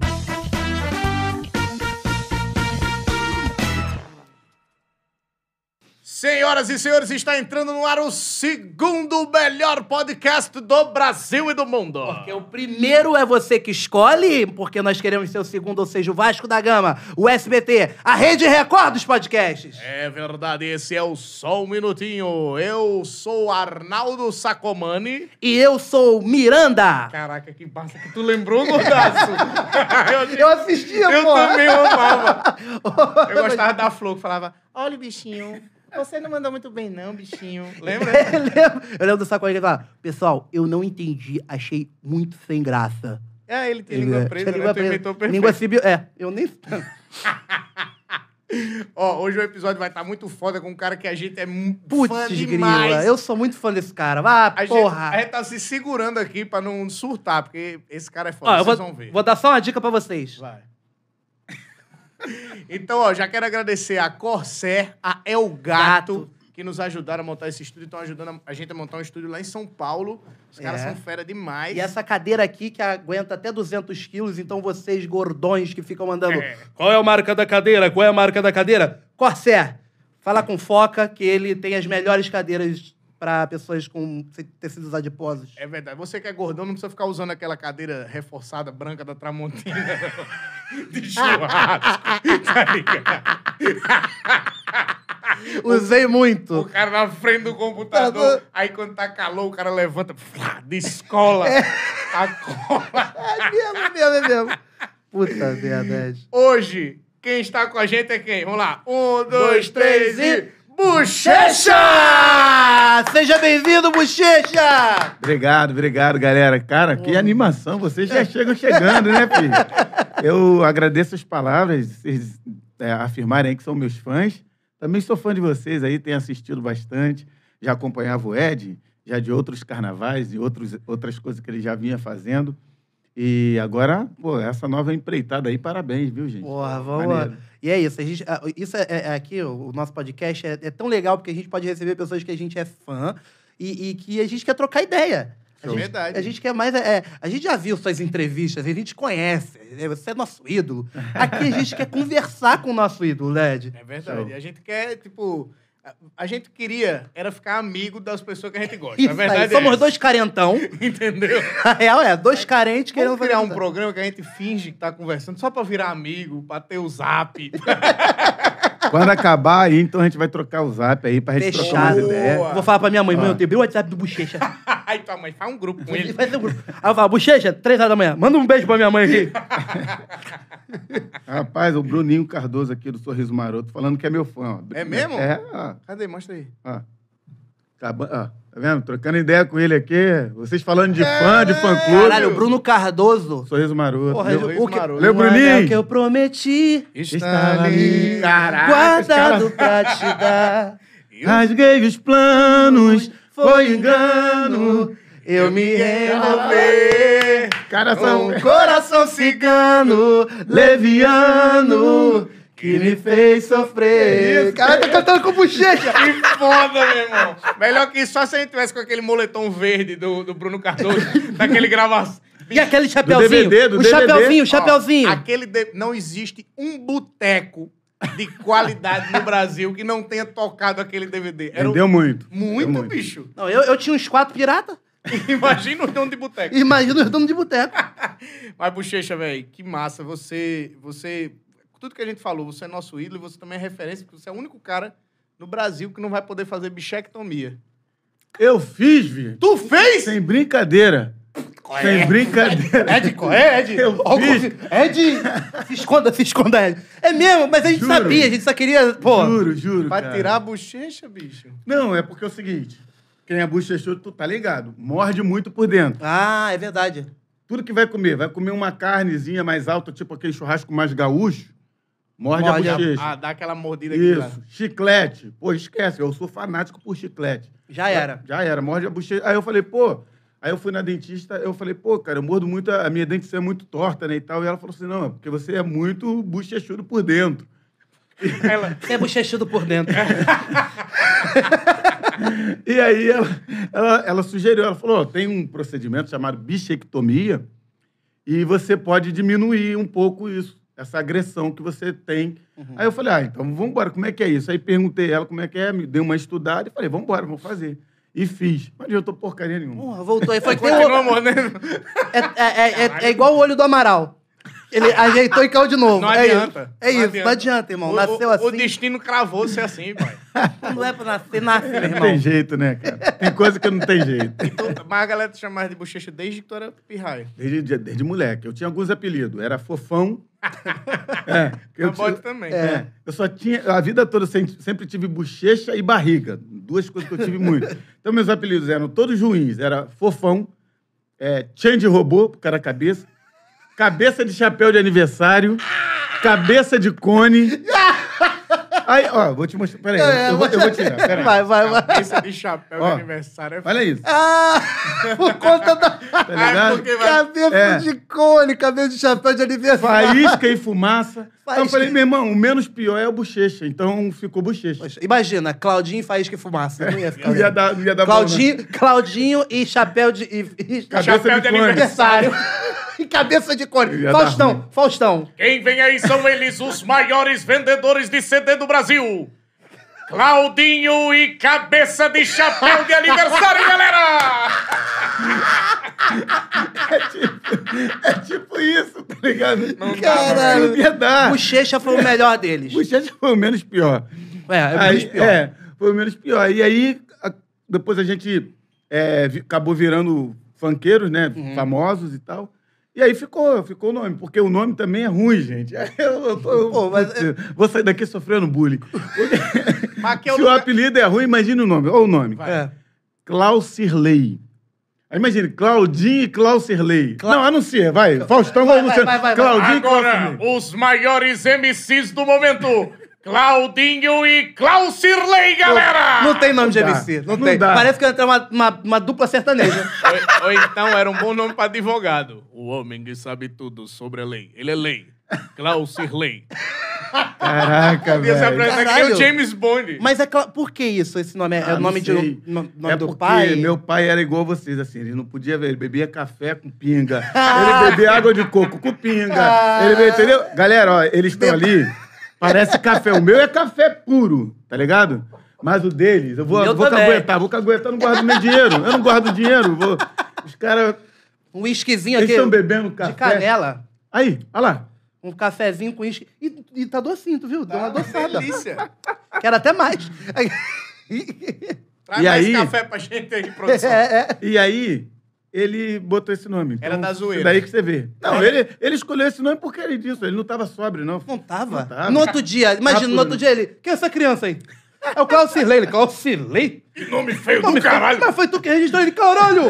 Bye. Senhoras e senhores, está entrando no ar o segundo melhor podcast do Brasil e do mundo. Porque o primeiro é você que escolhe, porque nós queremos ser o segundo, ou seja, o Vasco da Gama, o SBT, a Rede Record dos podcasts. É verdade, esse é o Só um Minutinho. Eu sou Arnaldo Sacomani. E eu sou Miranda. Caraca, que massa que tu lembrou, Gordaço. Eu assistia, Eu pô. também amava. Eu gostava da Flor, que falava, olha o bichinho, você não mandou muito bem não, bichinho. Lembra? Eu lembro, eu lembro do Sacolinha que ele falava, pessoal, eu não entendi, achei muito sem graça. É, ele tem língua presa, Tinha né? língua presa. inventou perfeito. Língua sibi... É, eu nem... Ó, hoje o episódio vai estar muito foda com um cara que a gente é mu- Putz, fã grila, demais. eu sou muito fã desse cara. Vá, A gente, porra. a gente tá se segurando aqui pra não surtar, porque esse cara é foda, Ó, vocês vou, vão ver. vou dar só uma dica pra vocês. Vai. Então, ó, já quero agradecer a Corsair, a El Gato, Gato. que nos ajudaram a montar esse estúdio. Estão ajudando a gente a montar um estúdio lá em São Paulo. Os caras É. são fera demais. E essa cadeira aqui que aguenta até 200 quilos, então vocês gordões que ficam mandando É. qual é a marca da cadeira, qual é a marca da cadeira? Corsair. Fala com Foca que ele tem as melhores cadeiras para pessoas com tecidos adiposos. É verdade. Você que é gordão não precisa ficar usando aquela cadeira reforçada branca da Tramontina de churrasco. tá ligado? Usei O muito. cara na frente do computador, aí quando tá calor, o cara levanta, flá, descola a cola. É mesmo, é mesmo, é mesmo. Puta merda. Ed. Hoje, quem está com a gente é quem? Vamos lá. Um, dois, três e... Bochecha! Seja bem-vindo, Bochecha! Obrigado, obrigado, galera. Cara, que animação. Vocês já chegam chegando, né, filho? Eu agradeço as palavras, vocês é, afirmarem aí que são meus fãs. Também sou fã de vocês aí, tenho assistido bastante. Já acompanhava o Ed, já de outros carnavais e outros, outras coisas que ele já vinha fazendo. E agora, pô, essa nova empreitada aí, parabéns, viu, gente? Porra, vamos Maneiro. E é isso. A gente, isso é, é- é aqui, o, nosso podcast é, é tão legal porque a gente pode receber pessoas que a gente é fã e, e que a gente quer trocar ideia. A gente, Verdade. A gente quer mais. é, a gente já viu suas entrevistas, a gente conhece. é, Você é nosso ídolo. Aqui a gente quer conversar com o nosso ídolo, Led. É verdade. Show. A gente quer, tipo... a- gente queria era ficar amigo das pessoas que a gente gosta. Isso a verdade aí, somos é dois carentão. Entendeu? A real é, dois carentes querendo criar um fazer- programa que a gente finge que tá conversando só pra virar amigo, pra ter o zap. Quando acabar aí, então a gente vai trocar o zap aí pra gente trocar umas Fechado. ideias. Vou falar pra minha mãe, mãe, eu tenho o WhatsApp do Bochecha. Aí tua mãe faz um grupo com ele. Ter um grupo. Aí eu falo, Bochecha, três horas da manhã. Manda um beijo pra minha mãe aqui. Rapaz, o Bruninho Cardoso aqui do Sorriso Maroto falando que é meu fã. ó. É mesmo? É, ó. Cadê? Mostra aí. ó. Acaba- ó, Tá vendo? Trocando ideia com ele aqui. Vocês falando de fã, de fã-clube. Caralho, o Bruno Cardoso. Sorriso Maroto. Porra, Leu- o que, Maroto. É Bruninho? o que eu prometi. Está ali. Caraca, Guardado pra te dar. Rasguei os planos, foi engano. Eu me Envolver. Cara, com são... um coração cigano, leviano, que me fez sofrer. Cara, tá cantando com bochecha. Que foda, meu irmão. Melhor que isso, só se a gente tivesse com aquele moletom verde do, do Bruno Cardoso, daquele gravação. E aquele chapeuzinho? DVD, do o DVD. chapeuzinho, o Ó, chapeuzinho. aquele de- Não existe um boteco de qualidade no Brasil que não tenha tocado aquele DVD. Era Vendeu muito. muito, Vendeu bicho. Não, eu, eu tinha uns quatro pirata. Imagina o dono de boteco. Imagina os donos de boteco. Mas, Bochecha, velho, que massa. Você, você... Tudo que a gente falou, você é nosso ídolo e você também é referência, porque você é o único cara no Brasil que não vai poder fazer bichectomia. Eu fiz, Vi. Tu fez? Sem brincadeira. Sem brincadeira. Ed, qual é, Ed? Eu fiz. Ed, se esconda, se esconda, Ed. É mesmo, mas a gente Juro. sabia, a gente só queria, pô. Juro, juro. Pra cara. tirar a bochecha, bicho. Não, é porque é o seguinte. Quem é bochechudo, tu tá ligado. Morde muito por dentro. Ah, é verdade. Tudo que vai comer, vai comer uma carnezinha mais alta, tipo aquele churrasco mais gaúcho, morde, Morde a- a bochecha. Ah, dá aquela mordida aqui. lá. Isso. Chiclete. Pô, esquece, eu sou fanático por chiclete. Já era. Já era, morde a bochecha. Aí eu falei, pô. Aí eu fui na dentista, eu falei, pô, cara, eu mordo muito, a a minha dentição é muito torta, né, e tal. E ela falou assim, não, é porque você é muito bochechudo por dentro. Ela, Você é bochechudo por dentro. E aí ela, ela, ela sugeriu, ela falou, tem um procedimento chamado bichectomia, E você pode diminuir um pouco isso, essa agressão que você tem. Aí eu falei, ah, então vamos embora, como é que é isso? Aí perguntei ela como é que é, me dei uma estudada e falei, vamos embora, vamos fazer. E fiz. Não adiantou porcaria nenhuma. Porra, voltou. Aí foi que tem o- é, é, é, é- é igual o olho do Amaral. Ele ajeitou e caiu de novo. Não é adianta. Isso. É isso, não adianta, irmão. O- Nasceu o, assim. O destino cravou ser assim, pai. Não é pra nascer, nasce, meu Não irmão. tem jeito, né, cara? Tem coisa que não tem jeito. Tu- mas a galera te chamava de bochecha desde que tu era pirraia. Desde, desde moleque. Eu tinha alguns apelidos. Era fofão. é, eu, tinha- também. é, eu só tinha. A vida toda eu sempre, sempre tive bochecha e barriga. Duas coisas que eu tive muito. Então, meus apelidos eram todos ruins. Era fofão, é, de robô, pro cara cabeça, cabeça de chapéu de aniversário, cabeça de cone. Aí, ó, vou te mostrar. Peraí, É, eu, vou, eu vou tirar. Peraí. Vai, vai, vai. Cabeça de chapéu de Ó, aniversário. é Olha isso. Ah, por conta da Tá ligado? porque vai... cabeça É. de cone, cabelo de chapéu de aniversário. Faísca e fumaça. Então eu Faísca. falei, meu irmão, o menos pior é o bochecha. Então ficou bochecha. Poxa, Imagina, Claudinho, Faísca e Fumaça. Não ia ficar Não ia dar, não ia dar bom, Claudinho, Claudinho e chapéu de... E, e Cabeça Chapéu de de aniversário. e cabeça de cone. Faustão. Faustão. Quem vem aí são eles, os maiores vendedores de CD do Brasil. Claudinho e cabeça de chapéu de aniversário, galera! É tipo isso, tá ligado? Não Caralho. Não ia dar. Bochecha foi o melhor deles. Bochecha foi o menos pior. É, é o Aí, menos pior. É, foi o menos pior. E aí, a- depois a gente é, vi- acabou virando funkeiros, né? Uhum. Famosos e tal. E aí ficou, ficou o nome, porque o nome também é ruim, gente. Eu, eu tô- eu- Pô, mas- vou sair daqui sofrendo bullying. É Se o apelido é ruim, imagina o nome. Olha o nome. É. Aí imagine, Claudinho e Claucirley. Cla- Não, anuncia, vai. Faustão Vai, vai, vai, anunciar. vai, vai, vai. Claudinho e Agora, Claucirley. os maiores MCs do momento. Claudinho e Claucirley, galera! Não tem nome de Não dá. MC. Não, Não tem. dá. Parece que vai entrar uma, uma, uma dupla sertaneja. Ou, ou então era um bom nome pra advogado. O homem que sabe tudo sobre a lei. Ele é lei. Claucirley. Caraca, velho. Caralho. nem o James Bond. Mas é claro, por que isso? Esse nome é, é Ah, o nome, não de, nome é do porque pai? meu pai era igual vocês, assim. Ele não podia ver. Ele bebia café com pinga. ele bebia água de coco com pinga. Ah. Ele bebia, entendeu? Galera, ó, eles estão ali. Parece café. O meu é café puro, tá ligado? Mas o deles, eu vou, O meu vou também. caguetar, vou caguetar, eu não guardo meu dinheiro. Eu não guardo dinheiro. Vou... Os caras. Um whiskyzinho Eles aqui estão bebendo café. de canela. Aí, olha lá. Um cafezinho com uísque. E, e tá docinho, tu viu? Deu uma adoçada. Delícia. Quero até mais. Traz E mais aí? café pra gente aí, produção. É, é. E aí, ele botou esse nome. Então, Era da zoeira. isso Daí que você vê. Não, ele, ele escolheu esse nome porque ele disso. Ele não tava sóbrio, não. Não tava? Não tava. No outro dia, imagina, no outro dia ele. Quem é essa criança aí? É o Klaus Cirlei. Ele, Klaus Cirlei? Que nome feio Nome do caralho. Mas foi tu que registrou ele, caralho!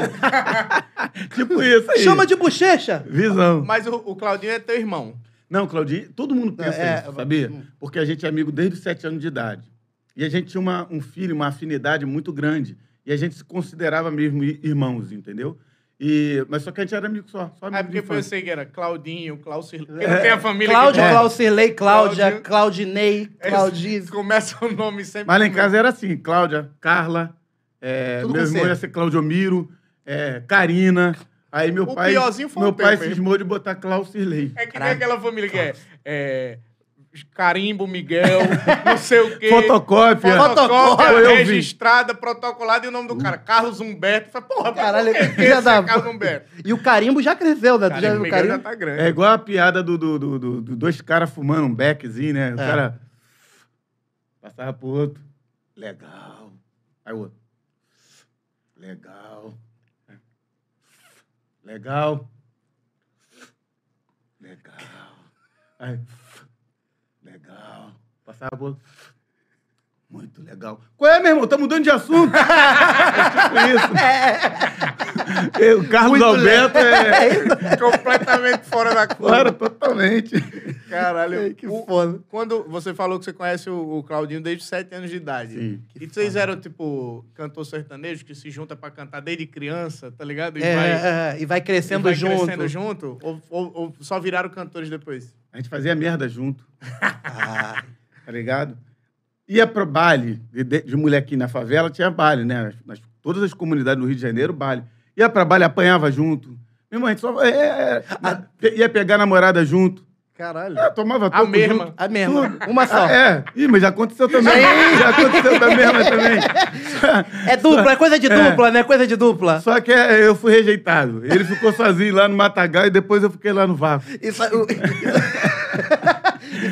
Tipo isso aí. Chama de bochecha! Visão. Mas o, o Claudinho é teu irmão. Não, Claudinho, todo mundo pensa É, isso, é, sabia? hum. Porque a gente é amigo desde os sete anos de idade. E a gente tinha uma, um filho, uma afinidade muito grande. E a gente se considerava mesmo irmãos, entendeu? E, mas só que a gente era amigo só. só amigo Ah, porque foi eu sei que era Claudinho, Claucir... Porque não tem a família Cláudio, que... Klaus Cirlei, Cláudia, Cláudio. Claudinei, Eles Claudiz. Começa o nome sempre... Mas lá em casa era assim, Cláudia, Carla, é, meu irmão ia ser Claudio Miro, é, Karina. Aí meu O pai, piorzinho foi o meu pai mesmo. cismou de botar Klaus Sirley. É que nem aquela família que é... é Carimbo, Miguel, não sei o quê. Fotocópia. Fotocópia, registrada, protocolada e o nome do cara, Carlos Humberto. Falei, porra, Caralho, que que filha esse da é Carlos puta. Humberto? E o carimbo já cresceu, né? Já Carimbo, viu o Miguel já carimbo? tá grande. É igual a piada do, do, do- do- do dois caras fumando um beckzinho, né? O É. cara passava pro outro. Legal. Aí o outro. Legal. Legal. Legal. Aí. Muito legal. Qual é, meu irmão? Tá mudando de assunto. é tipo isso. E O Carlos Muito Alberto é. Completamente fora da curva. Fora totalmente. Caralho. Que o- foda. Quando você falou que você conhece o, o Claudinho desde os 7 anos de idade. Sim. E vocês eram, tipo, cantor sertanejo que se junta pra cantar desde criança, tá ligado? E É, vai, é, e vai e crescendo vai junto. crescendo junto? Ou, ou- ou só viraram cantores depois? A gente fazia merda junto, Ah, tá ligado? Ia pro baile, de, de, de molequinho na favela, tinha baile, né? Nas, nas- todas as comunidades do Rio de Janeiro, baile. Ia pra baile, apanhava junto, Meu irmão, a gente só é, é, é, ia pegar a namorada junto. Caralho. É, tomava A toco mesma. junto. A mesma. Tudo. Uma só. Ah, é. Ih, mas já aconteceu também. já aconteceu da mesma também. É dupla, é coisa de É. dupla, né? Coisa de dupla. Só que é, eu fui rejeitado. Ele ficou sozinho lá no Matagal e depois eu fiquei lá no vácuo. Isso, o...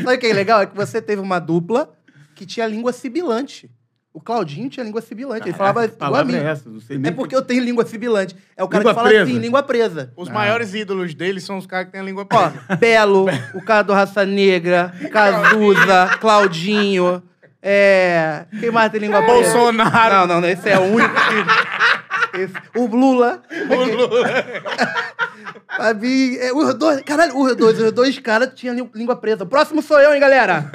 sabe o que é legal? É que você teve uma dupla que tinha língua sibilante. O Claudinho tinha língua sibilante. Ele falava Que igual a mim. é essa? Não sei nem É porque eu tenho língua sibilante. É o cara Língua que fala presa. assim, língua presa. Os maiores ídolos dele são os caras que têm a língua Ó, presa. Belo, o cara do Raça Negra, Cazuza, Claudinho. É. Quem mais tem língua presa? Bolsonaro. Não, não, não, esse é o único que. Esse- O Lula. Pra mim, é, os dois, caralho, os dois, os dois caras tinham lí- língua presa. O próximo sou eu, hein, galera?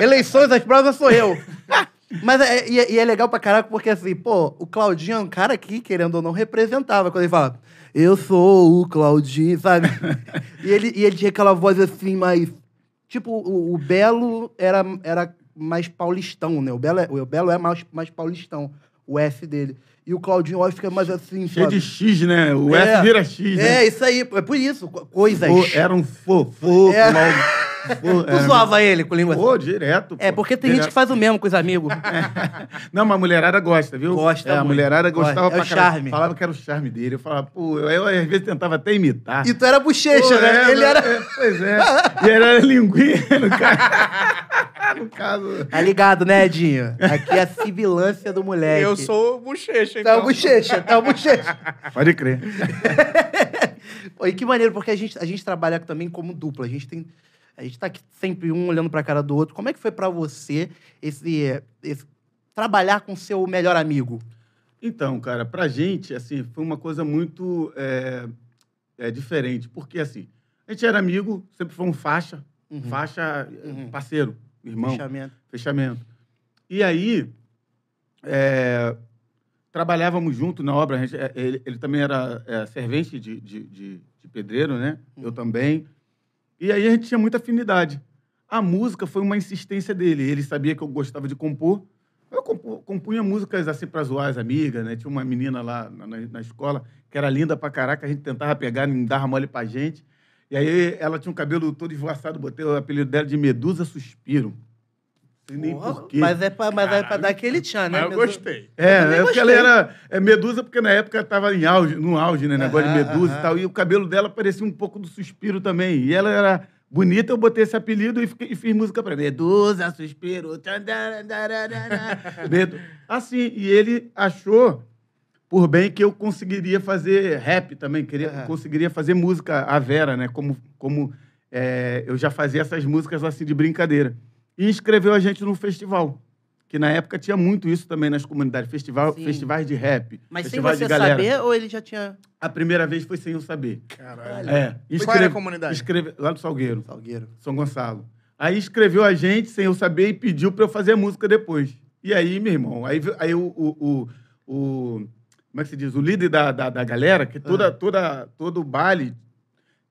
Eleições, as próximas sou eu. Mas é, e, é- e é legal pra caraca, porque assim, pô, o Claudinho é um cara que, querendo ou não, representava. Quando ele fala, eu sou o Claudinho, sabe? e, ele, e ele tinha aquela voz assim, mais. Tipo, o, o Belo era, era mais paulistão, né? O Belo é, o Belo é mais, mais paulistão, o F dele. E o Claudinho, ó, fica mais assim, Cheio sabe? de X, né? O É. S vira X, É, né? isso aí, é por isso, co- coisas. Fo- Era um fofo, É. mal... Tu era- zoava ele com língua Pô, direto. É, pô. porque tem gente Direto. que faz o mesmo com os amigos. Não, mas a mulherada gosta, viu? Gosta é, A mulherada Gosta. gostava É pra o caralho. charme. Falava que era o charme dele. Eu falava, pô, eu, eu às vezes tentava até imitar. E tu era bochecha, Pô, né? é, ele era. é, pois é. E era linguinha, no caso. no caso. Tá ligado, né, Edinho? Aqui é a sibilância do moleque. Eu sou bochecha, Tá então. o bochecha, tá o bochecha. Pode crer. Pô, e que maneiro, porque a gente, a gente trabalha também como dupla. A gente tem. A gente tá aqui sempre um olhando pra cara do outro. Como é que foi pra você esse, esse trabalhar com seu melhor amigo? Então, cara, pra gente, assim, foi uma coisa muito é, é, diferente. Porque, assim, a gente era amigo, sempre foi um faixa. Uhum. Faixa, Uhum. parceiro, irmão. Fechamento. fechamento. E aí, é, trabalhávamos junto na obra. a gente- é, ele, ele também era é, servente de, de, de- de pedreiro, né? Eu também. E aí a gente tinha muita afinidade. A música foi uma insistência dele. Ele sabia que eu gostava de compor. Eu compu- compunha músicas assim para zoar as amigas, né? Tinha uma menina lá na, na- na escola que era linda pra caraca, a gente tentava pegar, não dava mole pra gente. E aí ela tinha um cabelo todo esvoaçado, botei o apelido dela de Medusa Suspiro. Nem. Mas é pra, mas é pra dar aquele tchan, né? Mas eu Medu- gostei. É, também é porque ela era é Medusa, porque na época estava em auge, no auge, né? Negócio de Medusa aham. e tal. E o cabelo dela parecia um pouco do suspiro também. E ela era bonita, eu botei esse apelido e, fiquei- e fiz música pra Medusa, suspiro. Medu- Assim, e ele achou por bem que eu conseguiria fazer rap também, queria, conseguiria fazer música à Vera, né? Como, como é, eu já fazia essas músicas assim de brincadeira. E inscreveu a gente no festival. Que na época tinha muito isso também nas comunidades. Festival, Sim. festivais de rap. Mas sem você saber, ou ele já tinha. A primeira vez foi sem eu saber. Caralho. É. Qual era a comunidade? escreve- lá do Salgueiro, Salgueiro. São Gonçalo. Aí escreveu a gente sem eu saber e pediu pra eu fazer a música depois. E aí, meu irmão, aí, aí o, o, o, o- Como é que se diz? O líder da, da, da galera, que toda, toda, todo baile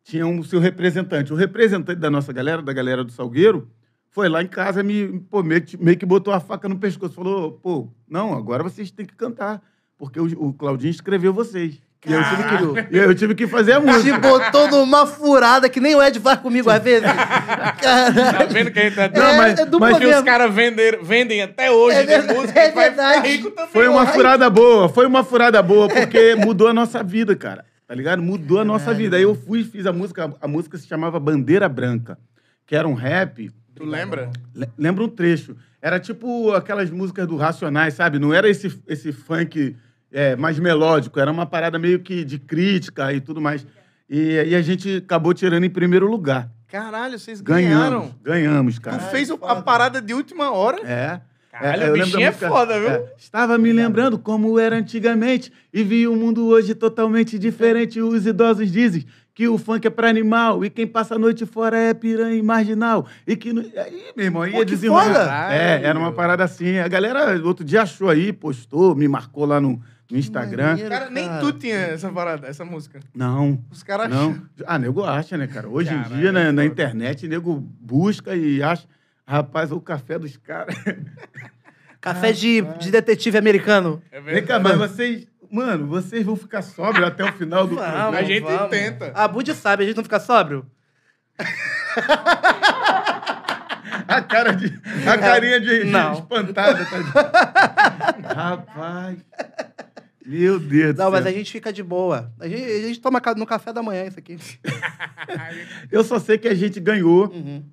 tinha um seu representante. O representante da nossa galera, da galera do Salgueiro, foi lá em casa me pô, meio, que, meio que botou a faca no pescoço. Falou, pô, não, agora vocês têm que cantar. Porque o, o Claudinho escreveu vocês. E eu, tive que, e eu tive que fazer a Te música. botou numa furada que nem o Ed faz comigo às vezes. Tá Caralho. vendo que a gente tá Não, mas- é mas que os caras vendem, vendem até hoje É de verdade, música é e vai verdade. rico também. Foi uma furada boa, foi uma furada boa, porque mudou a nossa vida, cara. Tá ligado? Mudou a nossa vida. Aí eu fui e fiz a música, a música se chamava Bandeira Branca, que era um rap. Tu lembra? Le- Lembra um trecho. Era tipo aquelas músicas do Racionais, sabe? Não era esse, esse funk é, mais melódico, era uma parada meio que de crítica e tudo mais. E, e a gente acabou tirando em primeiro lugar. Caralho, vocês Ganhamos. ganharam. Ganhamos, Tu cara. fez o- a parada de última hora. É. Caralho, eu o bichinho é foda, viu? Estava me lembrando como era antigamente e vi o mundo hoje totalmente diferente. Os idosos dizem que o funk é pra animal e quem passa a noite fora é piranha e marginal. E que... No... Aí, meu irmão, ia desenrolar. É, era uma parada assim. A galera outro dia achou aí, postou, me marcou lá no, no Instagram. maneiro. Cara, nem Cara. tu tinha essa parada, essa música. Não. Os caras Não. Ah, nego acha, né, cara? Hoje Caralho, em dia, né, na foda. internet, nego busca e acha. Rapaz, o café dos caras. Café de, de detetive americano. É Vem cá, mas vocês. Mano, vocês vão ficar sóbrios até o final do programa. A gente tenta. A Bud sabe, a gente não fica sóbrio? A cara de. A carinha de, de Não. espantada. Tá... Rapaz. Meu Deus Não, do mas céu. a gente fica de boa. A gente, a gente toma no café da manhã isso aqui. Eu só sei que a gente ganhou Uhum.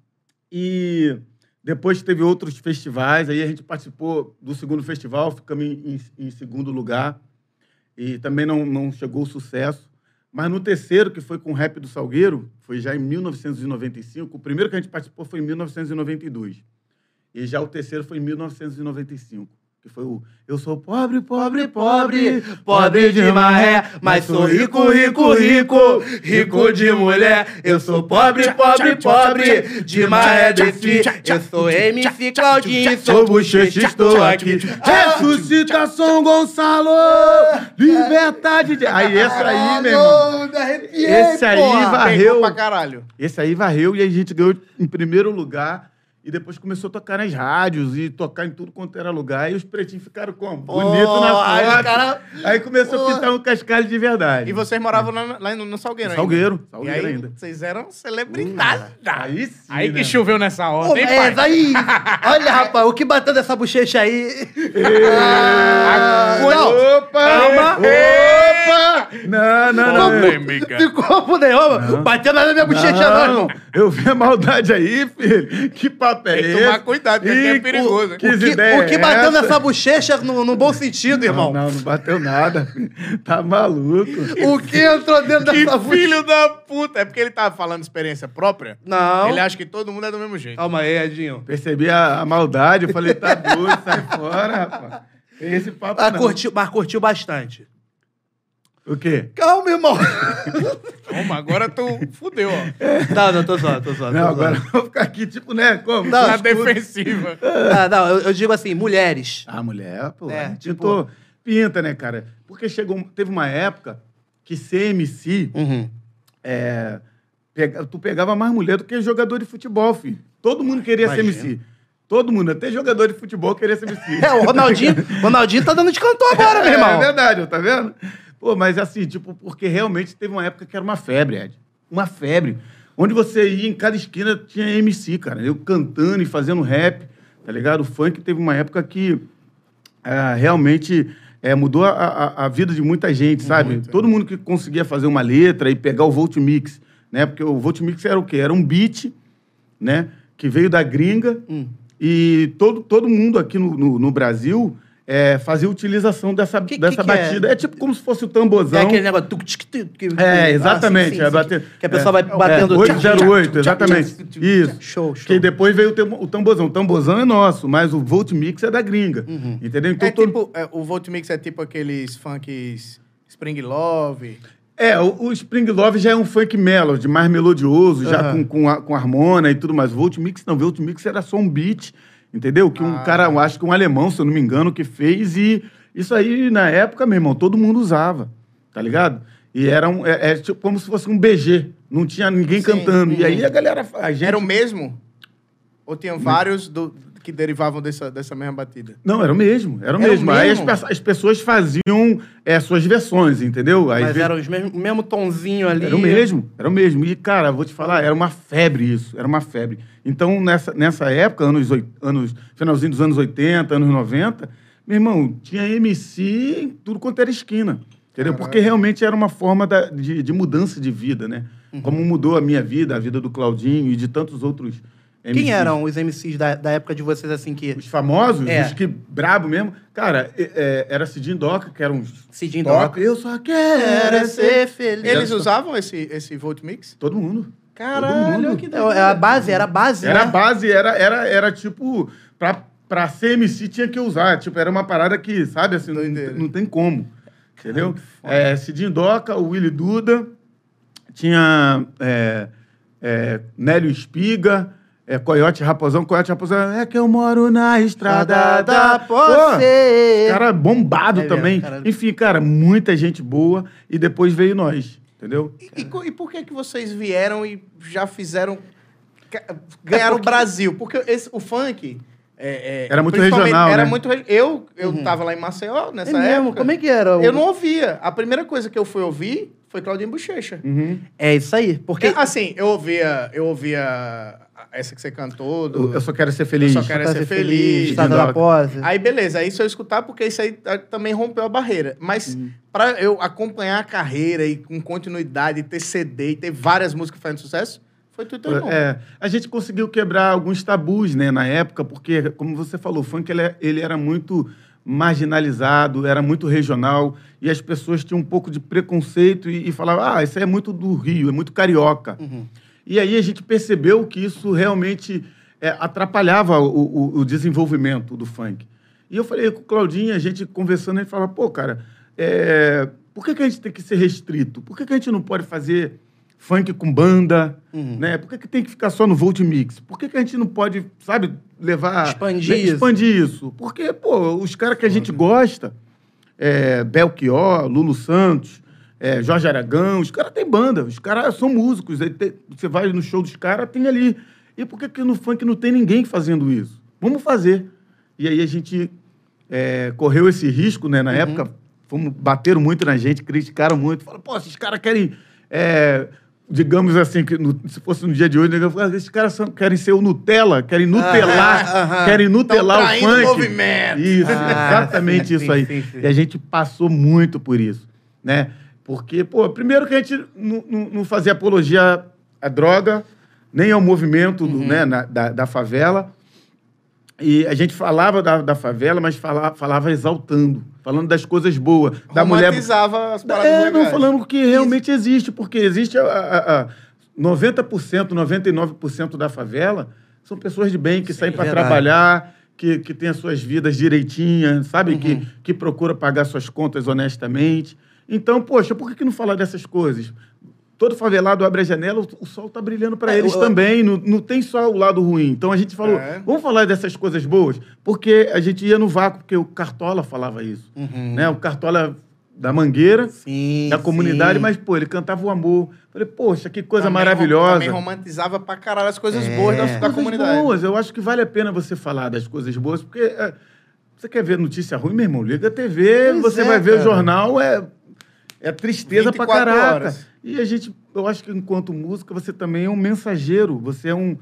e depois teve outros festivais. Aí a gente participou do segundo festival, ficamos em, em- em segundo lugar. E também não, não chegou o sucesso. Mas no terceiro, que foi com o Rap do Salgueiro, foi já em 1995. O primeiro que a gente participou foi em 1992. E já o terceiro foi em 1995. Que foi o Eu sou pobre, pobre, pobre, pobre de maré, mas sou rico, rico, rico, rico de mulher. Eu sou pobre, pobre, pobre, de maré desci. Eu sou MC Claudinho, Sou bochecha, estou aqui. Ressuscitação Gonçalo! Liberdade de. Aí, esse aí, meu irmão. Esse aí Varreu. Esse aí varreu e a gente ganhou em primeiro lugar. E depois começou a tocar nas rádios e tocar em tudo quanto era lugar. E os pretinhos ficaram como? Bonito na aí foto. cara- Aí começou a pintar um cascalho de verdade. E vocês moravam lá, lá no, no Salgueiro ainda? Salgueiro. E Salgueiro aí, ainda. vocês eram celebridades. Aí sim. Aí que né? choveu nessa hora, Pô, hein, mas pai? aí, olha, rapaz, o que bateu dessa bochecha aí? Ah, não. Opa! Calma. Opa! Não, não, não. Polêmica. Ficou por nenhuma, bateu nada na minha bochecha não, irmão. Eu vi a maldade aí, filho. Que papo é Tem que esse? tomar cuidado, porque aqui é perigoso? Que, O que, ideia o que é bateu essa? nessa bochecha no, no bom sentido, irmão? Não, não, não bateu nada. filho. Tá maluco. O que entrou dentro Que dessa bochecha? filho da puta. É porque ele tava falando experiência própria? Não. Ele acha que todo mundo é do mesmo jeito. Calma aí, Edinho. Percebi a, a maldade, eu falei, tá doido, sai fora, rapaz. Esse papo Mas não. curtiu, mas curtiu bastante. O quê? Calma, irmão. Calma, agora tu fudeu, ó. Não, não, tô zoando, tô zoando. Não, tô agora zoando. eu vou ficar aqui, tipo, né? Como? Não, Na Escuta. defensiva. Ah, não, eu, eu digo assim, mulheres. A mulher, pô, É, tipo- pintou- pinta, né, cara? Porque chegou, teve uma época que ser MC, Uhum. é, pega- tu pegava mais mulher do que jogador de futebol, filho. Todo mundo queria Imagina. ser MC. Todo mundo, até jogador de futebol queria ser MC. É, o Ronaldinho, Ronaldinho tá dando de cantor agora, meu É, irmão. É verdade, tá vendo? Pô, mas assim, tipo, porque realmente teve uma época que era uma febre, Ed. Uma febre. Onde você ia em cada esquina tinha MC, cara. Eu cantando e fazendo rap, tá ligado? O funk teve uma época que ah, realmente é, mudou a, a- a vida de muita gente, sabe? Todo mundo que conseguia fazer uma letra e pegar o Volt Mix, né? Porque o Volt Mix era o quê? Era um beat, né? Que veio da gringa Hum. e todo, todo mundo aqui no, no, no Brasil é, fazia utilização dessa, Que- que dessa que é? batida. É? tipo como se fosse o tambozão. É aquele negócio... tuc, tic, que- É, exatamente. Ah, sim, sim, é bater, Que a pessoa é, vai batendo... É, 808, exatamente. Isso. Show, show. Que depois veio o, o tambozão. O tambozão é nosso, mas o Volt Mix é da gringa. Uhum. Entendeu? Então, É todo- tipo, é, o Volt Mix é tipo aqueles funks Spring Love. É, o, o Spring Love já é um funk melody, mais melodioso, já Aham. com, com, a- com harmona e tudo mais. O Volt Mix não, o Volt Mix era só um beat, entendeu? Que um Ah. cara, eu acho que um alemão, se eu não me engano, que fez e isso aí, na época, meu irmão, todo mundo usava, tá ligado? E era um, é, é tipo como se fosse um BG, não tinha ninguém Sim, cantando. E aí a galera, a gente... Era o mesmo? Ou tinham vários do- que derivavam dessa, dessa mesma batida? Não, era o mesmo, era o Era o mesmo. Aí as, mesmo? as pessoas faziam é, suas versões, entendeu? Aí Mas ve- era os mesmo, o mesmo tonzinho ali. Era o mesmo, era o mesmo. E, cara, vou te falar, era uma febre isso, era uma febre. Então, nessa, nessa época, anos, anos, finalzinho dos anos 80, anos 90, meu irmão, tinha MC em tudo quanto era esquina. Entendeu? Porque realmente era uma forma da- de, de mudança de vida, né? Uhum. Como mudou a minha vida, a vida do Claudinho e de tantos outros MCs. Quem eram os MCs da, da época de vocês, assim, que... Os famosos, É. os que brabo mesmo. Cara, é- é, era Cidinho Doca, que era um Cidinho. Doca. Eu só quero ser... feliz. Eles usavam esse, esse Volt Mix? Todo mundo. Caralho, mundo. que É, a base, era a base, Era a né? base, era, era, era tipo, pra, pra ser MC tinha que usar. Tipo, era uma parada que, sabe, assim, não, não tem como. Entendeu? É, Cidinho Doca, o Willy Duda, tinha é, é, Nélio Espiga, é, Coyote Raposão. Coyote Raposão é que eu moro na estrada da... Você. cara bombado É mesmo, também. cara. Enfim, cara, muita gente boa. E depois veio nós, entendeu? E, e e por que, que vocês vieram e já fizeram. ca- Ganharam o Brasil? Porque esse- o funk é, é, Era muito regional, Era né? muito Eu, eu tava lá em Maceió É nessa mesmo? época. Como é que era? o- Eu não ouvia. A primeira coisa que eu fui ouvir foi Claudinho Bochecha. Uhum. É isso aí. Porque. Porque, assim, eu ouvia, eu ouvia essa que você cantou. Do... Eu só quero ser feliz. Eu só quero ser feliz. Estado Dindó. da pose. Aí, beleza, aí se eu escutar, porque isso aí ah, também rompeu a barreira. Mas Uhum. pra eu acompanhar a carreira e com continuidade, ter CD e ter várias músicas fazendo sucesso, foi tudo irmão. É, a gente conseguiu quebrar alguns tabus, né, na época, porque, como você falou, o funk ele, é- ele era muito marginalizado, era muito regional, e as pessoas tinham um pouco de preconceito e, e falavam, ah, isso aí é muito do Rio, é muito carioca. Uhum. E aí a gente percebeu que isso realmente é, atrapalhava o, o- o desenvolvimento do funk. E eu falei com o Claudinho, a gente conversando, ele falava, pô, cara, é, por que, que a gente tem que ser restrito? Por que, que a gente não pode fazer funk com banda? Uhum. Né? Por que, que tem que ficar só no Volt Mix? Por que, que a gente não pode, sabe, levar... Expandir né, isso. Expandir isso. Porque, pô, os caras que a gente gosta, é, Belchior, Lulu Santos, é, Jorge Aragão, os caras têm banda, os caras são músicos. tem- você vai no show dos caras, tem ali. E por que, que no funk não tem ninguém fazendo isso? Vamos fazer. E aí a gente é, correu esse risco, né? Na época, fomos, bateram muito na gente, criticaram muito. Falaram, pô, esses caras querem. é, digamos assim, que no- se fosse no dia de hoje, né, esses caras são- querem ser o Nutella, querem nutelar, aham. querem nutelar o funk. movimento. Isso, Ah, exatamente sim, isso aí. sim, sim. E a gente passou muito por isso, né? Porque, pô, primeiro que a gente não, não- não fazia apologia à droga, nem ao movimento Uhum. né, na- da, da favela. E a gente falava da, da favela, mas falava, falava exaltando, falando das coisas boas, da mulher... As palavras É, não, falando que realmente existe, porque existe a, a, a 90%, 99% da favela são pessoas de bem que saem para trabalhar, que, que têm as suas vidas direitinhas, sabe? Uhum. Que, que procura pagar suas contas honestamente. Então, poxa, por que, que não falar dessas coisas? Todo favelado abre a janela, o, sol tá brilhando para É, eles eu- também, não, não tem só o lado ruim. Então a gente falou, É. vamos falar dessas coisas boas, porque a gente ia no vácuo, porque o Cartola falava isso. Uhum. Né? O Cartola da Mangueira, Sim. da comunidade, sim. mas, pô, ele cantava o amor. Falei, poxa, que coisa Também maravilhosa. rom- Também romantizava pra caralho as coisas É. boas da, da coisas comunidade. boas. Eu acho que vale a pena você falar das coisas boas, porque é, você quer ver notícia ruim, meu irmão? Liga a TV, Pois você é, vai ver o jornal, é, é tristeza pra 24 caraca. horas. E a gente, eu acho que enquanto música, você também é um mensageiro, você é um,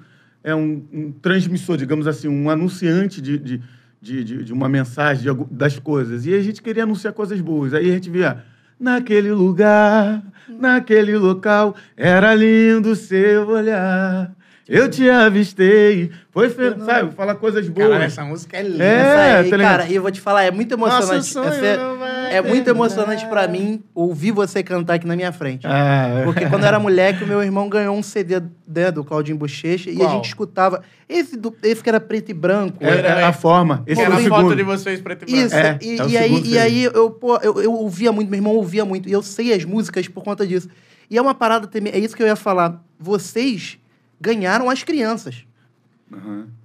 é um, um transmissor, digamos assim, um anunciante de, de, de, de- de uma mensagem de das coisas. E a gente queria anunciar coisas boas. Aí a gente via, naquele lugar, naquele local, era lindo seu olhar. Eu te avistei, foi, fe... sabe, falar coisas boas. Caralho, essa música é linda. É, aí, tá cara, e eu vou te falar, é muito emocionante. Vai é muito emocionante pra mim ouvir você cantar aqui na minha frente. Ah, Porque quando eu era moleque, o meu irmão ganhou um CD né, do Claudinho Bochecha e a gente escutava. Esse, do- esse que era preto e branco. é, é a forma. Esse Era é a foto de vocês preto e branco. Isso, É, e, é e aí, e aí eu, pô, eu, eu ouvia muito, meu irmão ouvia muito, e eu sei as músicas por conta disso. E é uma parada também, é isso que eu ia falar. Vocês ganharam as crianças.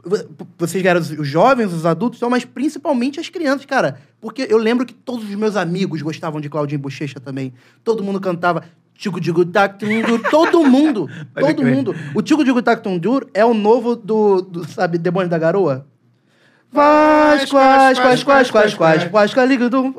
V- Vocês ganharam os jovens, os adultos, então, mas principalmente as crianças, cara. Porque eu lembro que todos os meus amigos gostavam de Claudinho Bochecha também. Todo mundo cantava Tico Digo Tac Tum Dur. Todo mundo. Todo mundo. O Tico Digo Tac Tum Dur é o novo do, do sabe, Demônio da Garoa? Quais, quais, quais, quais, quais, quais, quais, quais,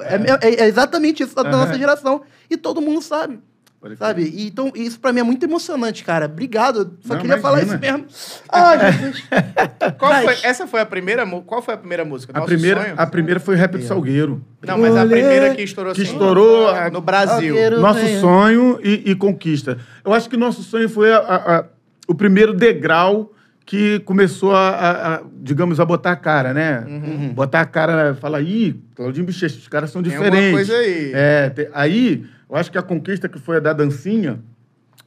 é, é- é exatamente isso da nossa geração. E todo mundo sabe. Pode. Sabe? E, então, isso pra mim é muito emocionante, cara. Obrigado. Eu Só Não, queria falar isso imagina. mesmo. Ai, Jesus. Qual Mas- foi, essa foi a primeira, qual foi a primeira música? A Nosso primeira, Sonho? a primeira foi Rap do Salgueiro. Não, mas a primeira que estourou que assim, estourou a- no Brasil. Salgueiro. Nosso sonho e, e conquista. Eu acho que nosso sonho foi a- a- a- o primeiro degrau que começou a, a- a, digamos, a botar a cara, né? Uhum. Botar a cara, falar, ih, Claudinho Bochecha, os caras são Tem diferentes. alguma coisa aí. É, te- aí, eu acho que a conquista que foi a da dancinha,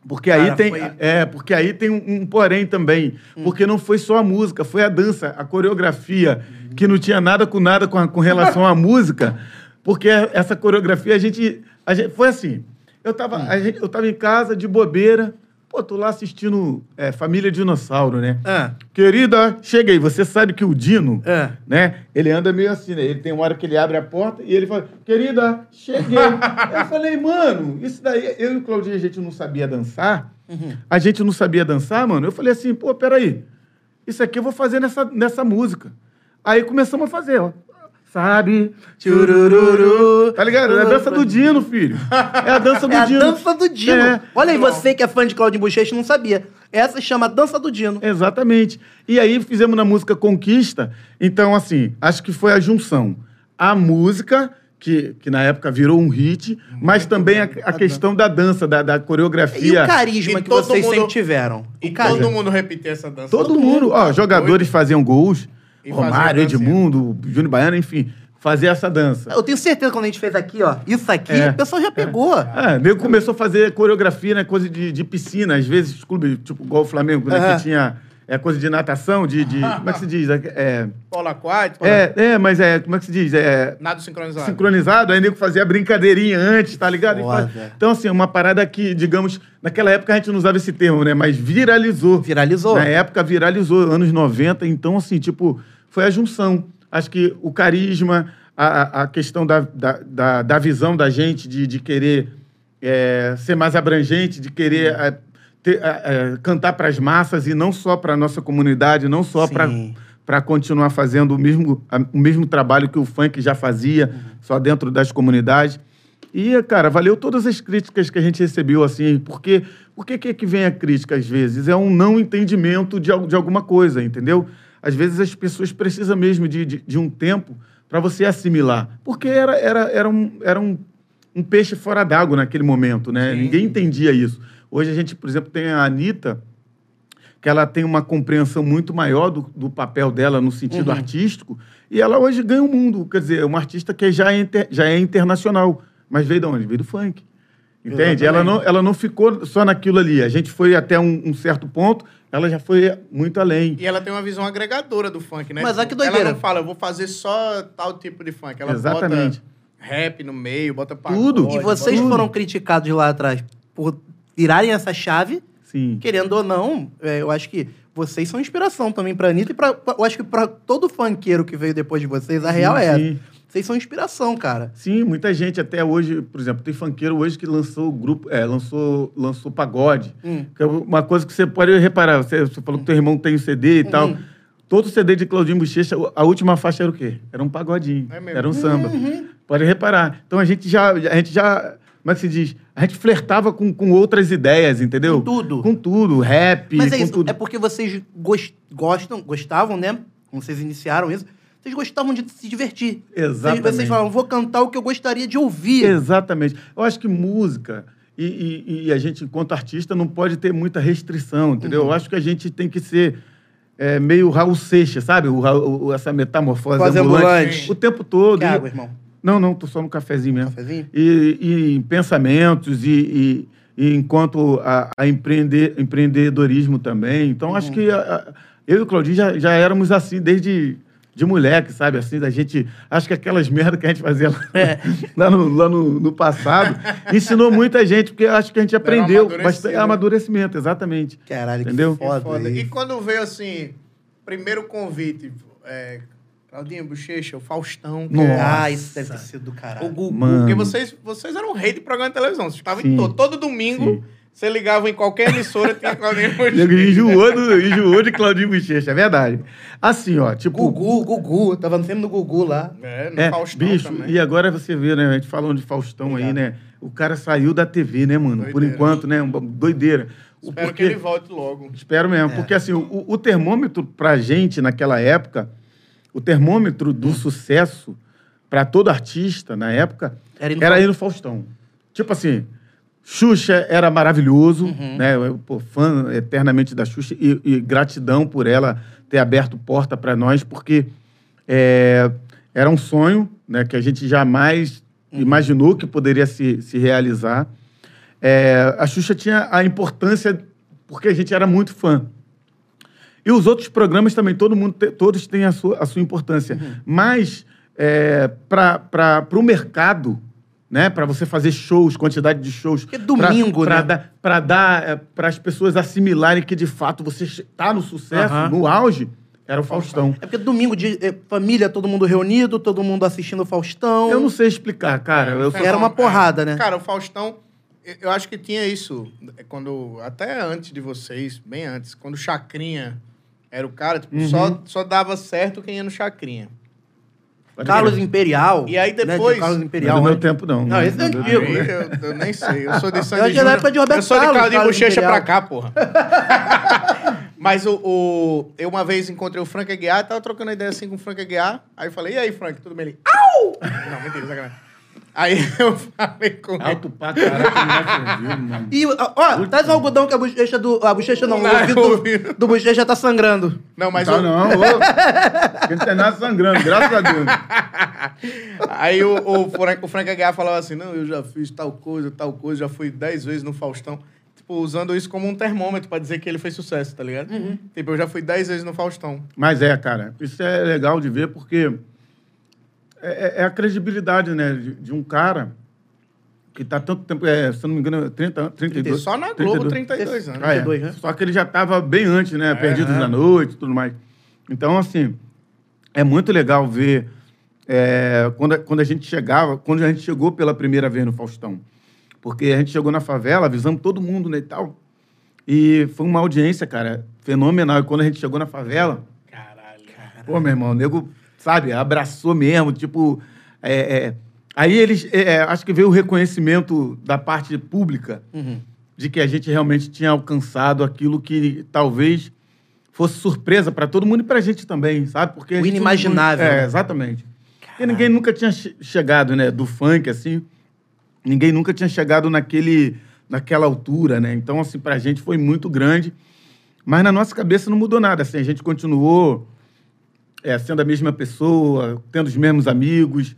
porque aí Cara, tem, foi- é, porque aí tem um, um porém também, Hum. porque não foi só a música, foi a dança, a coreografia, que não tinha nada com nada com, a- com relação à música, porque essa coreografia a gente, a gente foi assim, eu tava, Hum. eu tava em casa de bobeira, pô, tô lá assistindo é, Família Dinossauro, né? Ah, Querida, cheguei. Você sabe que o Dino, É. né? Ele anda meio assim, né? Ele tem uma hora que ele abre a porta e ele fala, querida, cheguei. eu falei, mano, isso daí. Eu e o Claudinho, a gente não sabia dançar. A gente não sabia dançar, mano. Eu falei assim, pô, peraí. Isso aqui eu vou fazer nessa, nessa música. Aí começamos a fazer, ó. Sabe? Tchurururu. Tá ligado? É a dança do Dino, filho. É a dança do É a Dino. dança do Dino. É. Olha aí, você que é fã de Claudinho Bochecha não sabia. Essa chama Dança do Dino. Exatamente. E aí fizemos na música Conquista. Então, assim, acho que foi a junção. A música, que, que na época virou um hit, mas também a, a questão da dança, da, da E coreografia. o carisma E que todo vocês mundo- sempre tiveram? E carisma. todo mundo repetia essa dança. Todo, mundo. Ó, jogadores faziam gols. E Romário. Edmundo, Júnior Baiano, enfim. Fazia essa dança. Eu tenho certeza que quando a gente fez aqui, ó, isso aqui, É. o pessoal já pegou. É, nego começou a fazer coreografia, né? Coisa de, de piscina. Às vezes, clube, tipo, igual o Flamengo, né? Aham. Que tinha é, coisa de natação, de... de como é que se diz? É, Polo aquático. é, é, mas é... Como é que se diz? É... Nado sincronizado. sincronizado, aí nego fazia brincadeirinha antes, tá ligado? Faz- Então, assim, uma parada que, digamos, naquela época a gente não usava esse termo, né? Mas viralizou. Viralizou. Na época viralizou, anos 90, então, assim, tipo, foi a junção. Acho que o carisma, a, a- a questão da, da, da, visão da gente de, de querer é, ser mais abrangente, de querer é, ter- é, é, cantar para as massas e não só para nossa comunidade, não só para para continuar fazendo o mesmo, a- o mesmo trabalho que o funk já fazia, só dentro das comunidades. E, cara, valeu todas as críticas que a gente recebeu, assim, porque por que é que vem a crítica às vezes? É um não entendimento de, de alguma coisa, entendeu? Às vezes as pessoas precisam mesmo de, de, de um tempo para você assimilar. Porque era, era, era, um, era um, um peixe fora d'água naquele momento, né? Sim. Ninguém entendia isso. Hoje a gente, por exemplo, tem a Anitta, que ela tem uma compreensão muito maior do, do papel dela no sentido artístico, e ela hoje ganha o mundo. Quer dizer, é uma artista que já é, inter- já é internacional, mas veio de onde? Veio do funk. Entende? Ela não, ela não ficou só naquilo ali. A gente foi até um, um certo ponto, ela já foi muito além. E ela tem uma visão agregadora do funk, né? Mas olha Tipo, que doideira. Ela não fala, eu vou fazer só tal tipo de funk. Ela Exatamente. bota rap no meio, bota pagode. Tudo. E vocês Tudo. foram criticados lá atrás por virarem essa chave, Sim. querendo ou não, é, eu acho que vocês são inspiração também pra Anitta e pra, pra- eu acho que pra todo funkeiro que veio depois de vocês, a Sim, real é essa. sim. Vocês são inspiração, cara. Sim, muita gente até hoje, por exemplo, tem funkeiro hoje que lançou grupo, é, lançou, lançou pagode. Hum. Que é uma coisa que você pode reparar. Você, você falou que teu irmão tem o CD e tal. Uhum. Todo CD de Claudinho Bochecha, a última faixa era o quê? Era um pagodinho. É? Era um samba. Uhum. Pode reparar. Então a gente já, a gente já, como é que se diz? A gente flertava com, com outras ideias, entendeu? Com tudo. Com tudo, rap, Mas é com isso, tudo. é porque vocês gos- gostam, gostavam, né? Quando vocês iniciaram isso, vocês gostavam de se divertir. Exatamente. Vocês falavam, vou cantar o que eu gostaria de ouvir. Exatamente. Eu acho que música e, e- e a gente, enquanto artista, não pode ter muita restrição, entendeu? Uhum. Eu acho que a gente tem que ser é, meio Raul Seixas, sabe? O, o- essa metamorfose Quase ambulante, ambulante. o tempo todo. Quer água, irmão? Não, não, tô só no cafezinho mesmo. Cafezinho? E, e em pensamentos e, e- e enquanto a, a empreender, empreendedorismo também. Então, Uhum. acho que a- a- eu e o Claudinho já, já éramos assim desde de moleque, sabe? Assim, da gente... Acho que aquelas merdas que a gente fazia lá, É. lá, no, lá no, no passado ensinou muita gente, porque acho que a gente aprendeu amadurecido. bastante amadurecimento, exatamente. Caralho, Entendeu? que foda. Foda. isso. E quando veio assim, primeiro convite, é, Claudinho Bochecha, o Faustão, que Nossa. é- Ah, isso deve ter sido do caralho. o Gugu, Mano. porque vocês, vocês eram rei de programa de televisão. Vocês estavam todo. Todo domingo, Sim. Você ligava em qualquer emissora, tinha Claudinho Bochecha. Enjoou, do, enjoou de Claudinho Bochecha, é verdade. Assim, ó, tipo... Gugu, Gugu. Tava no filme do Gugu lá. É, no É, Faustão bicho, também. e agora você vê, né? A gente falando de Faustão aí, né? O cara saiu da TV, né, mano? Por Doideira. enquanto, né? Uma doideira. Espero porque- que ele volte logo. Espero mesmo. Porque, assim, o, o termômetro pra gente naquela época, o termômetro do sucesso pra todo artista na época, Era ir no era Faustão. ir no Faustão. Tipo assim, Xuxa era maravilhoso, né? Eu, pô, fã eternamente da Xuxa e, e gratidão por ela ter aberto porta para nós, porque é, era um sonho, né? Que a gente jamais imaginou que poderia se, se realizar. É, a Xuxa tinha a importância porque a gente era muito fã. E os outros programas também, todo mundo, te- todos têm a sua, a sua importância. Mas é, para o mercado, né, para você fazer shows, quantidade de shows. Porque domingo, pra, né? Dar, para dar, para as pessoas assimilarem que de fato você está no sucesso, Aham. no auge, era o Faustão. É porque domingo, de eh, família, todo mundo reunido, todo mundo assistindo o Faustão. Eu não sei explicar, cara. Eu só- Era uma porrada, né? Cara, o Faustão, eu- acho que tinha isso é, quando até antes de vocês, bem antes, quando o Chacrinha Era o cara, tipo, só, só dava certo quem ia no Chacrinha. Carlos. Imperial. E aí né, de depois- Carlos Não é Imperial. do meu né? tempo, não. Não, esse é antigo. Aí eu, eu nem sei, eu sou de Sandy Eu acho que é época de Roberto Eu sou de Carlos, Carlos Bochecha pra Imperial. cá, porra. Mas o, o- eu uma vez encontrei o Frank Aguiar, tava trocando ideia assim com o Frank Aguiar. Aí eu falei, e aí, Frank, tudo bem? Ele, au! Não, mentira, sacanagem. Aí eu falei com ele. Alto pra caraca, não mano. E, ó, traz um algodão que a bochecha do... A bochecha não, Não, o ouvido do, do bochecha tá sangrando. Não, mas Tá o- não, ô. Porque não tem nada sangrando, graças a Deus. Aí o, o, Frank, o Frank Aguiar falava assim: não, eu já fiz tal coisa, tal coisa, já fui dez vezes no Faustão. Tipo, usando isso como um termômetro pra dizer que ele fez sucesso, tá ligado? Tipo, eu já fui dez vezes no Faustão. Mas é, cara, isso é legal de ver porque é, é a credibilidade, né, de, de um cara que tá tanto tempo, é, se eu não me engano, 30, 32. Só na Globo, 32 anos. Ah, é. 32, né? Só que ele já estava bem antes, né? Perdidos na Noite e tudo mais. Então, assim, é muito legal ver é, quando, a- quando a gente chegava, quando a gente chegou pela primeira vez no Faustão. Porque a gente chegou na favela, avisamos todo mundo, né, e tal. E foi uma audiência, cara, fenomenal. E quando a gente chegou na favela, Caralho. Pô, meu irmão, o nego, sabe, abraçou mesmo, tipo. é, é, aí eles. é, é, acho que veio o reconhecimento da parte pública de que a gente realmente tinha alcançado aquilo que talvez fosse surpresa para todo mundo e pra gente também, sabe? Porque a O inimaginável. É, exatamente. Porque ninguém nunca tinha che- chegado, né, do funk, assim. Ninguém nunca tinha chegado naquele, naquela altura, né? Então, assim, pra gente foi muito grande. Mas na nossa cabeça não mudou nada. Assim, a gente continuou é, sendo a mesma pessoa, tendo os mesmos amigos,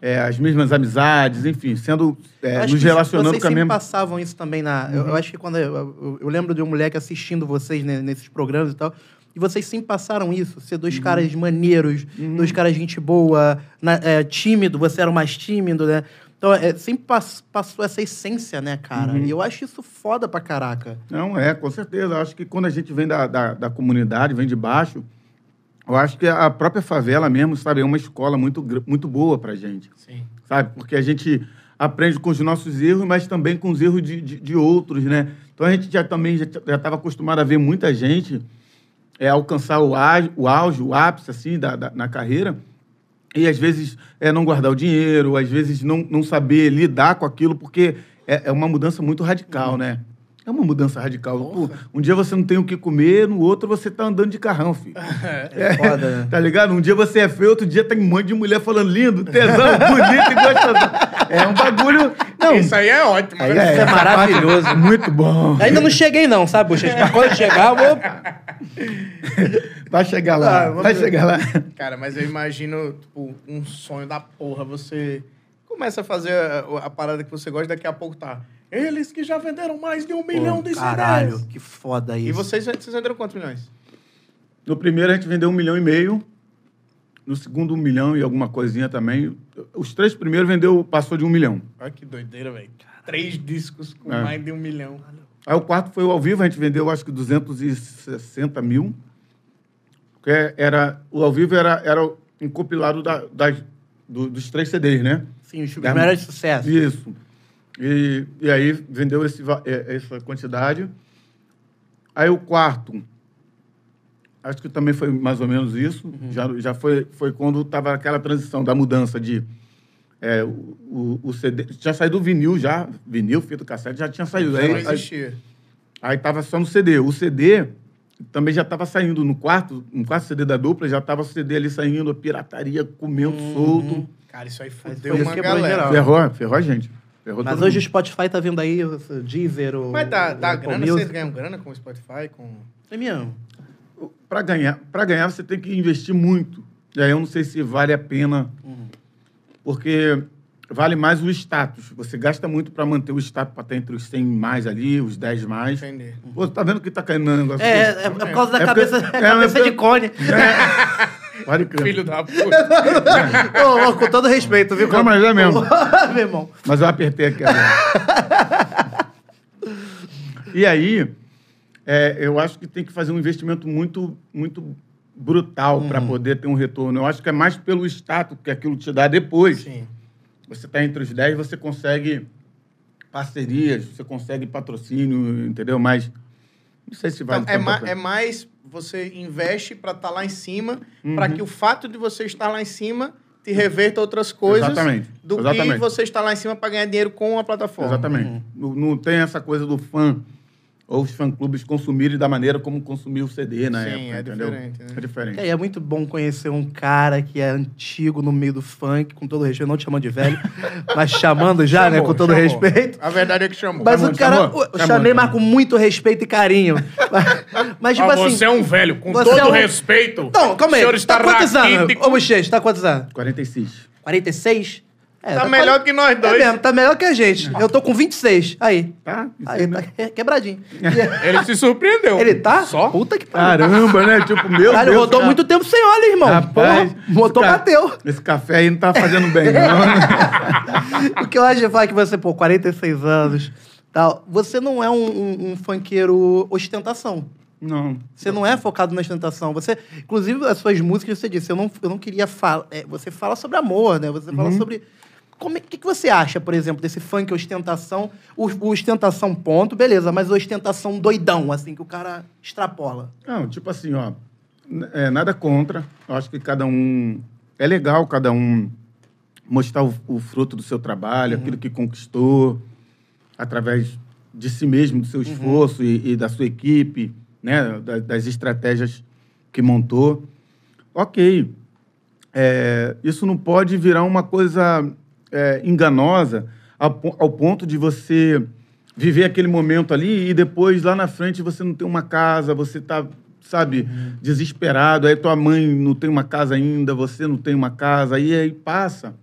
é, as mesmas amizades, enfim, sendo é, nos relacionando com a sempre mesma. passavam isso também na... Eu, eu acho que quando... Eu, eu- eu lembro de um moleque assistindo vocês né, nesses programas e tal. E vocês sempre passaram isso. Ser dois caras maneiros, dois caras gente boa, na- é, tímido. Você era o mais tímido, né? Então, é, sempre pass- passou essa essência, né, cara? E eu acho isso foda pra caraca. Não, é, com certeza. Eu acho que quando a gente vem da, da, da comunidade, vem de baixo, eu acho que a própria favela mesmo, sabe, é uma escola muito, muito boa pra gente. Sim. sabe? Porque a gente aprende com os nossos erros, mas também com os erros de, de, de outros, né? Então a gente já também já estava acostumado a ver muita gente é, alcançar o, auge, o auge, o ápice, assim, da, da- na carreira, e às vezes é, não guardar o dinheiro, às vezes não, não saber lidar com aquilo, porque é, é uma mudança muito radical, né? É uma mudança radical. Pô, um dia você não tem o que comer, no outro você tá andando de carrão, filho. É foda, né? Tá ligado? Um dia você é feio, outro dia tem um monte de mulher falando lindo, tesão, bonito e gostoso. É um bagulho. Não, Isso aí é ótimo. Aí né? Isso é maravilhoso. muito bom. Ainda não cheguei não, sabe, Bochecha? Mas quando eu chegar, eu vou... Vai chegar lá, Ah, vai ver. chegar lá. Cara, mas eu imagino, tipo, um sonho da porra. Você começa a fazer a, a parada que você gosta, daqui a pouco tá. Eles que já venderam mais de um milhão de Caralho, CDs. que foda isso. E vocês, vocês venderam quantos milhões? No primeiro a gente vendeu um milhão e meio. No segundo, um milhão e alguma coisinha também. Os três primeiros vendeu, passou de um milhão. Olha que doideira, velho. Três discos com É. mais de um milhão. Aí o quarto foi o ao vivo, a gente vendeu acho que 260 mil. Porque era, o ao vivo era, era um compilado da- das, do- dos três CDs, né? Sim, os Da- melhores sucessos. Isso. E, e aí vendeu esse, é, essa quantidade. Aí o quarto, acho que também foi mais ou menos isso. Já, já foi, foi quando estava aquela transição da mudança de. é, o, o, CD. Tinha saído o vinil já, vinil, fita cassete, já tinha saído. Já Aí, não existia. aí tava só no CD. O CD também já estava saindo no quarto, no quarto CD da dupla, já estava o CD ali saindo, a pirataria comendo solto. Cara, isso aí fudeu foi uma galera. Ferrou, ferrou a gente. Ferrou Mas hoje o. Spotify tá vindo aí, o Deezer, o... Mas dá, dá o Apple grana? Music. Vocês ganham grana com o Spotify? Com... É mesmo. Para ganhar, para ganhar você tem que investir muito. E aí eu não sei se vale a pena, porque vale mais o status. Você gasta muito para manter o status para estar entre os 100 mais ali, os 10 mais. Entender. Pô, tá vendo que tá caindo no negócio? É, é, é por causa da É cabeça, porque- é é, cabeça de cone. Filho da puta. Ô, ô, com todo respeito, viu? Não, mas é mesmo. Meu irmão. Mas eu apertei aqui agora. e aí, é, eu acho que tem que fazer um investimento muito, muito brutal para poder ter um retorno. Eu acho que é mais pelo status que aquilo te dá depois. Sim. Você está entre os 10, você consegue parcerias, você consegue patrocínio, entendeu? Mas não sei se vale Então, é, ma- é mais você investe pra estar lá em cima, Uhum. pra que o fato de você estar lá em cima te reverta outras coisas Exatamente. do que Exatamente. você estar lá em cima pra ganhar dinheiro com a plataforma. Exatamente. Não, não tem essa coisa do fã ou os fã-clubes consumirem da maneira como consumiu o CD na Sim, época, é entendeu? diferente, né? É diferente. É, e é muito bom conhecer um cara que é antigo no meio do funk, com todo respeito, não te chamando de velho, mas chamando já, né, Chamou, com todo chamou. respeito. A verdade é que chamou. Mas Chamou, o cara, chamou, eu chamou, chamei, mas com muito respeito e carinho. mas, mas, tipo Ah, assim... você é um velho, com você todo é um- respeito. Não, calma aí. O senhor está tá quantos anos? Ô, Bochecha, tá quantos anos? 46. 46? É, Tá melhor que nós É dois. mesmo, tá melhor que a gente. Eu tô com 26. Aí. Tá? Aí, tá que- quebradinho. Ele se surpreendeu. Ele tá? Só? Puta que pariu. Caramba, né? Tipo, meu Caralho, Deus. rodou cara. muito tempo sem óleo, irmão. Rapaz, Porra, motor ca- bateu. Esse café aí não tá fazendo bem, não. O que eu acho de falar é que você, pô, 46 anos, tal, você não é um, um, um funkeiro ostentação. não. Você não é focado na ostentação. Você, inclusive, as suas músicas, você disse, eu não, eu não queria falar. você fala sobre amor, né? Você fala sobre. Como, é- que, que você acha, por exemplo, desse funk ostentação? O, o ostentação ponto, beleza, mas ostentação doidão, assim, que o cara extrapola. Não, tipo assim, ó. é, nada contra. Eu acho que cada um. É legal cada um mostrar o, o fruto do seu trabalho, aquilo que conquistou, através de si mesmo, do seu esforço e, e da sua equipe, né? da- das estratégias que montou. Ok. É, isso não pode virar uma coisa é, enganosa ao, ao ponto de você viver aquele momento ali e depois lá na frente você não tem uma casa, você tá, sabe, desesperado, aí tua mãe não tem uma casa ainda, você não tem uma casa, e aí passa.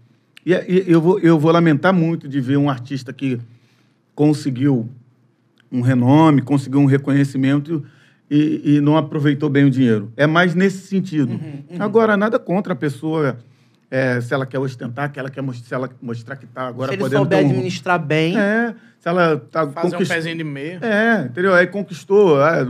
E, e eu, vou, eu vou lamentar muito de ver um artista que conseguiu um renome, conseguiu um reconhecimento e, e não aproveitou bem o dinheiro. É mais nesse sentido. Agora, nada contra a pessoa, é, se ela quer ostentar, que ela quer se ela mostrar que está agora Se ele podendo souber ter um- administrar bem, É, se ela tá Fazer um conquist- pezinho de meia. É, entendeu? Aí conquistou é,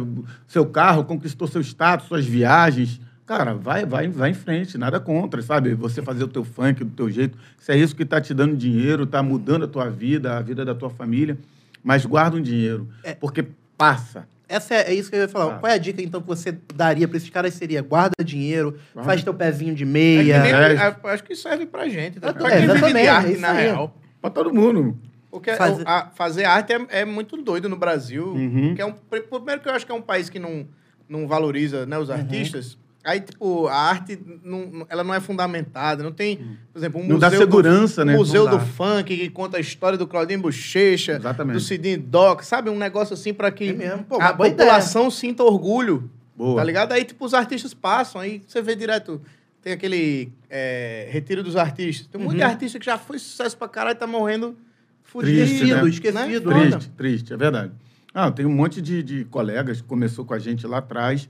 seu carro, conquistou seu status, suas viagens. Cara, vai, vai, vai em frente, nada contra, sabe? Você fazer o teu funk do teu jeito. Se é isso que tá te dando dinheiro, tá mudando a tua vida, a vida da tua família, mas guarda um dinheiro, É. porque passa. Essa é, é isso que eu ia falar. Ah. Qual é a dica, então, que você daria pra esses caras? Seria guarda dinheiro, Guarda. faz teu pezinho de É que meia. nem- É. é, acho que serve pra gente. Tá? É, Pra quem vive de é arte, na aí. real. Pra todo mundo. Porque Fazer- a- fazer arte é, é muito doido no Brasil. Uhum. Que é um, primeiro que eu acho que é um país que não, não valoriza né, os Uhum. artistas. Aí, tipo, a arte, não, ela não é fundamentada. Não tem, por exemplo, um Não dá museu segurança, do, né? Um museu Não do dá. funk que conta a história do Claudinho Bochecha, Exatamente. do Cidinho Doc, sabe? Um negócio assim pra que É mesmo. Pô, a população sinta orgulho. Boa. Tá ligado? Aí, tipo, os artistas passam, aí você vê direto. Tem aquele é, retiro dos artistas. Tem um monte de artista que já foi sucesso pra caralho e tá morrendo fudido. Triste, né? esquecido. Né? Triste, triste, é verdade. Ah, tem um monte de, de colegas que começou com a gente lá atrás.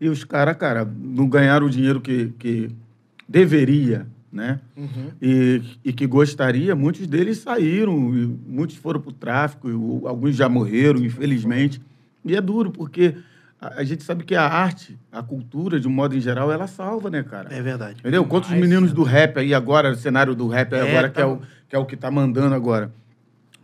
E os caras, cara, não ganharam o dinheiro que, que deveria, né? Uhum. E, e que gostaria. Muitos deles saíram, e muitos foram para o tráfico, e alguns já morreram, infelizmente. E é duro, porque a, a gente sabe que a arte, a cultura, de um modo em geral, ela salva, né, cara? É verdade. Entendeu? Quantos Demais, meninos do rap aí agora, o cenário do rap É, agora, tá que, é o, que é o que tá mandando agora.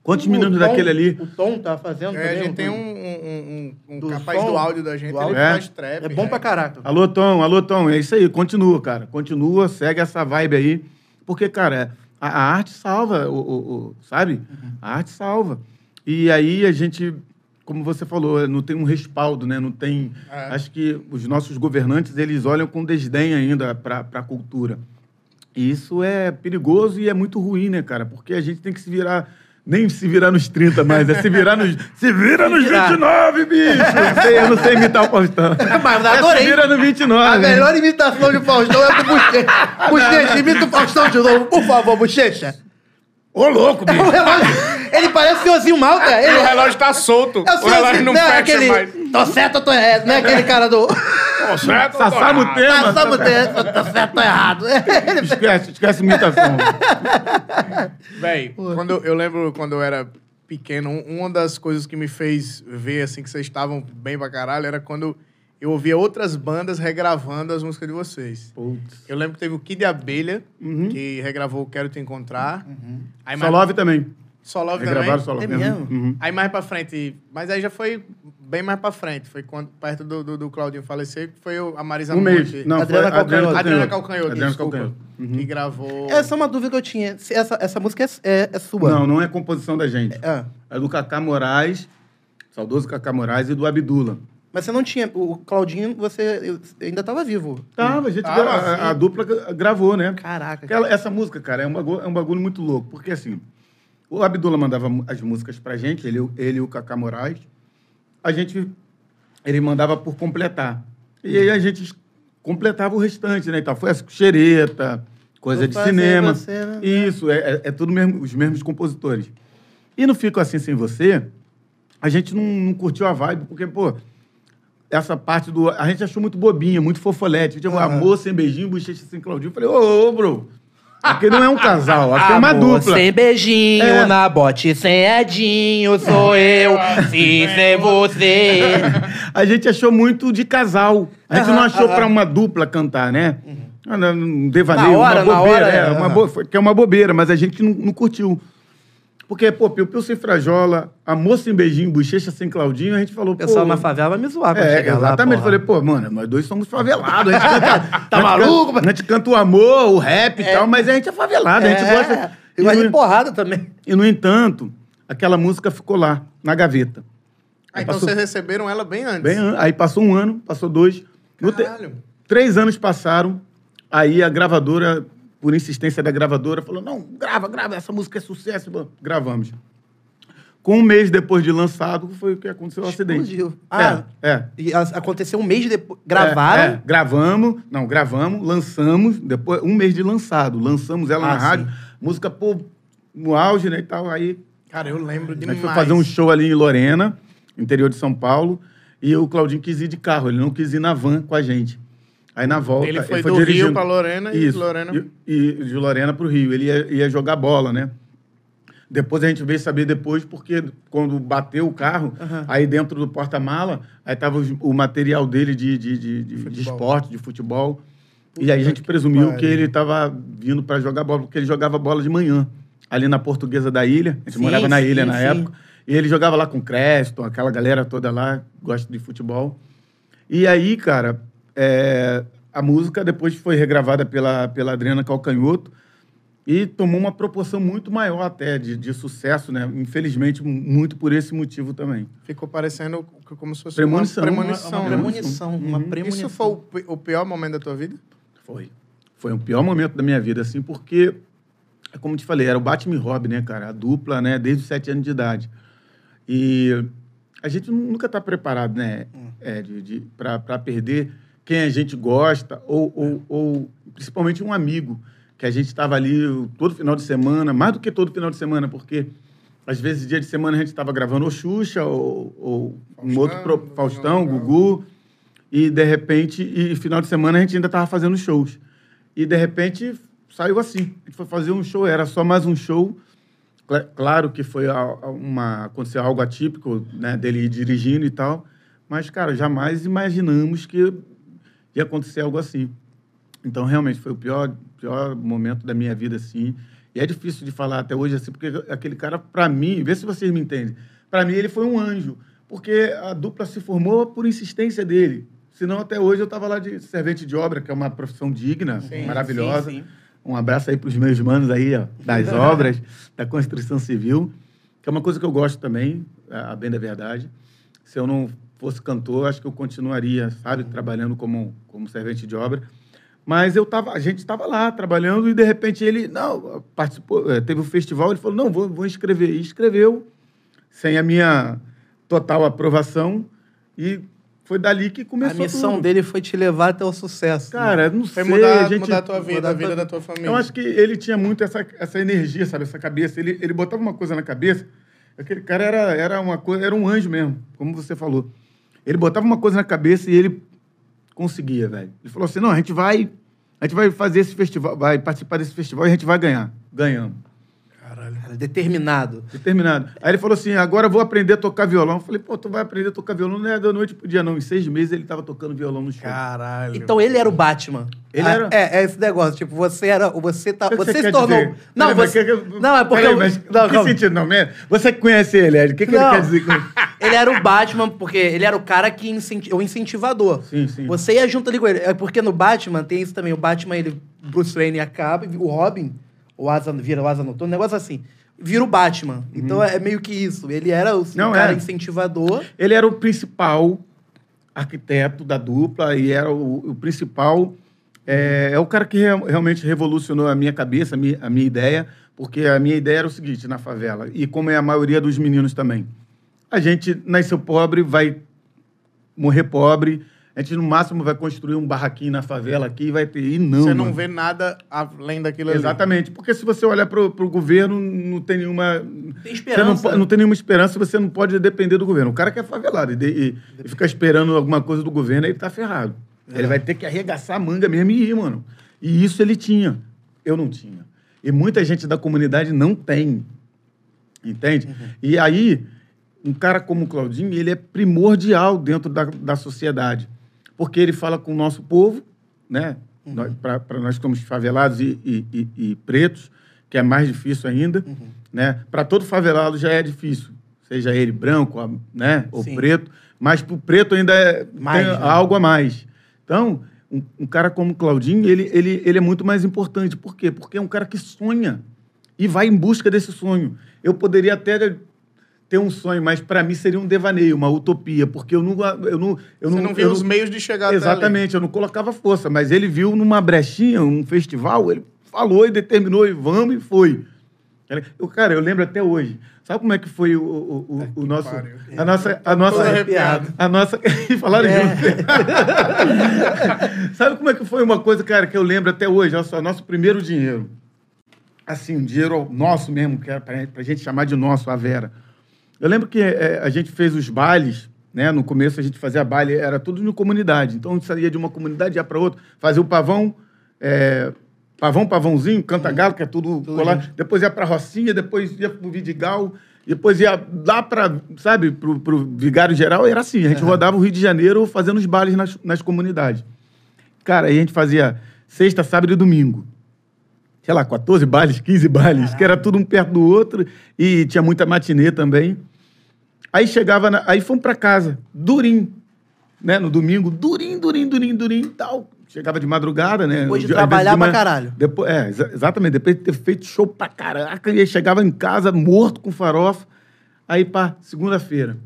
Quantos Tom- daquele ali? O Tom tá fazendo É, a gente tem um, um, um, um Do capaz som, do áudio da gente, do ele áudio. faz É? trap. É bom pra caraca. Alô, Tom, alô, Tom. É isso aí, continua, cara. Continua, segue essa vibe aí. Porque, cara, a, a arte salva, o, o- o- sabe? A arte salva. E aí a gente, como você falou, não tem um respaldo, né? Não tem... É. Acho que os nossos governantes, eles olham com desdém ainda para a cultura. E isso é perigoso e é muito ruim, né, cara? Porque a gente tem que se virar... Nem se virar nos 30 mais, é se virar nos... Se vira nos virar. 29, bicho! Eu, sei, eu não sei imitar o Faustão. Mas É, adorei. se vira no 29. A melhor imitação de Faustão é do Bochecha. Bochecha, imita o Faustão de novo, por favor, Bochecha. Ô, louco, O bicho! relógio, ele parece o senhorzinho Malta. Ele o relógio tá solto. é o o relógio não né, fecha aquele... mais. Tô certo tô errado, né? Aquele cara do... Tô certo, Sassá tô no errado. tema. Tá, sabe o que- Tô certo ou errado. Esquece, esquece imitação. Véi, quando eu, eu lembro quando eu era pequeno, um- uma das coisas que me fez ver assim que vocês estavam bem pra caralho era quando eu ouvia outras bandas regravando as músicas de vocês. Putz. Eu lembro que teve o Kid Abelha, Uhum. que regravou Quero Te Encontrar. Aí, Só Love também. Solove Aí também. gravaram solo. É mesmo? Uhum. Aí mais pra frente, mas aí já foi bem mais pra frente. Foi quando, perto do, do, do Claudinho falecer, que foi a Marisa Um mês. Monte. Não, Adriana foi Calcanhoto. Adriana Calcanhoto, Adriana. Calcanhoto. Uhum. Que gravou... Essa é uma dúvida que eu tinha. Se essa, essa música é, é, é sua. Não, não é composição da gente. Ah, É do Cacá Moraes, saudoso Cacá Moraes, e do Abdula. mas você não tinha. O Claudinho, você ainda estava vivo. Tava, a gente Tava, gra- a, a dupla gra- gravou, né? Caraca. Aquela- essa música, cara, é um, bagulho, é um bagulho muito louco. Porque assim, o Abdullah mandava as músicas pra gente, ele, ele e o Cacá Moraes. A gente. Ele mandava por completar. E aí a gente completava o restante, né? Então, foi a xereta, coisa de cinema. você, né? Isso, é, é, é tudo mesmo, os mesmos compositores. E no Fico Assim Sem Você, a gente não, não curtiu a vibe, porque, pô, essa parte do. A gente achou muito bobinha, muito fofolete. Tipo, Aham. amor sem beijinho, bochecha sem Claudinho. Eu falei, ô, ô, bro. Aqui não é um casal, aqui é uma Amor dupla. Sem beijinho, É. na bote sem Edinho, sou eu, se sem você. A gente achou muito de casal. A gente não achou pra uma dupla cantar, né? Ah, não, Um devaneio, Na hora, uma na bobeira. hora, é, é, uma aham. bo... foi- que é uma bobeira, mas a gente não, não curtiu. Porque, pô, Piu Piu sem Frajola, Amor sem Beijinho, Bochecha sem Claudinho, a gente falou, O pessoal pô... na favela vai me zoar quando É, chegar lá, exatamente. porra. Falei, pô, mano, nós dois somos favelados. A gente canta, Tá a maluco, Canta, a gente canta o amor, o rap e tal, mas a gente é favelado, a gente É, gosta. E vai de porrada também. e, no entanto, aquela música ficou lá, na gaveta. Ah, então passou- vocês receberam ela bem antes. Bem, an- aí passou um ano, passou dois. No te- Caralho. Três anos passaram, aí a gravadora, por insistência da gravadora, falou: não, grava, grava, essa música é sucesso. Gravamos. Com um mês depois de lançado, foi o que aconteceu o acidente. Explodiu. Ah, É, é. e a- aconteceu um mês depois. Gravaram? É, é, gravamos, não, gravamos, lançamos, depois, um mês de lançado, lançamos ela Ah, na rádio, sim. música, pô, no auge, né, e tal, aí Cara, eu lembro a demais. gente foi fazer um show ali em Lorena, interior de São Paulo, e o Claudinho quis ir de carro, ele não quis ir na van com a gente. Aí na volta. Ele foi do Rio pra Lorena e Isso, Lorena- E, e de Lorena pro Rio. Ele ia, ia jogar bola, né? Depois a gente veio saber depois, porque quando bateu o carro, aí dentro do porta-mala, aí tava o material dele de, de, de, de- de esporte, de futebol. e aí a gente presumiu que ele estava vindo para jogar bola, porque ele jogava bola de manhã, ali na Portuguesa da Ilha. A gente Sim, morava na sim, ilha na sim. época. E ele jogava lá com Creston, aquela galera toda lá, gosta de futebol. E aí, cara, é, a música depois foi regravada pela, pela Adriana Calcanhoto e tomou uma proporção muito maior até de, de sucesso, né? Infelizmente, muito por esse motivo também. Ficou parecendo como se fosse Premonição. uma premonição. Uma né? premonição. Uma Uhum. premonição. Isso foi o, pi- o pior momento da tua vida? Foi. Foi o pior momento da minha vida, assim, porque, é como te falei, era o Batman e Robin, né, cara? A dupla, né? Desde os sete anos de idade. E a gente nunca está preparado, né? É, de, de, para perder quem a gente gosta, ou, ou, ou principalmente um amigo, que a gente estava ali todo final de semana, mais do que todo final de semana, porque às vezes dia de semana a gente estava gravando o Xuxa, ou, ou um Faustão, outro pro, Faustão, Magal. Gugu, e de repente, e final de semana a gente ainda estava fazendo shows. E de repente saiu assim. A gente foi fazer um show, era só mais um show. Cla- Claro que foi uma aconteceu algo atípico, né, dele ir dirigindo e tal, mas cara, jamais imaginamos que ia acontecer algo assim. Então, realmente foi o pior pior momento da minha vida assim. E é difícil de falar até hoje assim, porque aquele cara para mim, vê se vocês me entendem. Para mim ele foi um anjo, porque a dupla se formou por insistência dele. Senão até hoje eu estava lá de servente de obra, que é uma profissão digna, Sim, maravilhosa. sim, sim. Um abraço aí para os meus manos aí, ó, das obras, da construção civil, que é uma coisa que eu gosto também, a bem da verdade. Se eu não fosse cantor, acho que eu continuaria, sabe, trabalhando como, como servente de obra. Mas eu tava, a gente estava lá trabalhando e de repente ele, não, participou, eh, teve o festival, ele falou, não, vou, vou inscrever. E escreveu, sem a minha total aprovação, e foi dali que A começou missão tudo. dele foi te levar até o sucesso. né? Cara, não Foi sei, mudar, a gente... mudar a tua vida, mudar a a vida tua- da tua família. Eu acho que ele tinha muito essa, essa energia, sabe? Essa cabeça. Ele, ele botava uma coisa na cabeça. Aquele cara era, era, uma coisa, era um anjo mesmo, como você falou. Ele botava uma coisa na cabeça e ele conseguia, velho. Ele falou assim: não, a gente vai. A gente vai fazer esse festival, vai participar desse festival e a gente vai ganhar. Ganhamos. Caralho. Cara, determinado. Determinado. Aí ele falou assim: agora eu vou aprender a tocar violão. Eu falei, pô, tu vai aprender a tocar violão, não é da noite pro dia, não. Em seis meses ele tava tocando violão no show. Caralho. Então ele era o Batman. Ele Ah, era... É, é esse negócio. Tipo, você era. Você tá. Que Você, você se tornou. dizer? Não, Peraí, você. que- Não, é porque. Peraí, mas não, que sentido, não? né? Você conhece ele, Ed, o que, que ele quer dizer com Ele era o Batman, porque ele era o cara que incenti... o incentivador. Sim, sim. Você ia junto ali com ele. É porque no Batman tem isso também. O Batman, ele. Bruce Wayne acaba, o Robin, o Asa, vira o Asa Noturno, um negócio assim. Vira o Batman. Então é meio que isso. Ele era o, Uhum. Não, cara é. incentivador. Ele era o principal arquiteto da dupla e era o, o principal. É, é o cara que re- realmente revolucionou a minha cabeça, a minha, a minha ideia, porque a minha ideia era o seguinte na favela, e como é a maioria dos meninos também. A gente nasceu pobre, vai morrer pobre, a gente no máximo vai construir um barraquinho na favela aqui e vai ter. E não. Você não mano. vê nada além daquilo ali. Exatamente, porque se você olhar para o governo, não tem nenhuma. Tem Você não, esperança. não tem nenhuma esperança, você não pode depender do governo. O cara que é favelado e, de- e- e fica esperando alguma coisa do governo, aí ele tá ferrado. Ele vai ter que arregaçar a manga mesmo e ir, mano. E isso ele tinha. Eu não tinha. E muita gente da comunidade não tem. Entende? E aí, um cara como o Claudinho, ele é primordial dentro da, da sociedade. Porque ele fala com o nosso povo, né? Para nós que somos favelados e, e- e- e pretos, que é mais difícil ainda, né? Para todo favelado já é difícil, seja ele branco, né? Ou Sim. preto, mas para o preto ainda é, Mais, né? algo a mais. Então, um, um cara como o Claudinho, ele, ele, ele é muito mais importante. Por quê? Porque é um cara que sonha e vai em busca desse sonho. Eu poderia até ter um sonho, mas para mim seria um devaneio, uma utopia, porque eu não... Eu não, eu Você não viu eu os meios de chegar. Exatamente, eu não colocava força, mas ele viu numa brechinha, um festival, ele falou e determinou, e vamos, e foi. Eu, cara, eu lembro até hoje. Sabe como é que foi o, o, o- o nosso. pariu. A nossa. A nossa, arrepiado. a nossa. Falaram É. junto. Sabe como é que foi uma coisa, cara, que eu lembro até hoje? Só, nosso primeiro dinheiro. Assim, um dinheiro nosso mesmo, que era pra, pra gente chamar de nosso, a Vera. Eu lembro que é, a gente fez os bailes, né? No começo a gente fazia baile, era tudo em comunidade. Então a gente saía de uma comunidade, ia para outra, fazia o pavão, é, pavão, pavãozinho, canta-galo, que é tudo, colado. Depois ia para Rocinha, depois ia para o Vidigal, depois ia lá para, sabe, pro, pro Vigário Geral. Era assim, a gente rodava o Rio de Janeiro fazendo os bailes nas, nas comunidades. Cara, aí a gente fazia sexta, sábado e domingo sei lá, 14 bailes, 15 bailes, que era tudo um perto do outro, e tinha muita matinê também. Aí chegava, na- aí fomos para casa, durinho, né, no domingo, durinho, durinho, durinho, durinho e tal. Chegava de madrugada, né? Depois de trabalhar pra manhã. caralho. Depois, é, exa- exatamente, depois de ter feito show pra caraca, e aí chegava em casa morto com farofa. Aí, pá, segunda-feira.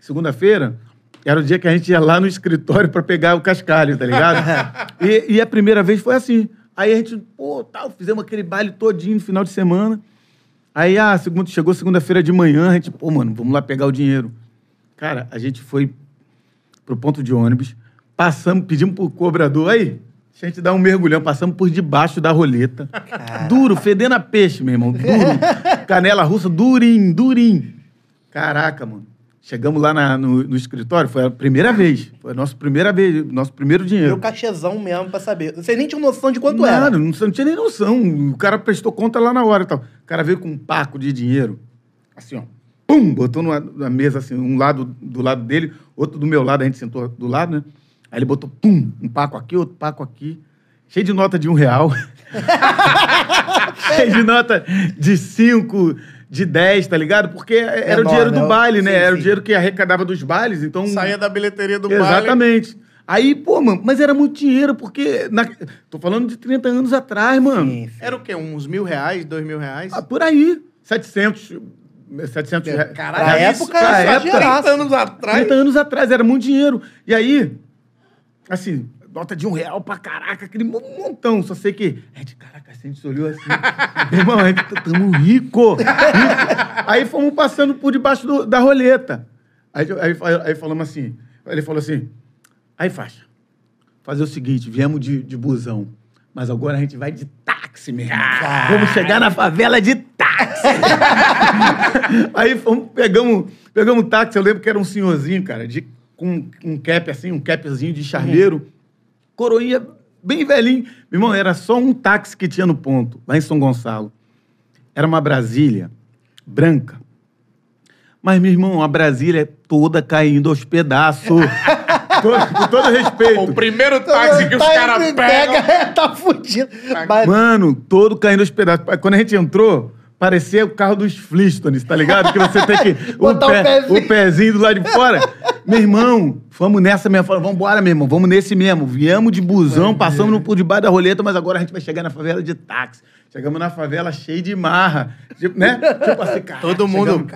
Segunda-feira era o dia que a gente ia lá no escritório para pegar o cascalho, tá ligado? e, e a primeira vez foi assim. Aí a gente, pô, tal, fizemos aquele baile todinho no final de semana. Aí, ah, segundo, chegou segunda-feira de manhã, a gente, pô, mano, vamos lá pegar o dinheiro. Cara, a gente foi pro ponto de ônibus, passamos, pedimos pro cobrador, aí, a gente dá um mergulhão, passamos por debaixo da roleta. Duro, fedendo a peixe, meu irmão, duro. Canela russa, durinho, durinho. Caraca, mano. Chegamos lá na- no, no escritório, foi a primeira vez. Foi a nossa primeira vez, nosso primeiro dinheiro. Deu cachezão mesmo pra saber. Você nem tinha noção de quanto era. não, não tinha nem noção. O cara prestou conta lá na hora e tal. O cara veio com um paco de dinheiro, assim, ó. Pum! Botou numa, na mesa, assim, um lado do lado dele, outro do meu lado, a gente sentou do lado, né? Aí ele botou, pum, um paco aqui, outro paco aqui. Cheio de nota de um real. Cheio de nota de cinco, de dez, tá ligado? Porque era o Menor, dinheiro né? do baile, né? Sim, era o sim. dinheiro que arrecadava dos bailes, então... Saía da bilheteria do baile. Exatamente. Aí, pô, mano, mas era muito dinheiro, porque. na- Tô falando de 30 anos atrás, mano. Sim, sim. Era o quê? Uns mil reais, dois mil reais? Ah, por aí. 700. 700 reais. Caralho, Pra isso, época, pra era época, exageraço. 30 anos atrás. 30 anos atrás, era muito dinheiro. E aí, assim, nota de um real pra caraca, aquele mon- montão. Só sei que. É de caraca, a gente olhou assim. Meu irmão, a gente tá- tamo rico, rico. Aí fomos passando por debaixo do- da roleta. Aí, aí, aí falamos assim. Ele falou assim: aí, faixa, fazer o seguinte, viemos de, de busão. Mas agora a gente vai de táxi, meu irmão. Vamos chegar na favela de táxi. Aí fomos, pegamos, pegamos um táxi. Eu lembro que era um senhorzinho, cara, de, com um cap assim, um capzinho de charneiro. Coroinha bem velhinho. Meu irmão, era só um táxi que tinha no ponto, lá em São Gonçalo. Era uma Brasília branca. Mas, meu irmão, a Brasília é toda caindo aos pedaços. todo, com todo respeito. O primeiro táxi que os Tá caras pegam. pega, tá fudido. Mas, Mano, todo caindo aos pedaços. Quando a gente entrou, parecia o carro dos Flintstones, tá ligado? Que você tem que. Botar o pezinho. o pezinho do lado de fora. Meu irmão, vamos nessa mesmo. Falei, vamos embora, meu irmão, vamos nesse mesmo. Viemos de busão, passamos no por debaixo da roleta, mas agora a gente vai chegar na favela de táxi. Chegamos na favela cheio de marra. Tipo, né? Tipo assim, cara. Todo mundo-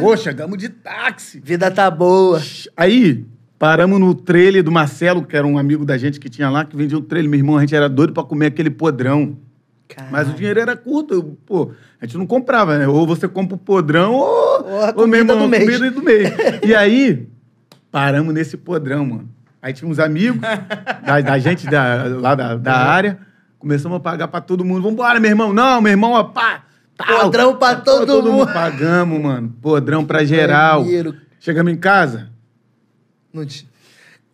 Pô, chegamos de táxi. vida tá boa. Aí, paramos no trailer do Marcelo, que era um amigo da gente que tinha lá, que vendia um trailer. Meu irmão, a gente era doido pra comer aquele podrão. Mas o dinheiro era curto. eu, pô, a gente não comprava, né? Ou você compra o podrão, ou, Ou a ou irmão, do mês. comida do mês. e aí, paramos nesse podrão, mano. Aí tinha uns amigos da, da gente da, lá da, da área. Começamos a pagar pra todo mundo. Vambora, meu irmão. Não, meu irmão, ó, pá. tal. Podrão pra todo mundo. Pagamos, mano. Podrão pra geral. Chegamos em casa. Não te...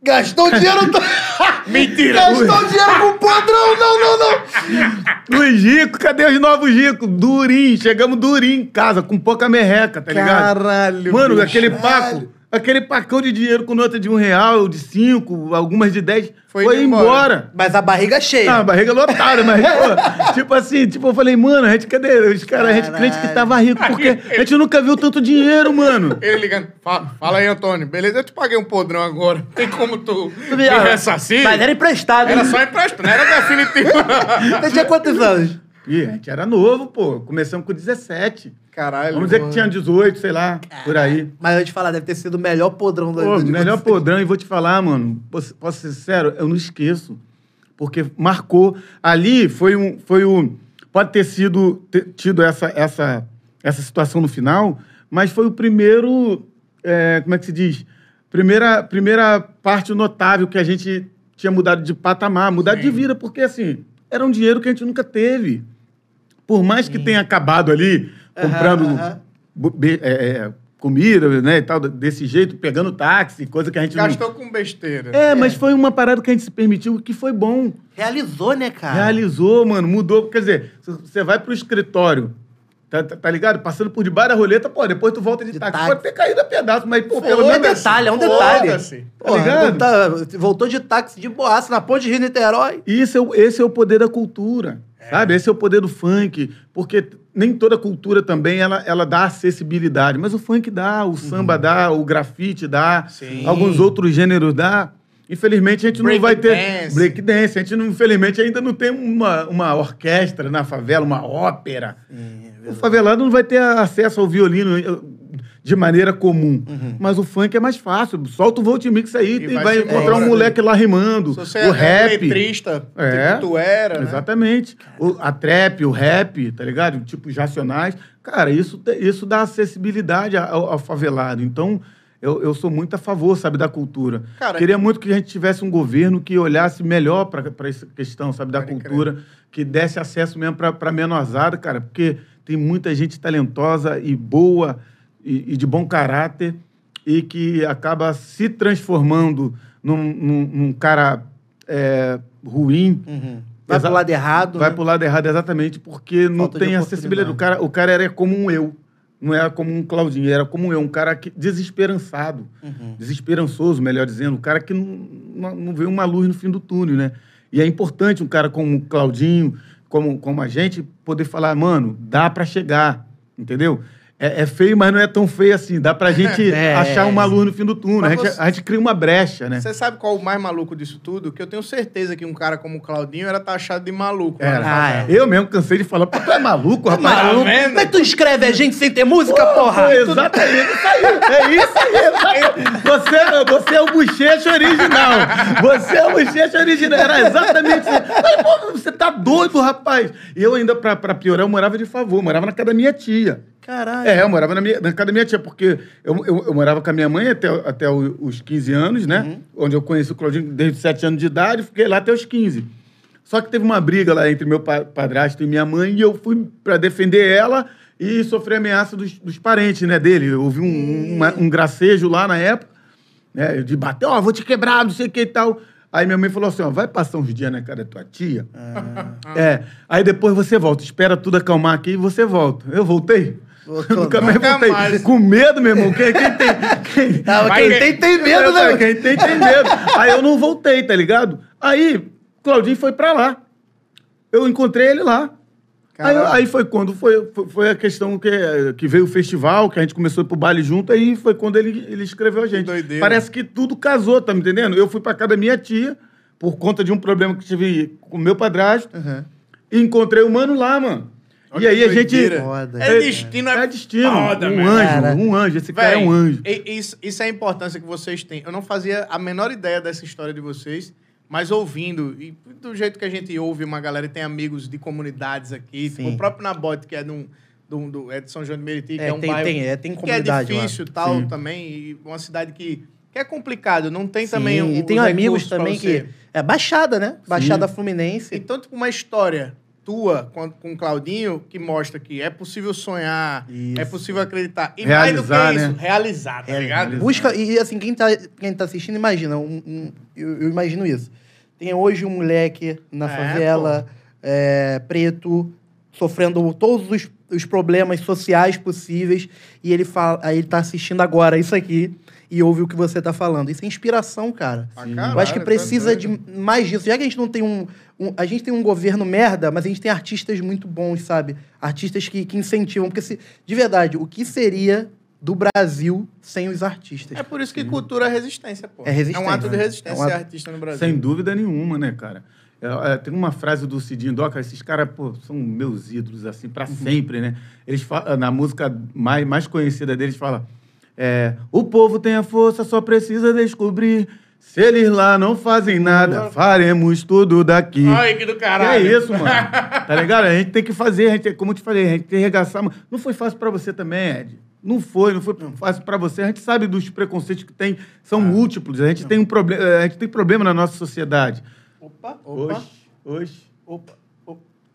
Gastou dinheiro... Mentira! Gastou dinheiro com podrão, não, não, não. Luiz Rico, cadê os novos ricos? Durinho, chegamos durinho em casa, com pouca merreca, tá ligado? Caralho, Mano, bicho. aquele paco, aquele pacão de dinheiro com nota de um real, de cinco, algumas de dez, Foi foi, embora. embora. Mas a barriga cheia. Ah, a barriga lotada, mas, pô, tipo assim, tipo, eu falei, mano, a gente, cadê? Os caras, a gente crente que tava rico, porque a gente nunca viu tanto dinheiro, mano. Ele ligando, fala, fala aí, Antônio. Beleza, eu te paguei um podrão agora. Tem como tu me ressarcir? Mas era emprestado. Era só empréstimo, não era definitivo. Você tinha quantos anos? E a gente era novo, pô. Começamos com 17. Caralho. Vamos dizer que tinha 18, sei lá, por aí. Mas eu te falar, deve ter sido o melhor podrão da Pô, melhor vocês. podrão, e vou te falar, mano, posso, posso ser sincero, eu não esqueço. Porque marcou. Ali foi um. Foi um pode ter sido ter tido essa, essa, essa situação no final, mas foi o primeiro. é, como é que se diz? Primeira, primeira parte notável que a gente tinha mudado de patamar, mudado de vida, porque assim, era um dinheiro que a gente nunca teve. Por mais que tenha acabado ali comprando é, é, comida, né, e tal, desse jeito, pegando táxi, coisa que a gente Gastou com besteira. não... É, mas foi uma parada que a gente se permitiu que foi bom. Realizou, né, cara? Realizou, mano, mudou. Quer dizer, você vai pro escritório, tá, tá- tá ligado? Passando por debaixo da roleta, pô, depois tu volta de, De táxi. táxi. Pode ter caído a pedaço, mas, pô, pelo É um menos... detalhe, é um detalhe. Porra, Tá ligado? tá- voltou de táxi de boaça na ponte de Rio Niterói. Isso é, o- esse é o poder da cultura, sabe? Esse é o poder do funk, porque nem toda cultura também ela, ela dá acessibilidade, mas o funk dá, o samba dá, o grafite dá, Sim. alguns outros gêneros dá. Infelizmente a gente não Break vai ter dance. break dance, a gente não, infelizmente ainda não tem uma, uma orquestra na favela, uma ópera. o favelado não vai ter acesso ao violino de maneira comum, mas o funk é mais fácil. Solta o Voltimix aí E vai vai, encontrar um moleque lá rimando. Se você o é rap. letrista, É. tipo tu era, né? Exatamente. O- a trap, o rap, tá ligado? Tipo, os racionais. Cara, isso, isso dá acessibilidade ao, ao favelado. Então, eu, eu sou muito a favor, sabe, da cultura. Cara, Queria muito que a gente tivesse um governo que olhasse melhor para essa questão, sabe, da Pode crer. cultura, que desse acesso mesmo para menorzada, cara, porque tem muita gente talentosa e boa e, e de bom caráter e que acaba se transformando num, num- num cara é, ruim, Vai Exa- pro lado errado. Vai né? pro lado errado exatamente porque não Falta de tem acessibilidade. O cara, o cara era como um eu. Não era como um Claudinho, era como um eu, um cara que, desesperançado. Uhum. Desesperançoso, melhor dizendo. Um cara que não, não, não vê uma luz no fim do túnel, né? E é importante um cara como o Claudinho, como, como a gente, poder falar, mano, dá pra chegar, entendeu? É, é feio, mas não é tão feio assim. Dá pra gente É. achar uma luz no fim do túnel. A Mas gente, você- a gente cria uma brecha, né? Você sabe qual o mais maluco disso tudo? Que eu tenho certeza que um cara como o Claudinho era taxado de maluco. Era. lá na Ah, favela. Eu mesmo cansei de falar, pô, tu é maluco, rapaz? Maluco. vendo? Como é que tu escreve a gente sem ter música, Pô, porra? pô, exatamente. Isso aí. É isso aí. Você, você é o bochecha original. Você é o bochecha original. Era exatamente isso. Falei, pô, você tá doido, rapaz. E eu ainda, pra, pra piorar, eu morava de favor. Morava na casa da minha tia. Caralho. É, eu morava na, minha, na casa da minha tia, porque eu, eu, eu morava com a minha mãe até, até os 15 anos, né? Onde eu conheci o Claudinho desde os 7 anos de idade, fiquei lá até os 15. Só que teve uma briga lá entre meu pa- padrasto e minha mãe, e eu fui pra defender ela e sofri ameaça dos, dos parentes, né, dele. Houve um, uma- um gracejo lá na época, né, de bater, ó, vou te quebrar, não sei o que e tal. Aí minha mãe falou assim, ó, vai passar uns dias na casa da tua tia. É, aí depois você volta, espera tudo acalmar aqui e você volta. Eu voltei. Nunca mais voltei. mais. Com medo, meu irmão. Quem, quem tem. Quem, Vai quem que- tem, tem medo, né? Quem tem, tem medo. Aí eu não voltei, tá ligado? Aí, Claudinho foi pra lá. Eu encontrei ele lá. Aí, aí foi quando foi, foi, foi a questão que, que veio o festival, que a gente começou a ir pro baile junto, aí foi quando ele, ele escreveu a gente. doideira. Parece que tudo casou, tá me entendendo? Eu fui pra casa da minha tia, por conta de um problema que tive com o meu padrasto, Uhum. e encontrei o mano lá, mano. Olha e aí a gente. Foda. É destino, é, É destino. foda, um mesmo. anjo, Cara. um anjo. Esse cara é Véi, um anjo. e- Isso, isso é a importância que vocês têm. Eu não fazia a menor ideia dessa história de vocês, mas ouvindo, e do jeito que a gente ouve uma galera e tem amigos de comunidades aqui, Sim. tipo, o próprio Nabote, que é, de, um, do, do- é de São João de Meriti, que é, É, um tem, bairro tem, é, tem que é comunidade lá. difícil e tal Sim. também, e uma cidade que, que é complicado, não tem Sim, também e os tem amigos também que... É Baixada, né? Baixada Fluminense. Então, tipo, uma história tua com, com o Claudinho que mostra que é possível sonhar, Isso. é possível acreditar. E Realizar, mais do que né? isso, realizar, tá É, ligado? Busca, e assim, quem tá, quem tá assistindo, imagina, um- um- eu, eu imagino isso. Tem hoje um moleque na É, favela, é, preto, sofrendo todos os, os problemas sociais possíveis, e ele, fala, aí ele tá assistindo agora isso aqui e ouve o que você tá falando. Isso é inspiração, cara. Eu caralho, acho que tá precisa de mais disso. Já que a gente não tem um, um- A gente tem um governo merda, mas a gente tem artistas muito bons, sabe? Artistas que, que incentivam. Porque, se, de verdade, o que seria do Brasil sem os artistas? É por isso que cultura é resistência, pô. É resistência, É um ato de né? resistência É um ato- ser artista no Brasil. Sem dúvida nenhuma, né, cara? É, é, tem uma frase do Cidinho Doca, esses caras, pô, são meus ídolos, assim, Uhum. pra sempre, né? Eles falam, na música mais, mais conhecida deles, fala é, o povo tem a força, só precisa descobrir. Se eles lá não fazem nada, faremos tudo daqui. Ai, que do E caralho. é isso, mano. Tá ligado? A gente tem que fazer, a gente, como eu te falei, a gente tem que arregaçar. mano. Não foi fácil pra você também, Ed. Não foi, não foi fácil pra você. A gente sabe dos preconceitos que tem, são múltiplos. A gente tem um problema, a gente tem problema na nossa sociedade. Opa, opa. Oxe, oxe. Opa,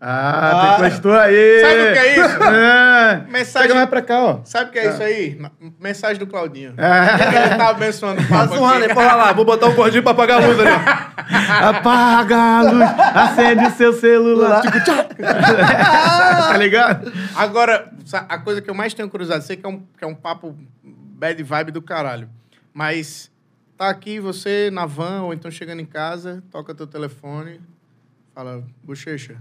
opa. Ah, tu encostou aí. Sabe o que é isso? É. Mensagem- Chega mais pra cá, ó. Sabe o que é isso aí? Mensagem do Claudinho. É. Ele tá abençoando o papo um aí, aqui. porra lá, vou botar um gordinho pra apagar a luz ali. Apaga a luz, acende o seu celular. Tá ligado? Agora, a coisa que eu mais tenho curiosidade, sei que é um, que é um papo bad vibe do caralho, mas tá aqui você na van ou então chegando em casa, toca teu telefone, fala, bochecha,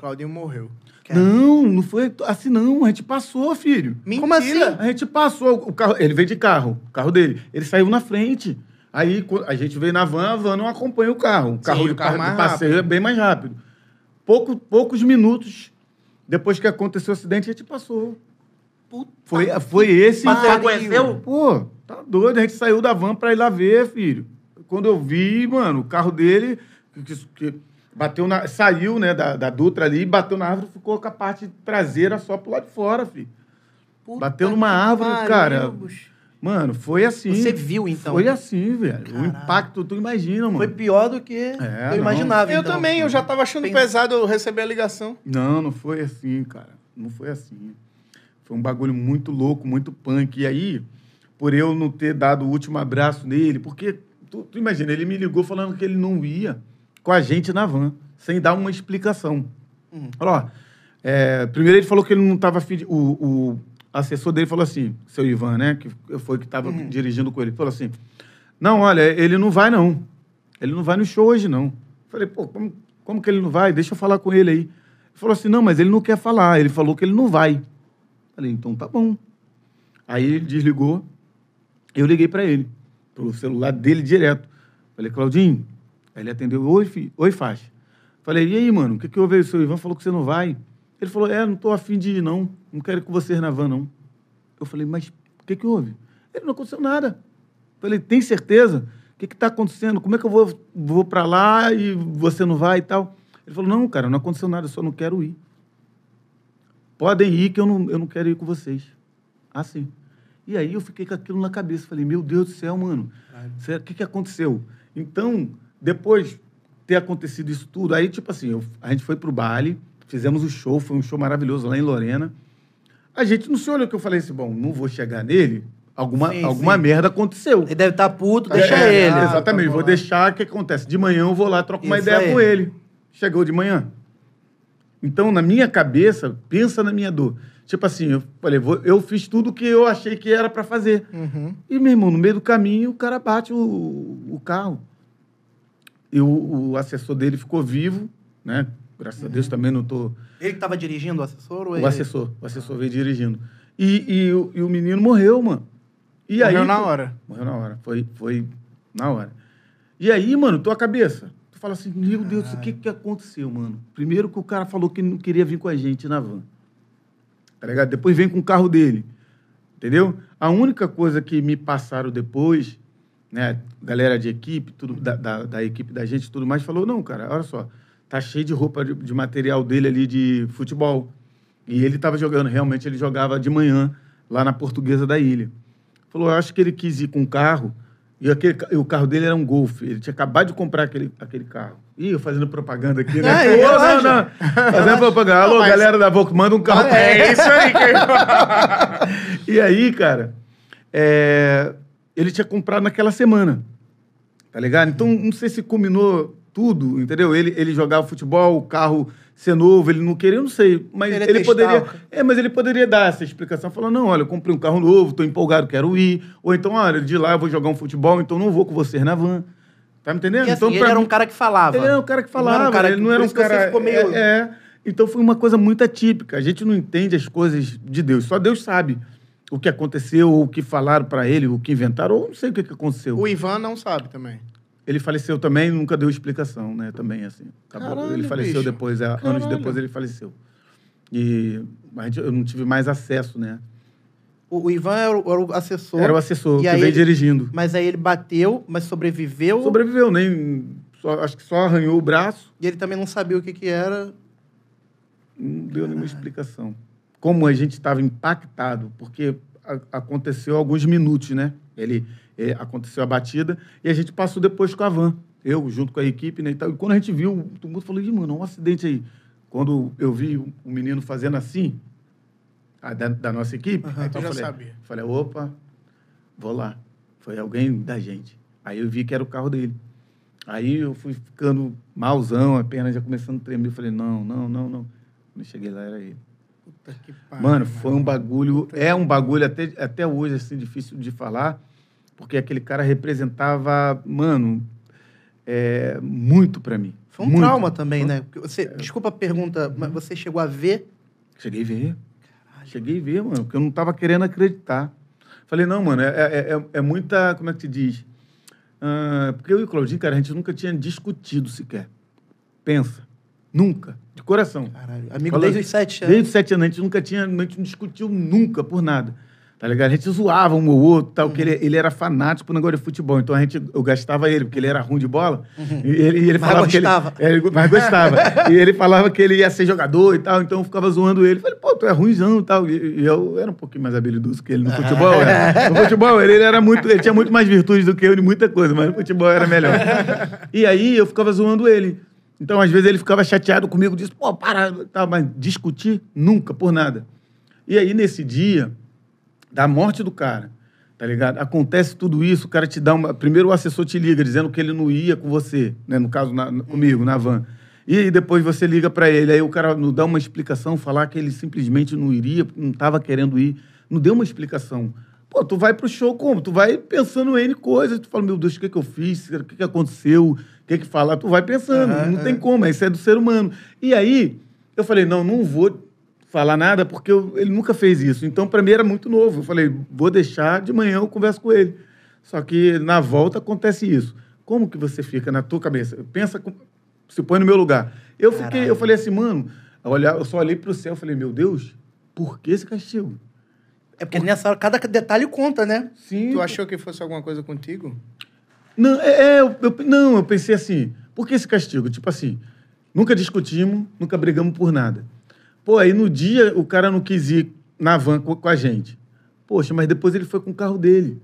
Claudinho morreu. Não, não foi assim não. A gente passou, filho. Mentira! Como assim? A gente passou. O carro, ele veio de carro, o carro dele. Ele saiu na frente. Aí a gente veio na van, a van não acompanha o carro. O carro, o de, carro de mais passeio é bem mais rápido. Pouco, poucos minutos depois que aconteceu o acidente, a gente passou. Foi, foi esse. Mas você reconheceu? Pô, tá doido. A gente saiu da van pra ir lá ver, filho. Quando eu vi, mano, o carro dele que, que bateu na, saiu, né, da, da Dutra ali, bateu na árvore, ficou com a parte traseira só pro lado de fora, filho. Bateu numa árvore, pariu, cara. bicho. Mano, foi assim. Você viu, então? Foi assim, velho. O impacto, tu imagina, mano. Foi pior do que É, eu imaginava. Eu então. também, eu já tava achando pesado eu receber a ligação. Não, não foi assim, cara. Não foi assim. Foi um bagulho muito louco, muito punk. E aí, por eu não ter dado o último abraço nele, porque, tu, tu imagina, ele me ligou falando que ele não ia com a gente na van, sem dar uma explicação. Falou, ó, é, primeiro ele falou que ele não estava afim de, o, o assessor dele falou assim, seu Ivan, né, que foi que estava dirigindo com ele, falou assim, não, olha, ele não vai não. Ele não vai no show hoje não. Falei, pô, como, como que ele não vai? Deixa eu falar com ele aí. Ele falou assim, não, mas ele não quer falar. Ele falou que ele não vai. Falei, então tá bom. Aí ele desligou, eu liguei para ele, pro celular dele direto. Falei, Claudinho, aí ele atendeu, oi, oi, faixa. Falei, e aí, mano, o que, que houve aí? O seu Ivan falou que você não vai. Ele falou, é, não tô afim de ir, não. Não quero ir com vocês na van, não. Eu falei, mas o que, que houve? Ele não aconteceu nada. Falei, tem certeza? O que está acontecendo? Como é que eu vou, vou para lá e você não vai e tal? Ele falou, não, cara, não aconteceu nada, eu só não quero ir. Podem ir que eu não, eu não quero ir com vocês. Assim. E aí eu fiquei com aquilo na cabeça. Falei, meu Deus do céu, mano. O que, que aconteceu? Então, depois ter acontecido isso tudo, aí, tipo assim, eu- a gente foi pro baile, fizemos o show, foi um show maravilhoso lá em Lorena. A gente não se olhou que eu falei assim, bom, não vou chegar nele, alguma, Sim, alguma sim. merda aconteceu. Ele deve estar puto, deixa É, ele. é, exatamente, Ah, vou tá bom. deixar, o que acontece? De manhã eu vou lá, troco uma Isso ideia aí. com ele. Chegou de manhã. Então, na minha cabeça, pensa na minha dor. Tipo assim, eu falei, vou- eu fiz tudo que eu achei que era pra fazer. Uhum. E, meu irmão, no meio do caminho, o cara bate o, o carro. E o, o assessor dele ficou vivo, né? Graças a Deus também não tô... Ele que tava dirigindo o assessor ou O ele? assessor, o assessor veio dirigindo. E, e, o- e o menino morreu, mano. E Morreu aí, na hora. Morreu na hora. Foi, foi na hora. E aí, mano, tua cabeça. Tu fala assim, meu Deus, o que que aconteceu, mano? Primeiro que o cara falou que não queria vir com a gente na van. Tá ligado? Depois vem com o carro dele. Entendeu? A única coisa que me passaram depois, né, galera de equipe, tudo, da, da, da equipe da gente tudo mais, falou, não, cara, olha só, tá cheio de roupa de, de material dele ali de futebol. E ele tava jogando, realmente ele jogava de manhã lá na Portuguesa da Ilha. Falou, eu acho que ele quis ir com um carro, e, aquele, e o carro dele era um Golf. Ele tinha acabado de comprar aquele, aquele carro. Ih, eu fazendo propaganda aqui, né? É, Pô, não, não. Fazendo propaganda. Alô, Não, mas- galera da Volkswagen, manda um carro pra É isso aí que e aí, cara, é, ele tinha comprado naquela semana. Tá ligado? Então, não sei se combinou tudo, entendeu? Ele, ele jogava futebol, o carro ser novo, ele não queria, eu não sei. Mas Ele ele, poderia. É, mas ele poderia dar essa explicação, falando, não, olha, eu comprei um carro novo, tô empolgado, quero ir. Ou então, olha, de lá eu vou jogar um futebol, então não vou com vocês na van. Tá me entendendo? E assim, então, ele era mim- um cara que falava. ele era um cara que Ele não era falava, um cara ele que- não era um cara. ficou meio- é, é. Então foi uma coisa muito atípica. A gente não entende as coisas de Deus. Só Deus sabe o que aconteceu, ou o que falaram pra ele, o que inventaram, ou não sei o que, que aconteceu. O Ivan não sabe também. Ele faleceu também, nunca deu explicação, né? Também, assim. Acabou. Caralho, ele faleceu bicho. depois, é, anos Caralho. depois ele faleceu. E a gente- eu não tive mais acesso, né? O, o Ivan era o, era o assessor. Era o assessor que veio ele- dirigindo. Mas aí ele bateu, mas sobreviveu. Sobreviveu, nem. só- acho que só arranhou o braço. E ele também não sabia o que que era. Não deu nenhuma explicação. Como a gente estava impactado, porque a- aconteceu alguns minutos, né? Ele, eh, aconteceu a batida e a gente passou depois com a van. Eu, junto com a equipe, né? E, tal. E quando a gente viu, todo mundo falou, mano, um acidente aí. Quando eu vi o o menino fazendo assim, a da, da nossa equipe, Aham, então eu já falei, sabia. falei, opa, vou lá. Foi alguém da gente. Aí eu vi que era o carro dele. Aí eu fui ficando malzão, a perna já começando a tremer. Eu falei, não, não, não, não. Quando eu cheguei lá, era ele. Puta que pariu. Mano, foi um bagulho, é um bagulho até, até hoje, assim, difícil de falar, porque aquele cara representava, mano, é, muito pra mim. Foi um Muito. trauma também, né? Você, desculpa a pergunta, mas você chegou a ver? Cheguei a ver. Cheguei a ver, mano, porque eu não tava querendo acreditar. Falei, não, mano, é, é, é- é muita, como é que te diz? Ah, porque eu e o Claudinho, cara, a gente nunca tinha discutido sequer. Pensa. Nunca. De coração. Caralho, amigo Fala- desde os sete anos. Desde os sete anos, a gente nunca tinha, a gente não discutiu nunca por nada. Tá ligado? A gente zoava um ou outro, tal, porque ele, ele era fanático pro negócio de futebol. Então a gente, eu gastava ele, porque ele era ruim de bola. E ele, e ele Mas falava gostava. que ele. é, ele- mas gostava. e ele falava que ele ia ser jogador e tal, então eu ficava zoando ele. Falei, pô, tu é ruimzão e tal. E, e eu era um pouquinho mais habilidoso que ele no futebol. né? No futebol, ele, ele era muito. Ele tinha muito mais virtudes do que eu de muita coisa, mas no futebol era melhor. e aí eu ficava zoando ele. Então, às vezes, ele ficava chateado comigo, disse, pô, para, tá, mas discutir nunca, por nada. E aí, nesse dia da morte do cara, tá ligado? Acontece tudo isso, o cara te dá uma. Primeiro o assessor te liga dizendo que ele não ia com você, né? No caso, na- comigo, na van. E aí depois você liga pra ele, aí o cara não dá uma explicação, falar que ele simplesmente não iria, não tava querendo ir. Não deu uma explicação. Pô, tu vai pro show como? Tu vai pensando em N coisas, tu fala, meu Deus, o que, que eu fiz? O que, que aconteceu? O que, que falar? Tu vai pensando, Aham, não tem como, isso é do ser humano. E aí, eu falei, não, não vou falar nada, porque eu- ele nunca fez isso. Então, para mim, era muito novo. Eu falei, vou deixar, de manhã eu converso com ele. Só que na volta acontece isso. Como que você fica na tua cabeça? Pensa, se põe no meu lugar. Eu fiquei, Caralho. eu falei assim, mano, eu, olhar, eu só olhei pro céu falei, meu Deus, por que esse castigo? É porque nessa hora cada detalhe conta, né? Sim. Tu achou que fosse alguma coisa contigo? Não, é, é, eu, eu- não, eu pensei assim, por que esse castigo? Tipo assim, nunca discutimos, nunca brigamos por nada. Pô, aí no dia o cara não quis ir na van com, com a gente. Poxa, mas depois ele foi com o carro dele.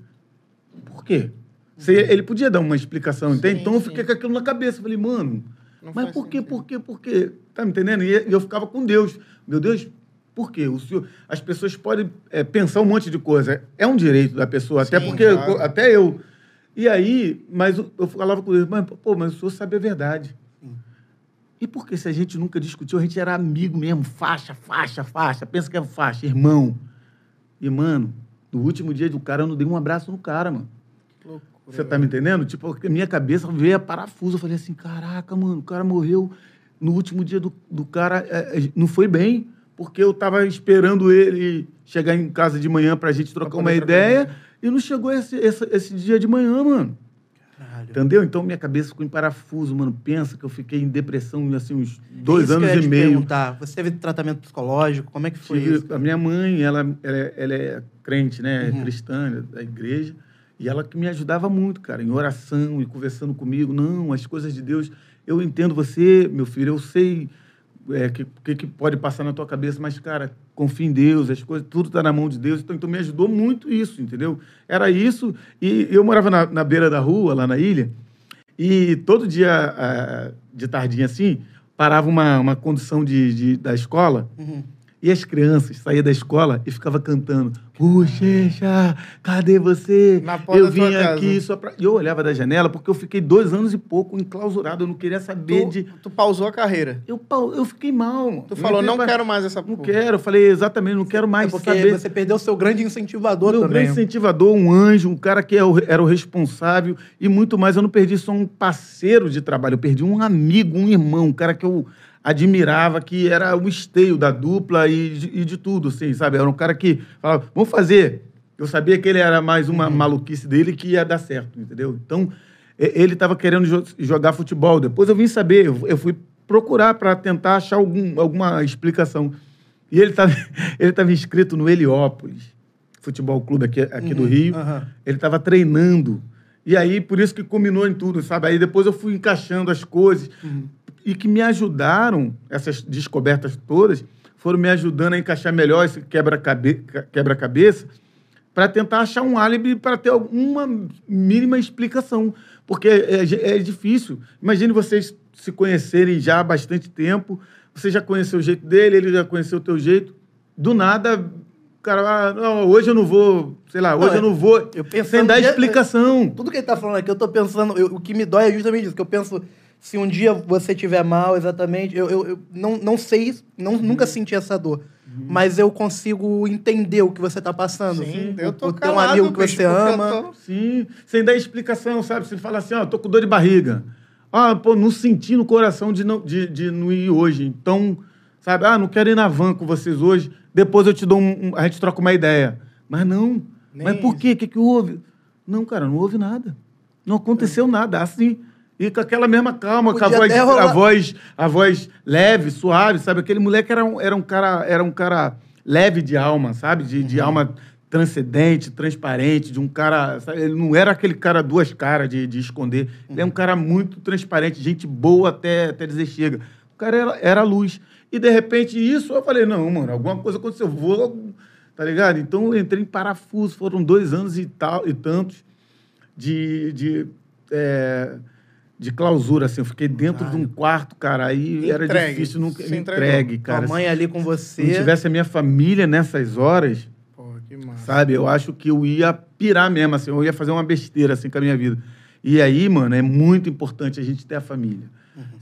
Por quê? Você- ele podia dar uma explicação, entende? Sim, Então eu sim. fiquei com aquilo na cabeça. Falei, mano, Não mas por quê, por quê, por quê? Tá me entendendo? E eu ficava com Deus. Meu Deus, por quê? O senhor, as pessoas podem é, pensar um monte de coisa. É um direito da pessoa, até Sim, porque claro. até eu. E aí, mas eu falava com Deus, mas, pô, mas o senhor sabe a verdade. E porque se a gente nunca discutiu, a gente era amigo mesmo, faixa, faixa, faixa. Pensa que é faixa, irmão. E, mano, no último dia do cara, eu não dei um abraço no cara, mano. Você tá me entendendo? Tipo, a minha cabeça veio a parafuso. Eu falei assim, caraca, mano, o cara morreu no último dia do, do cara. é, é, não foi bem, porque eu tava esperando ele chegar em casa de manhã pra gente trocar Pra uma trocar ideia. E não chegou esse, esse, esse dia de manhã, mano. Caralho. Entendeu? Então minha cabeça ficou em parafuso, mano. Pensa que eu fiquei em depressão, assim, uns dois anos e te meio. perguntar. Você teve tratamento psicológico? Como é que foi Tive- isso? a minha mãe, ela, ela, é- ela é crente, né? Uhum. Cristã, da igreja. E ela que me ajudava muito, cara, em oração e conversando comigo. Não, as coisas de Deus, eu entendo você, meu filho, eu sei é, que, que, que pode passar na tua cabeça, mas, cara, confia em Deus, as coisas, tudo está na mão de Deus. Então, então, me ajudou muito isso, entendeu? Era isso. E eu morava na, na beira da rua, lá na ilha, e todo dia, ah, de tardinha assim, parava uma, uma condução de, de- da escola Uhum. E as crianças saíam da escola e ficavam cantando Bochecha, cadê você? Na porta eu vim casa. aqui só pra... E eu olhava da janela porque eu fiquei dois anos e pouco enclausurado. Eu não queria saber Tu, de... tu pausou a carreira. Eu, eu fiquei mal. mano. Tu falou, não pra- quero mais essa Não porra. quero. Eu falei, exatamente, não quero É mais porque saber. você perdeu o seu grande incentivador Meu também. grande incentivador, um anjo, um cara que é era o responsável e muito mais. Eu não perdi só um parceiro de trabalho, eu perdi um amigo, um irmão, um cara que eu admirava, que era o esteio da dupla e de, e de tudo, assim, sabe? Era um cara que falava, vamos fazer. Eu sabia que ele era mais uma maluquice dele que ia dar certo, entendeu? Então, ele estava querendo jo- jogar futebol. Depois eu vim saber, eu, eu fui procurar para tentar achar algum, alguma explicação. E ele estava ele tava inscrito no Heliópolis, futebol clube aqui, aqui do Rio. aham. Ele estava treinando. E aí, por isso que combinou em tudo, sabe? Aí depois eu fui encaixando as coisas. E que me ajudaram, essas descobertas todas, foram me ajudando a encaixar melhor esse quebra-cabe- quebra-cabeça para tentar achar um álibi para ter alguma mínima explicação. Porque é, é difícil. Imagine vocês se conhecerem já há bastante tempo, você já conheceu o jeito dele, ele já conheceu o teu jeito. Do nada, o cara, ah, não, hoje eu não vou, sei lá, hoje Não, eu não vou, eu sem dar dia- explicação. Tudo que ele tá falando aqui, eu tô pensando. eu- o que me dói é justamente isso. Que eu penso, se um dia você tiver mal, exatamente. Eu, eu, eu não, não sei, não, Uhum. nunca senti essa dor. Mas eu consigo entender o que você tá passando. Sim, Por- eu tô por ter um calado, amigo que você ama. tô- Sim, sem dar explicação, sabe? Você fala assim, ó, tô com dor de barriga. Ah, pô, não senti no coração de não, de, de não ir hoje. Então, sabe? Ah, não quero ir na van com vocês hoje. Depois eu te dou um... um- a gente troca uma ideia. Mas não. Nem Mas por quê? O que, que houve? Não, cara, não houve nada. Não aconteceu nada. Assim... E com aquela mesma calma, com a Podia voz, rolar- a voz, a voz leve, suave, sabe? Aquele moleque era um, era um cara, era um cara leve de alma, sabe? De, de alma transcendente, transparente, de um cara. sabe? Ele não era aquele cara duas caras de, de esconder. Ele é um cara muito transparente, gente boa até, até dizer chega. O cara era, era luz. E de repente isso eu falei, não, mano, alguma coisa aconteceu, vou. Tá ligado? Então eu entrei em parafuso, foram dois anos e tal, e tantos de. de é, de clausura, assim, eu fiquei dentro de um quarto, cara, aí era Entregue. difícil nunca Se me entregou. entregue, Tua cara. mãe ali com Se você. não tivesse a minha família nessas horas, Porra, que massa. sabe? Eu acho que eu ia pirar mesmo, assim, eu ia fazer uma besteira, assim, com a minha vida. E aí, mano, é muito importante a gente ter a família,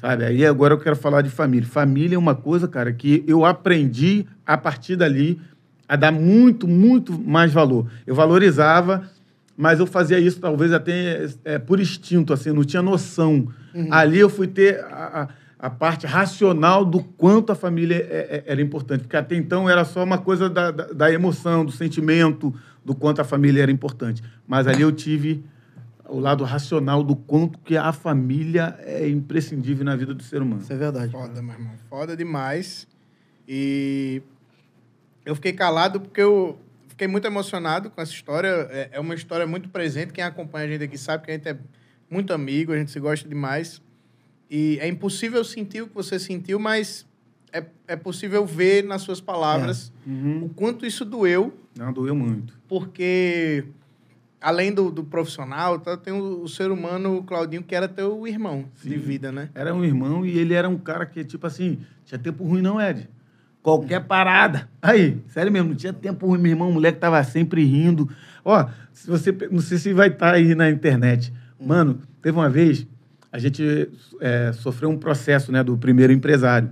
sabe? Aí agora eu quero falar de família. Família é uma coisa, cara, que eu aprendi a partir dali a dar muito, muito mais valor. Eu valorizava, mas eu fazia isso talvez até é, por instinto, assim, não tinha noção. Ali eu fui ter a, a- a parte racional do quanto a família é- é- era importante. Porque até então era só uma coisa da, da, da emoção, do sentimento, do quanto a família era importante. Mas ali eu tive o lado racional do quanto que a família é imprescindível na vida do ser humano. Isso é verdade. Foda, meu irmão. Foda demais. E eu fiquei calado porque eu fiquei muito emocionado com essa história. É, é uma história muito presente. Quem acompanha a gente aqui sabe que a gente é muito amigo, a gente se gosta demais. E é impossível sentir o que você sentiu, mas é, é possível ver nas suas palavras o quanto isso doeu, Não, doeu muito. porque além do, do profissional, tá, tem o, o ser humano, o Claudinho, que era teu irmão de Sim. vida, né? Era um irmão e ele era um cara que, tipo assim, tinha tempo ruim, não, Ed? Qualquer parada. Aí, sério mesmo, não tinha tempo ruim, meu irmão, o moleque tava sempre rindo. Ó, se você, não sei se vai estar aí na internet. Mano, teve uma vez, a gente é, sofreu um processo né, do primeiro empresário.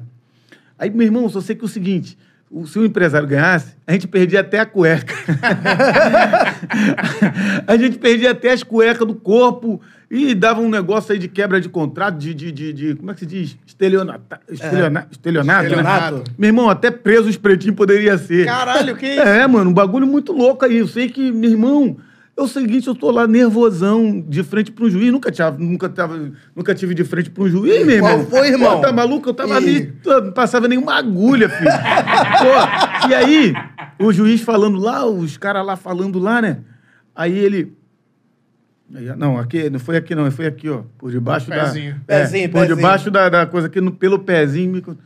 Aí, meu irmão, só sei que é o seguinte: se o empresário ganhasse, a gente perdia até a cueca. a gente perdia até as cuecas do corpo e dava um negócio aí de quebra de contrato, de. de, de, de- como é que se diz? Estelionata, estelionato. estelionato, né? Estelionato. Meu irmão, até preso os pretinhos poderia ser. Caralho, que isso? É, mano, um bagulho muito louco aí. Eu sei que, meu irmão, é o seguinte, eu tô lá nervosão, de frente pro juiz. Nunca, tinha, nunca, tava, nunca tive de frente pro juiz, meu Qual irmão. foi, irmão? Pô, tá maluco? Eu tava Ih. ali, não passava nenhuma agulha, filho. Pô, e aí, o juiz falando lá, os caras lá falando lá, né? Aí ele... Não, aqui, não foi aqui não, foi aqui, ó. Por debaixo Pezinho. da... é, Pezinho, por pezinho. debaixo da, da coisa aqui, no, pelo pezinho. Me... con-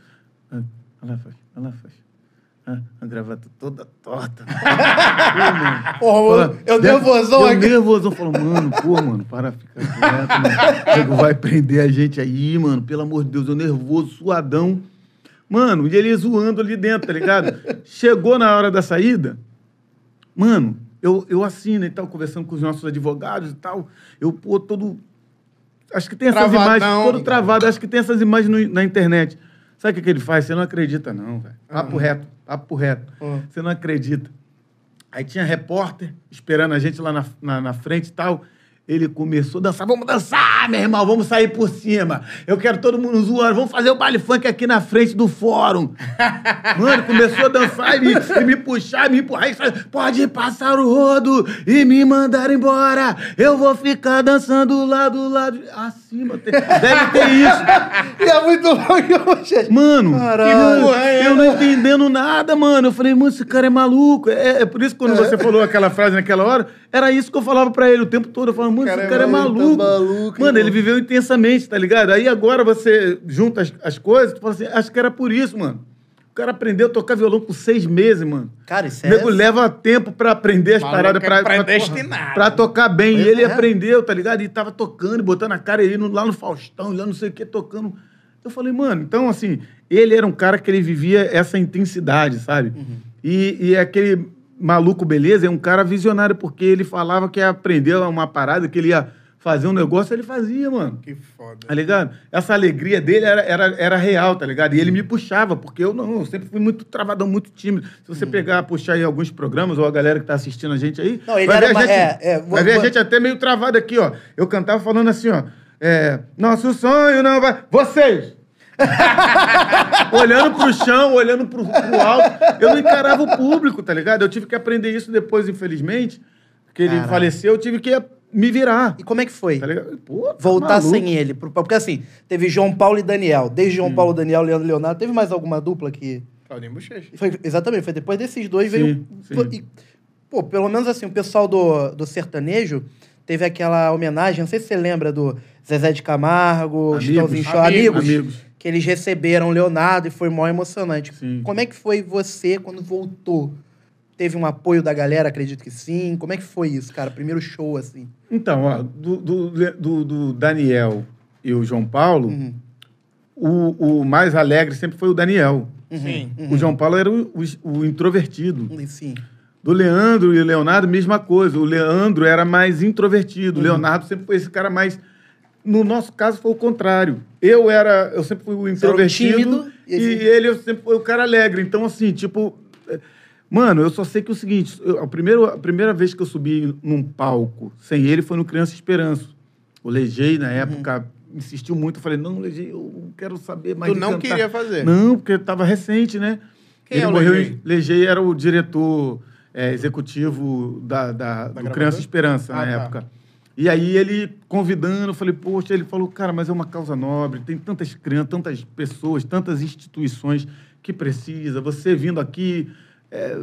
Ah, Olha lá, faz. Olha lá, faz. A gravata toda torta. Porra, eu, eu nervosão eu aqui. nervosão. Falou, mano, pô, mano, para ficar quieto, mano. Vai prender a gente aí, mano. Pelo amor de Deus, eu nervoso, suadão. Mano, e ele zoando ali dentro, tá ligado? Chegou na hora da saída, mano, eu, eu assino e tal, conversando com os nossos advogados e tal. Eu, pô, todo. Acho que tem essas Travadão. imagens, todo travado, acho que tem essas imagens no- na internet. Sabe o que, que ele faz? Você não acredita, não, velho. Papo reto, papo reto. Uhum. Você não acredita. Aí tinha repórter esperando a gente lá na, na, na frente e tal. Ele começou a dançar. Vamos dançar, meu irmão, vamos sair por cima. Eu quero todo mundo zoando. Vamos fazer o baile funk aqui na frente do fórum. Mano, começou a dançar e me, e me puxar, me empurrar. E Pode passar o rodo e me mandar embora. Eu vou ficar dançando lá do lado. Acima. tem- Deve ter isso. E é muito louco, gente. Mano, Caralho. que porra é eu não entendendo nada, mano. Eu falei, mano, esse cara é maluco. É, é por isso que quando você falou aquela frase naquela hora, era isso que eu falava pra ele o tempo todo. Eu falava, mano, Cara esse é cara é maluco, maluco. tá maluco, mano, ele viveu intensamente, tá ligado? Aí agora você junta as, as coisas, tu fala assim, acho que era por isso, mano. O cara aprendeu a tocar violão por seis meses, mano. Cara, isso O é... nego leva tempo pra aprender as paradas é pra, pra, pra tocar bem. Pois e ele é. aprendeu, tá ligado? E tava tocando, botando a cara no- lá no Faustão, lá não sei o que, tocando. Eu falei, mano, então assim, ele era um cara que ele vivia essa intensidade, sabe? E, e aquele maluco beleza é um cara visionário, porque ele falava que ia aprender uma parada, que ele ia fazer um negócio, ele fazia, mano. Que foda. Tá ligado? Essa alegria dele era, era, era real, tá ligado? E ele me puxava, porque eu não, eu sempre fui muito travadão, muito tímido. Se você pegar, puxar aí alguns programas, ou a galera que tá assistindo a gente aí, Não, ele vai ver, a uma- gente, é, é, vou- vai ver a vou- gente até meio travado aqui, ó. Eu cantava falando assim, ó. É, Nosso sonho não vai. Vocês! olhando pro chão, olhando pro, pro alto. Eu não encarava o público, tá ligado? Eu tive que aprender isso depois, infelizmente. Que ele faleceu, eu tive que me virar. E como é que foi? Tá? Pô, tá Voltar maluco. sem ele. Porque assim, teve João Paulo e Daniel. Desde João Paulo, Daniel, Leandro e Leonardo. Teve mais alguma dupla que... Claudinho Bochecha. Foi, exatamente, foi depois desses dois Sim, veio. sim. E, pô, pelo menos assim, o pessoal do, do sertanejo teve aquela homenagem, não sei se você lembra do Zezé de Camargo, Amigos. Chitãozinho Show, Amigos. amigos, que eles receberam o Leonardo e foi mó emocionante. Sim. Como é que foi você quando voltou? Teve um apoio da galera, acredito que sim. Como é que foi isso, cara? Primeiro show, assim. Então, ó, do, do, do- do Daniel e o João Paulo, Uhum. o, o mais alegre sempre foi o Daniel. Sim. O João Paulo era o, o- o introvertido. E Sim. Do Leandro e o Leonardo, mesma coisa. O Leandro era mais introvertido. O Leonardo sempre foi esse cara mais. No nosso caso, foi o contrário. Eu era. Eu sempre fui o era o introvertido. tímido e e esse- ele eu sempre foi o cara alegre. Então, assim, tipo. Mano, eu só sei que é o seguinte: eu- a, primeira, a primeira vez que eu subi num palco sem ele foi no Criança Esperança. O Legei, na época, insistiu muito. Eu falei: não, Legei, eu quero saber mais. Tu não cantar." queria fazer? Não, porque estava recente, né? Quem ele é o morreu. Legei? em- Legei era o diretor é, executivo da, da- do gravadora? Criança Esperança, Ah, na tá. época. E aí ele convidando, eu falei, poxa, ele falou, cara, mas é uma causa nobre, tem tantas crianças, tantas pessoas, tantas instituições que precisa. Você vindo aqui, é,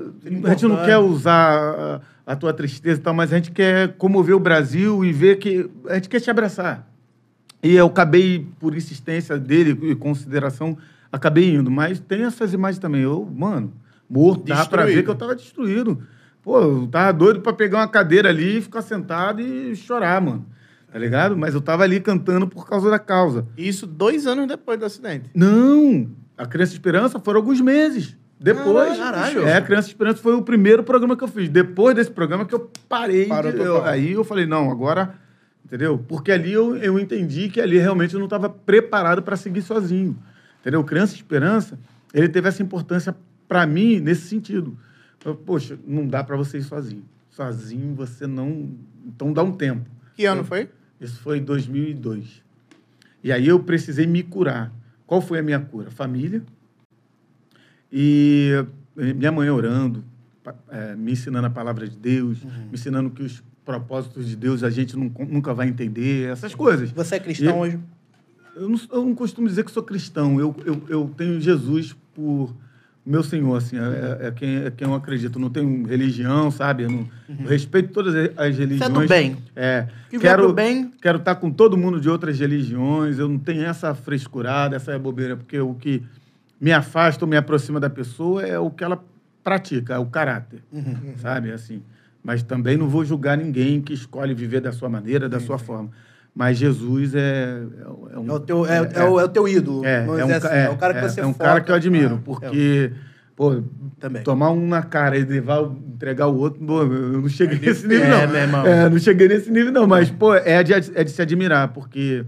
a gente não quer usar a, a tua tristeza e tal, mas a gente quer comover o Brasil e ver que a gente quer te abraçar. E eu acabei, por insistência dele e consideração, acabei indo. Mas tem essas imagens também. Eu, mano, morto, dá pra ver que eu tava destruído. Pô, eu tava doido pra pegar uma cadeira ali, ficar sentado e chorar, mano. Tá ligado? Mas eu tava ali cantando por causa da causa. Isso dois anos depois do acidente. Não! A Criança Esperança foram alguns meses. Depois. Caralho. É, a Criança Esperança foi o primeiro programa que eu fiz. Depois desse programa que eu parei. Parou de- total. eu- aí eu falei, não, agora Entendeu? Porque ali eu, eu entendi que ali realmente eu não estava preparado para seguir sozinho. Entendeu? Criança Esperança, ele teve essa importância para mim nesse sentido. Eu, Poxa, não dá para você ir sozinho. Sozinho você não. Então dá um tempo. Que ano foi? Isso foi em 2002. E aí eu precisei me curar. Qual foi a minha cura? Família. E minha mãe orando, eh, me ensinando a palavra de Deus, Uhum. me ensinando que os propósitos de Deus a gente não- nunca vai entender, essas coisas. Você é cristão E- hoje? Eu não, eu não costumo dizer que sou cristão. Eu, eu, eu tenho Jesus por meu Senhor, assim, é, é quem, é quem eu acredito. Não tenho religião, sabe? Eu, não, eu respeito todas as religiões. Uhum. Você é do bem. É. Que Quero, bem. quero estar com todo mundo de outras religiões. Eu não tenho essa frescurada, essa bobeira, porque o que me afasta ou me aproxima da pessoa é o que ela pratica, é o caráter, Uhum. sabe? Assim. Mas também não vou julgar ninguém que escolhe viver da sua maneira, da sua forma. Mas Jesus é, é, um, É o teu, é, é o, é o teu ídolo. é, é um, assim, é, é o cara que é, você é um foca. cara que eu admiro, Ah, porque, pô, Também. tomar um na cara e levar, entregar o outro, pô, eu não cheguei nesse nível, É, não. meu irmão. É, não cheguei nesse nível, não, mas, pô, é de, é de se admirar, porque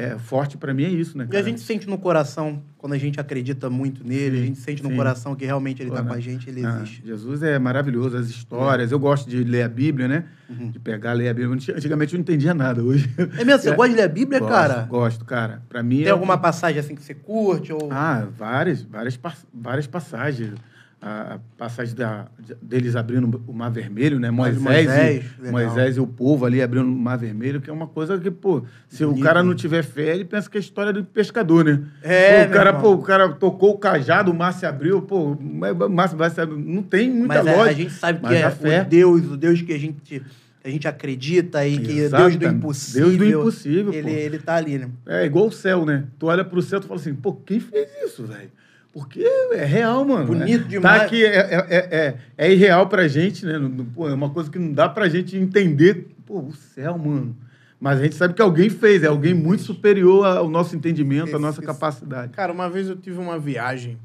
é, forte pra mim é isso, né, E cara? a gente sente no coração, quando a gente acredita muito nele, a Sim, gente sente no sim. coração que realmente ele tá né? com a gente, ele Ah, existe. Jesus é maravilhoso, as histórias. Eu gosto de ler a Bíblia, né? Uhum. De pegar, ler a Bíblia. Antigamente eu não entendia nada, hoje... É mesmo, você gosta de ler a Bíblia, gosto, cara? Gosto, cara. Pra mim Tem é alguma passagem assim que você curte? Ou... Ah, várias, várias, várias passagens. A, a passagem da, de- deles abrindo o Mar Vermelho, né? Moisés, Moisés, e. Moisés e o povo ali abrindo o Mar Vermelho, que é uma coisa que, pô, se Bonito, o cara não tiver fé, ele pensa que é história do pescador, né? É, Pô, o, cara, pô, o cara tocou o cajado, o mar se abriu, pô, o mar se abrir. Não tem muita Mas é, lógica. a gente sabe que é a fé, o Deus, o Deus que a gente, a gente acredita e que é Deus do Exatamente. impossível. Deus do impossível, Ele, pô. ele tá ali, né? É igual o céu, né? Tu olha pro céu e fala assim, pô, quem fez isso, velho? Porque é real, mano. Bonito é, demais. Tá aqui, é, é, é, é, é irreal pra gente, né? Pô, é uma coisa que não dá pra gente entender. Pô, o céu, mano. Mas a gente sabe que alguém fez, é alguém muito superior ao nosso entendimento, à nossa esse- capacidade. Cara, uma vez eu tive uma viagem.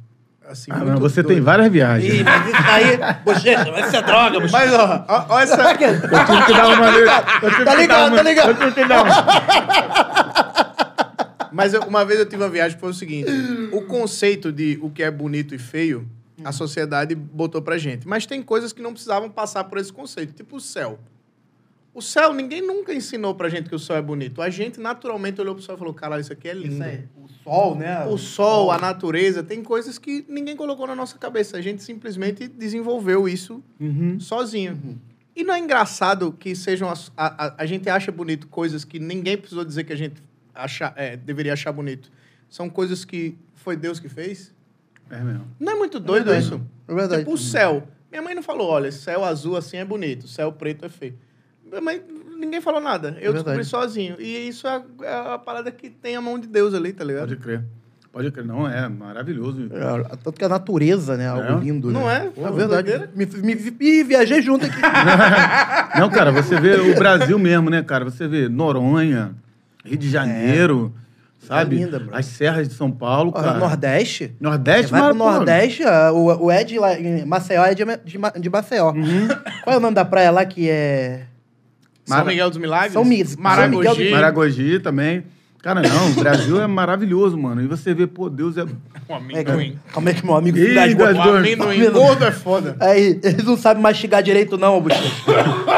Assim, Ah, não, você doida. tem várias viagens. Ih, mas isso aí, bochecha, vai ser droga, bochecha. Mas, ó, ó, ó essa. Eu tive que dar uma maneira. eu tive Tá ligado, uma- tá ligado. eu tive que dar uma- Mas eu- uma vez eu tive uma viagem que foi o seguinte: o conceito de o que é bonito e feio, a sociedade botou pra gente. Mas tem coisas que não precisavam passar por esse conceito, tipo o céu. O céu, ninguém nunca ensinou pra gente que o céu é bonito. A gente naturalmente olhou pro céu e falou: caralho, isso aqui é lindo. Isso aí, o sol, né? O sol, a natureza, tem coisas que ninguém colocou na nossa cabeça. A gente simplesmente desenvolveu isso Uhum. sozinho. E não é engraçado que sejam. as- a, a, a gente acha bonito coisas que ninguém precisou dizer que a gente acha, é, deveria achar bonito. São coisas que foi Deus que fez. É mesmo. Não é muito doido verdade. isso? É verdade. Tipo o céu. Minha mãe não falou, olha, céu azul assim é bonito, céu preto é feio. Minha mãe, ninguém falou nada. Eu É descobri sozinho. E isso é, a- é a parada que tem a mão de Deus ali, tá ligado? Pode crer. Pode crer. Não, é maravilhoso. É, Tanto que a natureza, né? Algo É. lindo, Não né? é? Pô, É é verdade. Me, me, me viajei junto aqui. Não, cara, você vê o Brasil mesmo, né, cara? Você vê Noronha, Rio de Janeiro, sabe? É linda, bro. As serras de São Paulo, Ó, cara. Nordeste. Nordeste, Você vai pro Nordeste, o, o Ed lá em Maceió é de, de, de Maceió. Uhum. Qual é o nome da praia lá que é. São Mara- Miguel dos Milagres? São Mi- São Maragogi. Miguel dos- Maragogi também. Cara, não, o Brasil é maravilhoso, mano. E você vê, pô, Deus é. Um é amendoim. como é que meu amigo Ih, cidade das O duas. amendoim gordo é foda. Aí, eles não sabem mastigar direito, não, Buxê.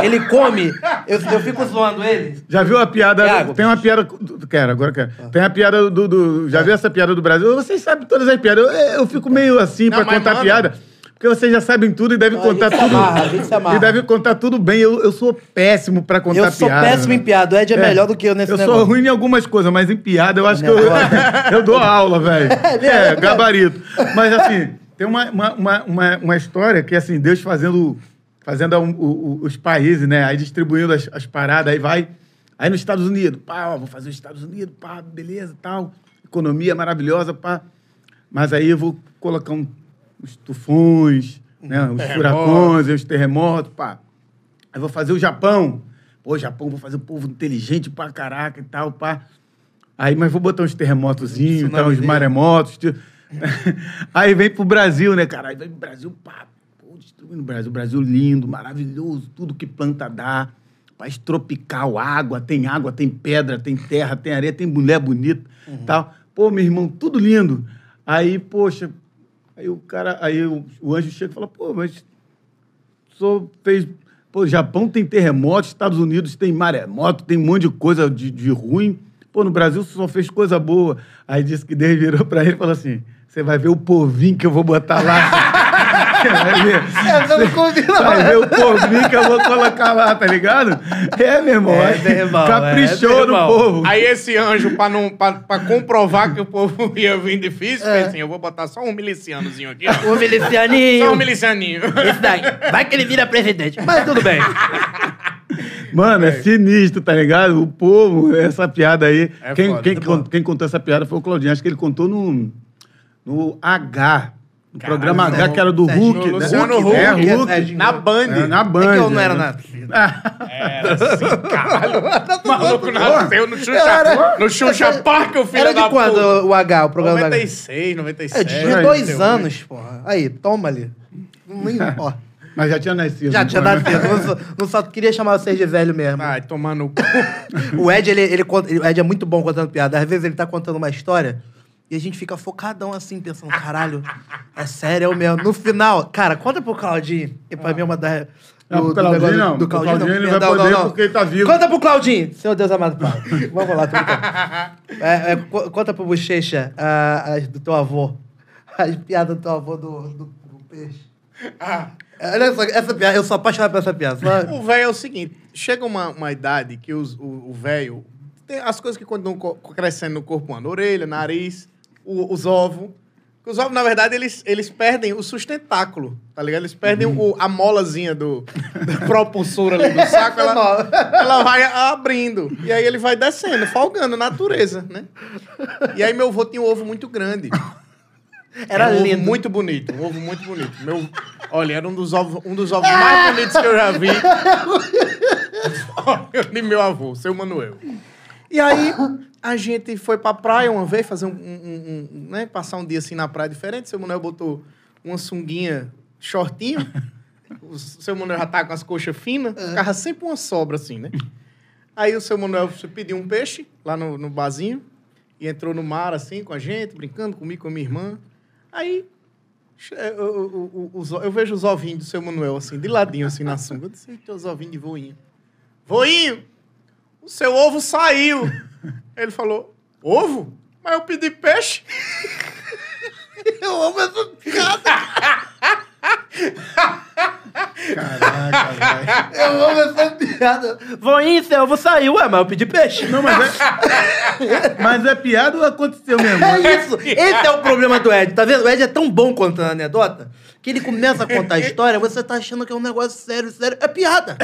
Ele come, eu, eu fico zoando ele. Já viu a piada? Thiago. Tem uma piada. Quero, agora quero. Tem a piada do. do- já viu essa piada do Brasil? Vocês sabem todas as piadas. Eu, eu fico meio assim Não, pra contar manda. piada. Porque vocês já sabem tudo e devem A contar gente se tudo. amarra, a gente se amarra. E devem contar tudo bem. Eu, eu sou péssimo pra contar Eu sou piada. péssimo né? em piada. O Ed é, melhor do que eu nesse Eu negócio. sou ruim em algumas coisas, mas em piada eu acho que eu, Negócio. eu dou aula, velho. mesmo, É, é gabarito. Mas assim, tem uma, uma, uma, uma, história que assim, Deus fazendo, fazendo um- o- os países, né? Aí distribuindo as, as paradas, aí vai. Aí nos Estados Unidos, pá, ó, vou fazer os Estados Unidos, pá, beleza, tal. Economia maravilhosa, pá. Mas aí eu vou colocar um, os tufões, né? Os Terremoto. furacões, os terremotos, pá. Aí vou fazer o Japão. Pô, Japão, vou fazer um povo inteligente pra caraca e tal, pá. Aí, mas vou botar uns terremotozinhos, tá, uns maremotos. tio. Aí vem pro Brasil, né, cara? Aí vem pro Brasil, pá. Pô, destruindo o Brasil. O Brasil lindo, maravilhoso, tudo que planta dá. país tropical, água, tem água, tem pedra, tem terra, tem areia, tem mulher bonita, tal. Pô, meu irmão, tudo lindo. Aí, poxa, aí o cara, aí o, o anjo chega e fala, pô, mas senhor fez... Pô, Japão tem terremoto, Estados Unidos tem maremoto, tem um monte de coisa de, de ruim. Pô, no Brasil você só fez coisa boa. Aí disse que Deus virou pra ele e falou assim, você vai ver o povinho que eu vou botar lá. Você vai ver. É, não combina, Vai ver o povinho que eu vou colocar lá, tá ligado? É, meu irmão. É, meu irmão, Caprichou é, no irmão. povo. Aí esse anjo, pra, não, pra, pra comprovar que o povo ia vir difícil, É. fez assim, eu vou botar só um milicianozinho aqui, ó. O milicianinho. Só um milicianinho. Esse daí. Vai que ele vira presidente. Mas tudo bem. Mano, é. sinistro, tá ligado? O povo, essa piada aí. É quem, foda. quem, É quem contou essa piada foi o Claudinho. Acho que ele contou no, no H. Caralho, programa H, que era do Serginho- Hulk. Né? Luciano Hulk, é, Huck, Hulk. Na Band. É, na Band. É que eu não era né? nascido. Era assim, caralho. O maluco nasceu no Xuxa, Era- no Xuxa Park, o filho Era da de quando puta. o H, o programa do H? 96, 97. Eu tinha dois 98. anos, porra. Aí, toma ali. Nem, ó, Mas já tinha nascido. já não tinha né? nascido. Não só, não só queria chamar vocês de velho mesmo. Ai, tomar no cu. O Ed, ele, ele, conta- o Ed é muito bom contando piada. Às vezes ele tá contando uma história e a gente fica focadão assim, pensando, caralho, é sério, é o mesmo. No final, cara, conta pro Claudinho. Que pra mim é uma das. Não, pro Claudinho negócio não. Do Claudinho, Claudinho ele não. vai Não, poder não, não. porque ele tá vivo. Conta pro Claudinho. Seu Deus amado pai. Vamos lá, tô. É, é, co- conta pro Bochecha ah, as do teu avô. As piadas do teu avô do, do, do peixe. Ah, Olha só, essa piada, eu sou apaixonado por essa piada. O velho é o seguinte: chega uma, uma idade que os- o velho. tem as coisas que continuam co- crescendo no corpo humano: orelha, nariz, o- os ovos. Os ovos, na verdade, eles, eles perdem o sustentáculo, tá ligado? Eles perdem o- a molazinha do, da propulsora ali do saco, ela, ela vai abrindo. E aí ele vai descendo, folgando, natureza, né? E aí meu avô tinha um ovo muito grande. Era um lindo. ovo muito bonito, um ovo muito bonito. Meu, olha, era um dos ovos, um dos ovos mais bonitos que eu já vi. De meu avô, seu Manuel. E aí, a gente foi pra praia uma vez, fazer um, um- um- né, passar um dia assim na praia diferente. Seu Manuel botou uma sunguinha shortinho. O seu Manuel já tá com as coxas finas. Ficava sempre uma sobra assim, né? Aí o seu Manuel pediu um peixe lá no, no barzinho. E entrou no mar assim com a gente, brincando comigo, com a minha irmã. Aí eu, eu- eu- eu vejo os ovinhos do seu Manuel assim, de ladinho assim na sunga. Eu disse, "Eita, os ovinhos de voinho. Voinho, o seu ovo saiu. Ele falou, ovo? Mas eu pedi peixe. Eu amo essa piada. Caraca, velho. Eu amo essa piada. Voinho, seu ovo saiu. Ué, mas eu pedi peixe. Não, mas é. mas é piada ou aconteceu mesmo? É isso. Esse é o problema do Ed, tá vendo? O Ed é tão bom contando anedota que ele começa a contar a história, você tá achando que é um negócio sério, sério. É piada.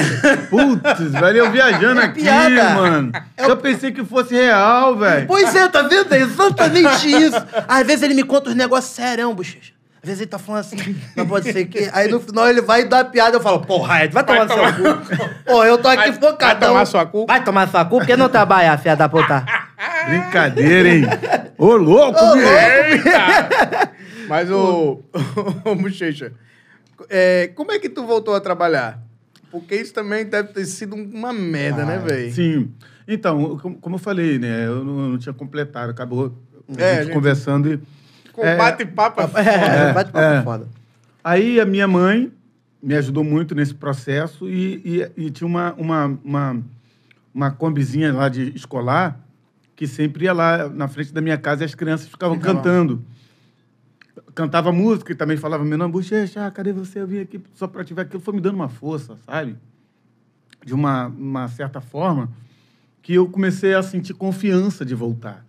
Putz, velho, eu viajando É aqui, piada. mano. Eu pensei que fosse real, velho. Pois é, tá vendo? É exatamente isso. Às vezes ele me conta uns negócios sérios, bochecha. Às vezes ele tá falando assim, não pode ser que. Aí no final ele vai dar piada, eu falo, porra, Ed, vai tomar no seu cu. Pô, eu tô aqui Vai- focadão. vai tomar sua cu? Vai tomar sua cu, porque não trabalha, filha da puta. Brincadeira, hein? Ô, louco, bicho. Eita! Mas o. Ô, Bochecha, é, como é que tu voltou a trabalhar? Porque isso também deve ter sido uma merda, né, velho? Sim. Então, como, eu falei, né? Eu não, não tinha completado. Acabou a É, gente a gente- conversando e... Com É. bate-papo é foda. É, bate papo é. foda. Aí a minha mãe me ajudou muito nesse processo e, e- e tinha uma, uma, uma, uma combizinha lá de escolar que sempre ia lá na frente da minha casa e as crianças ficavam cantando. Cantava música e também falava, meu nome, Bochecha, cadê você? Eu vim aqui só para te ver. Aquilo foi me dando uma força, sabe? De uma, uma certa forma que eu comecei a sentir confiança de voltar.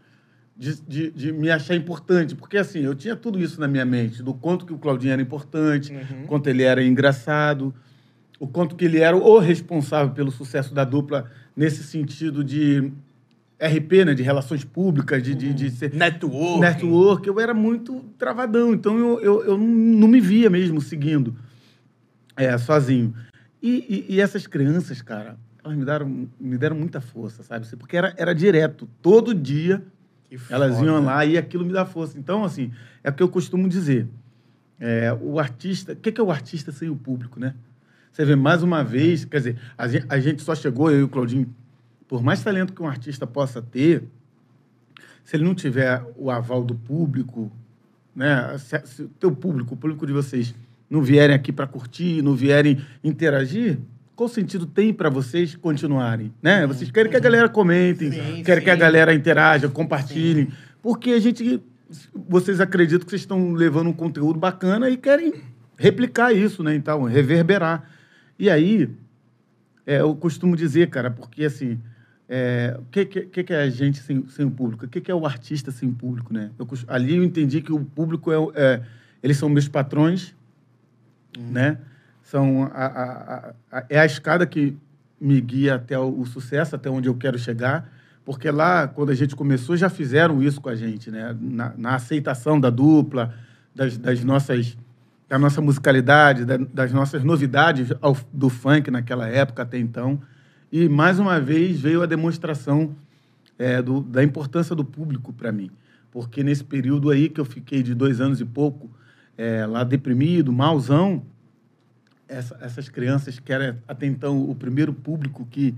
De, de, de me achar importante. Porque, assim, eu tinha tudo isso na minha mente, do quanto que o Claudinho era importante, quanto ele era engraçado, o quanto que ele era o responsável pelo sucesso da dupla nesse sentido de RP, né? De relações públicas, de, de, de ser Network. network, eu era muito travadão. Então eu, eu, eu não, me via mesmo seguindo é, sozinho. E, e- e essas crianças, cara, elas me deram, me deram muita força, sabe? Porque era, era direto. Todo dia elas iam lá e aquilo me dá força. Então, assim, é o que eu costumo dizer. É, o artista... O que que é o artista sem o público, né? Você vê mais uma vez, quer dizer, a gente, a gente só chegou, eu e o Claudinho, por mais talento que um artista possa ter, se ele não tiver o aval do público, né? Se, se o teu público, o público de vocês, não vierem aqui para curtir, não vierem interagir, qual sentido tem para vocês continuarem, né? Vocês querem que a galera comente, Sim, querem que a sim. galera interaja, compartilhem, porque a gente, vocês acreditam que vocês estão levando um conteúdo bacana e querem replicar isso, né? Então, reverberar. E aí, é, eu costumo dizer, cara, porque assim, é, o que, que, que é a gente sem, sem o público? O que, que é o artista sem o público, né? Eu ali eu entendi que o público é, é eles são meus patrões, né? São a- a- a- é a escada que me guia até o, o sucesso, até onde eu quero chegar, porque lá, quando a gente começou, já fizeram isso com a gente, né? Na, na aceitação da dupla, das, das nossas da nossa musicalidade, da- das nossas novidades ao- do funk naquela época até então. E, mais uma vez, veio a demonstração é, do- da importância do público para mim. Porque nesse período aí que eu fiquei de dois anos e pouco é, lá deprimido, malzão, essa- essas crianças que era até então o primeiro público que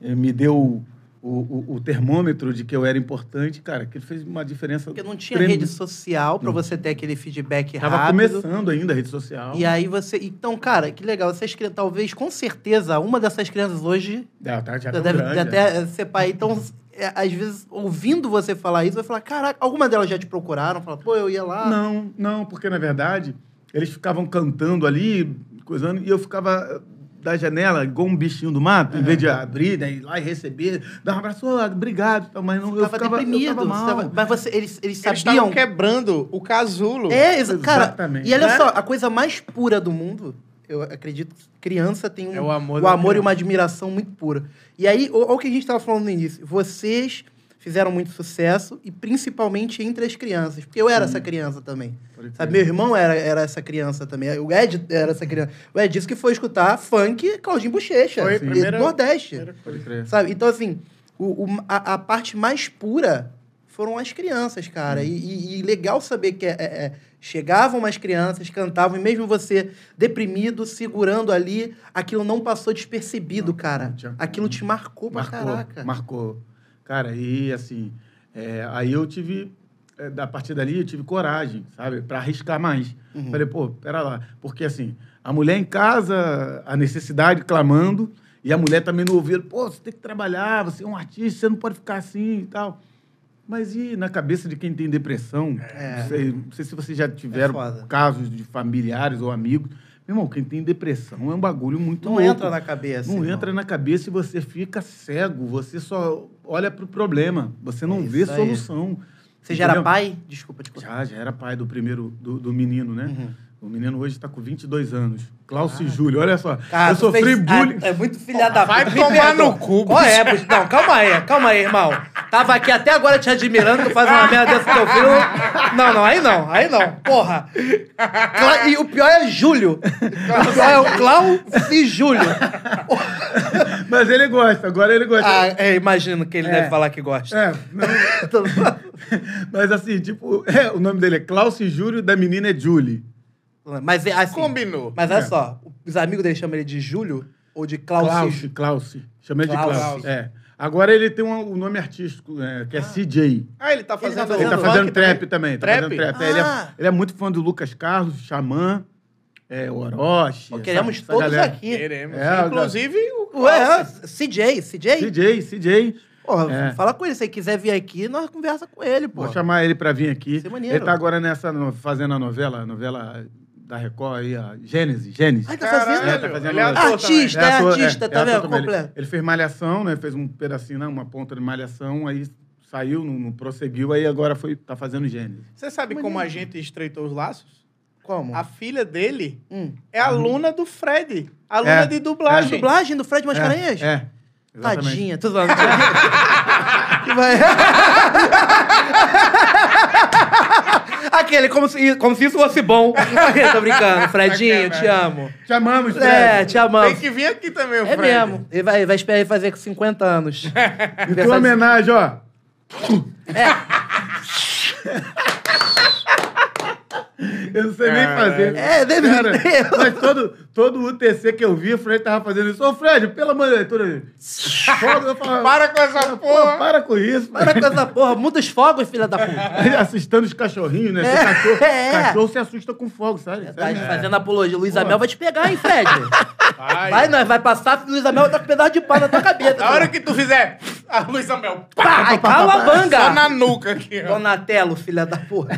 eh, me deu o, o- o termômetro de que eu era importante, cara, que fez uma diferença. Porque não tinha tremenda. rede social Não. você ter aquele feedback Tava rápido. começando ainda a rede social. E aí você. Então, cara, que legal. Vocês cri- talvez, com certeza, uma dessas crianças hoje É, tá, já deve, grande, até ser pai. Então, é, às vezes, ouvindo você falar isso, vai falar: caraca, alguma delas já te procuraram? Fala, pô, eu ia lá. Não, não, porque na verdade eles ficavam cantando ali, coisando, e eu ficava da janela, igual um bichinho do mato, em vez de abrir, né, ir lá e receber, dar um abraço, "Ô, obrigado, tal, mas não, Você eu tava ficava, deprimido. eu você mal. tava- mas você, eles, eles Eles sabiam. estavam quebrando o casulo. É, exa- cara. Exatamente. E olha Né? só, a coisa mais pura do mundo, eu acredito que criança tem um, É o amor o amor e uma admiração muito pura. E aí, olha o que a gente estava falando no início. Vocês fizeram muito sucesso, e principalmente entre as crianças. Porque eu era essa criança também. Sabe, meu irmão era, era essa criança também. O Ed era essa criança. O Ed disse que foi escutar funk Claudinho Bochecha. Foi, e primeira- Nordeste. primeira. Sabe? Então, assim, o, o- a, a parte mais pura foram as crianças, cara. E, e- e legal saber que é, é, é, chegavam umas crianças, cantavam, e mesmo você deprimido, segurando ali, aquilo não passou despercebido, cara. não tinha. Aquilo te marcou pra Marcou, caraca. marcou. Cara, e assim, é, aí eu tive, é, da partir dali, eu tive coragem, sabe? Pra arriscar mais. Uhum. Falei, pô, pera lá. Porque assim, a mulher em casa, a necessidade clamando, e a mulher também no ouvido, pô, você tem que trabalhar, você é um artista, você não pode ficar assim e tal. Mas e na cabeça de quem tem depressão? É. Não, sei, não sei se vocês já tiveram foda. casos de familiares ou amigos. Meu irmão, quem tem depressão é um bagulho muito Não louco. entra na cabeça. Não entra na cabeça e você fica cego. Você só olha pro problema. Você não É vê solução. Você já era pai? Desculpa te cortar. Já, já era pai do primeiro, do, do menino, né? Uhum. O menino hoje está com 22 anos. Klaus e Júlio, olha só. Cara, eu sofri fez- bullying. Ah, é muito filha da Vai puta. Me tomar no cu, Qual é, bicho? Não, calma aí, calma aí, irmão. Tava aqui até agora te admirando, tu faz uma merda dessa com teu filho. Não, não, aí não, aí não. Porra. Cla- E o pior é Júlio. O pior é o Clau e Júlio. Mas ele gosta, agora ele gosta. Ah, é, imagino que ele É. deve falar que gosta. É, não- mas assim, tipo, é, o nome dele é Klaus e Júlio, da menina é Julie. Mas é assim. Combinou. Mas olha É. só, os amigos dele chamam ele de Júlio ou de Klaus? Klaus, Klaus. Chama ele de Klaus. Klaus. É. Agora ele tem um, um nome artístico, é, que é CJ. Ah, ele tá Ele fazendo. tá Ele tá fazendo fazendo trap também. Tá Trap? fazendo trap. É, ele, é, Ah. ele é muito fã do Lucas Carlos, Xamã, é, Orochi. Pô, queremos essa- todos galera. aqui. Queremos. É, Inclusive o Ué, Klaus. CJ, CJ? CJ, CJ. Porra, É. fala com ele. Se ele quiser vir aqui, nós conversa com ele, pô. Vou chamar ele pra vir aqui. É. Ele tá agora nessa, fazendo a novela, a novela da Record aí, a Gênesis. Gênesis. Ai, tá Caralho, fazendo? É, tá fazendo ele é ator Artista, também. é ator, artista, tá ator vendo? também. Ele, Completo. ele fez malhação, né? Fez um pedacinho, né? uma ponta de malhação, aí saiu, não, não prosseguiu, aí agora foi, tá fazendo Gênesis. Você sabe como a gente estreitou os laços? Como? A filha dele Hum. é aluna do Fred. Aluna É. de A dublagem. dublagem do Fred Mascarenhas? É, é exatamente. Tadinha, tô zoando. Que vai- Aquele, como se, como se isso fosse bom. tô brincando. Fredinho, te amo. Te amamos, Fred. É, te Tem amamos. que vir aqui também, o É Fred. mesmo. Ele vai, vai esperar ele fazer com 50 anos. E tua homenagem, ó. Eu não sei nem É. fazer. É, deve Cara. Mas todo, todo UTC que eu vi, o Fred tava fazendo isso. Ô, Fred, pelo amor de Deus. tudo- Foda, eu falava, Para com essa Pô, porra! para com isso. Para com essa porra, muda os fogos, filha da puta. Assustando os cachorrinhos, né? É, cachorro, é. cachorro se assusta com fogo, sabe? Tá fazendo apologia. Luiz Amel vai te pegar, hein, Fred? Vai. Vai, nós vai passar, Luiz Amel tá com um pedaço de pau na tua cabeça. Na hora que tu fizer a Luísa Mel, Pá, cala a só banga! na nuca aqui, ó. Donatello, filha da porra.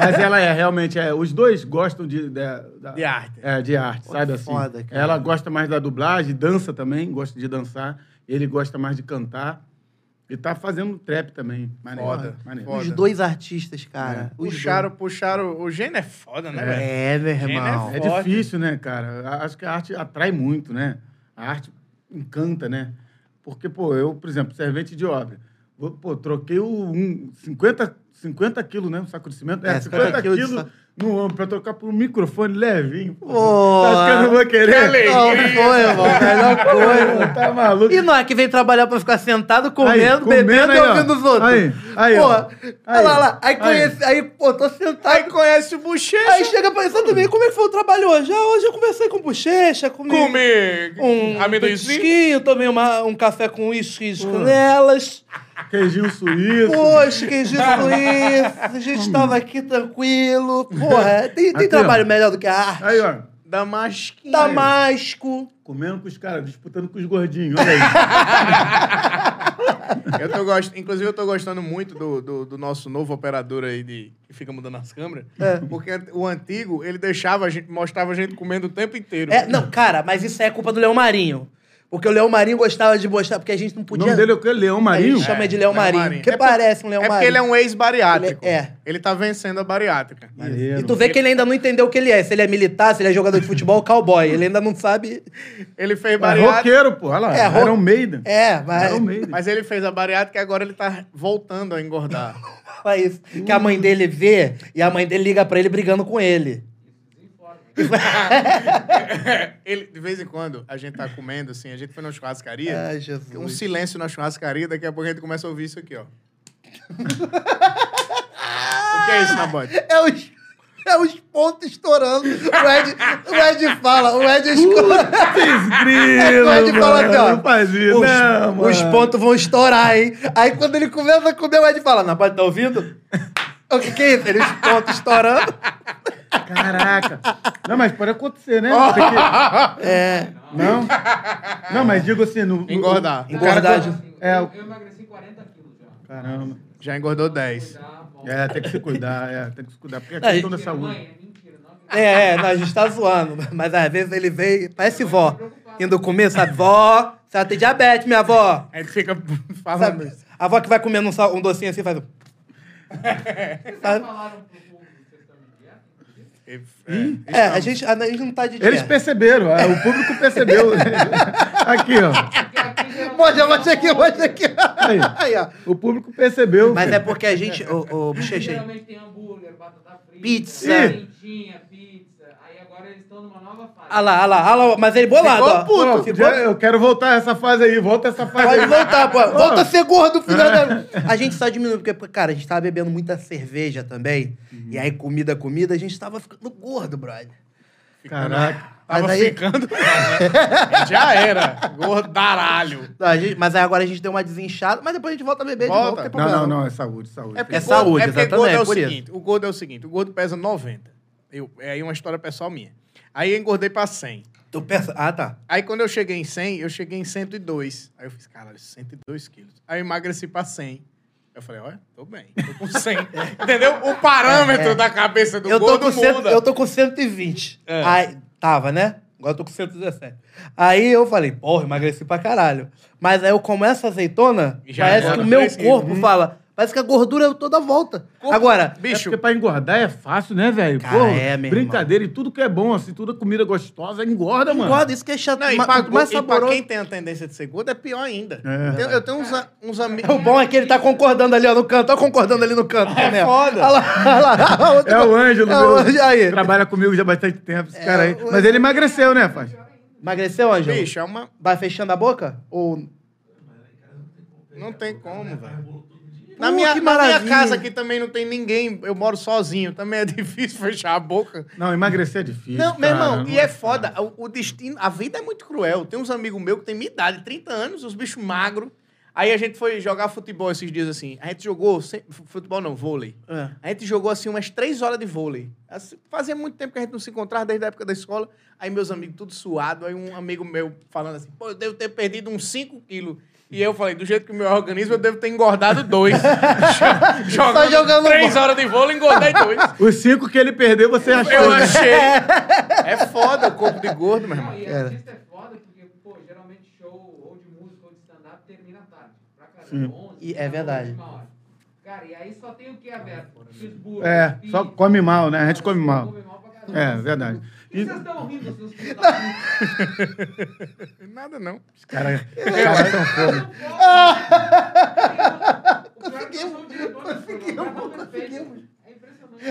Mas ela é realmente, é, os dois gostam de, de, da- De arte. É, de arte, sabe que assim? foda, cara. Ela gosta mais da dublagem, dança também, gosta de dançar. Ele gosta mais de cantar. E tá fazendo trap também. Maneiro, Foda, maneiro. foda. Os dois artistas, cara. Os Puxaram, puxaram. O gênio é foda, né, velho? dois. É, meu Gênio irmão. É Forte. difícil, né, cara? A- Acho que a arte atrai muito, né? A arte encanta, né? Porque, pô, eu, por exemplo, servente de obra. Vou- Pô, troquei o um, 50, 50 quilos, né? Um saco de cimento. É, É, 50, 50 quilos de no ombro pra trocar por um microfone levinho. Pô, Pô, Acho que eu não vou querer. alegria. Não foi, irmão. Melhor coisa. Tá maluco? E nós que vem trabalhar pra ficar sentado, Aí, comendo, comendo bebendo aí, e ouvindo os outros. Aí, aí, Pô, ó. olha Aí. lá, lá. Aí Aí. conhece, aí, pô, tô sentado. Aí conhece o bochecha. Aí chega pra isso também, como é que foi o trabalho hoje? Ah, hoje eu conversei com bochecha, comi Comer um amendoizinho. petisquinho, tomei uma, um café com uísque e canelas. Queijinho suíço. Poxa, que isso, a gente tava aqui tranquilo. Porra, tem, tem trabalho melhor do que a arte. Aí, ó. Damasquinho. Damasco. Comendo com os caras, disputando com os gordinhos. Olha aí. Eu tô gost... Inclusive, eu tô gostando muito do, do, do nosso novo operador aí de... que fica mudando as câmeras. É. Porque o antigo, ele deixava a gente, mostrava a gente comendo o tempo inteiro. É, não, cara, mas isso é culpa do Leão Marinho. Porque o Leão Marinho gostava de mostrar, porque a gente não O podia. nome dele é o quê? Leão a Marinho? gente chama de Leão Leão Marinho. Marinho. Porque É parece um Leão é porque Marinho. ele é um ex-bariátrico. Ele é. Ele tá vencendo a bariátrica. Maneiro. E tu vê que ele ainda não entendeu o que ele é. Se ele é militar, se ele é jogador de futebol ou cowboy. Ele ainda não sabe. Ele fez É bariátrica. roqueiro, pô. Olha lá. É, ro- Era um Maiden. É, mas. Era um Maiden. Mas ele fez a bariátrica e agora ele tá voltando a engordar. Fala isso. Que a mãe dele vê e a mãe dele liga pra ele brigando com ele. ele, de vez em quando, a gente tá comendo, assim, a gente foi na churrascaria. Ai, Jesus. Um silêncio na churrascaria, daqui a pouco a gente começa a ouvir isso aqui, ó. o que é isso, Nabote? É os, é os pontos estourando. O Ed, o Ed fala, o Ed escolhe. Grilo, o Ed fala assim, ó. Não faz isso, Os, não, mano. os pontos vão estourar, hein? Aí quando ele começa a comer, o Ed fala: pode tá ouvindo? O que, que é isso? Ele, os pontos estourando. Caraca. Não, mas pode acontecer, né? Porque- É. Não? Não, mas digo assim... No, no- Engordar. o cara- Engordar de- É, Eu, eu emagreci 40 quilos já. caramba. Já engordou 10. Já, bom. É, tem que se cuidar, é, tem que se cuidar. Porque é questão da saúde. É. É, é, não, a gente tá zoando. Mas às vezes ele vem, parece vó. Indo comer, sabe? Vó, você vai ter diabetes, minha avó. A gente fica falando Sabe? A avó que vai comendo um, um docinho assim faz. Vocês falaram pro público que vocês estão de dieta? É, É, a gente, a gente não tá de Eles perceberam, ah, o público percebeu. Aqui, ó. Porque aqui geralmente Mostra, mostra aqui, aqui. Aí. Aí, ó. O público percebeu. Mas filho. é porque a gente. Aqui Bochecha, geralmente tem hambúrguer, batata frita, pizza. Aí agora eles estão numa nova fase. Ah lá, ah lá, ah lá, mas ele bolado, ó. Ficou Pô, Ficou- eu quero voltar essa fase aí, volta essa fase Pode aí. voltar, pô. Volta a ser gordo, filho da... A gente só diminuiu, porque, cara, a gente tava bebendo muita cerveja também. E aí, comida, comida, a gente tava ficando gordo, brother. Caraca. Tava Mas aí- ficando. Já era. Gordaralho. Não, a gente- mas aí agora a gente deu uma desinchada, mas depois a gente volta a beber de Volta. novo, não tem Não, problema. não, não, é saúde, saúde. porque É gordo- saúde, é porque exatamente, gordo é o isso. seguinte, o gordo é o seguinte, o gordo pesa 90. Eu, é aí uma história pessoal minha. Aí eu engordei pra 100. Tu pensa... Ah, tá. Aí quando eu cheguei em 100, eu cheguei em 102. Aí eu fiz, caralho, 102 quilos. Aí eu emagreci pra 100. Eu falei, olha, tô bem, tô com 100. Entendeu? O parâmetro da cabeça do É, Eu tô, gordo com cento, muda. eu tô com 120. É. Aí, tava, né? Agora eu tô com 117. Aí eu falei, porra, emagreci pra caralho. Mas aí eu como essa azeitona, Já parece que o meu corpo fala... Parece que a gordura toda volta. Corpo- Agora, É Bicho, porque pra engordar é fácil, né, velho? Cara, Pô, é, meu brincadeira e tudo que é bom, assim, tudo comida gostosa, engorda, mano. engorda, isso que é chato. Não, e pra, mais e pra quem tem a tendência de ser gordo, é pior ainda. É. Eu, eu tenho uns, uns amigos. O bom é que ele tá concordando ali, ó, no canto. Ó, concordando ali no canto. É foda. Olha lá, olha lá. É o Ângelo, É o meu. Ângelo, aí. Trabalha comigo já há bastante tempo, esse cara aí. o Mas ele emagreceu, né, Faz? Emagreceu, Ângelo? Bicho, é uma. Vai fechando a boca? Ou... Não tem como, velho. Na, Pô, minha, na minha casa aqui também não tem ninguém, eu moro sozinho, também é difícil fechar a boca. Não, emagrecer é difícil. Não, meu cara, irmão, não e é foda. O, o destino, a vida é muito cruel. Tem uns amigos meus que têm minha idade, 30 anos, os bichos magros. Aí a gente foi jogar futebol esses dias assim. A gente jogou, sem- futebol não, vôlei. É. A gente jogou assim umas três horas de vôlei. Assim, fazia muito tempo que a gente não se encontrava, desde a época da escola. Aí meus amigos tudo suado, aí um amigo meu falando assim, pô, eu devo ter perdido uns 5 quilos. E eu falei, do jeito que o meu organismo, eu devo ter engordado dois. Jo- jogando jogando três horas de vôlei, engordei dois. Os cinco que ele perdeu, você achou. Eu né? achei. É foda o corpo de gordo, meu irmão. Não, e artista é foda porque, pô, geralmente show ou de música ou de stand-up termina tarde. Pra caramba. 11, E é verdade. Cara, e aí só tem o que aberto? Cheeseburger, É, só come mal, né? A gente come mal. É, verdade. E- vocês estão rindo, seus filhos da puta? Nada não. Os caras cara que eu sou o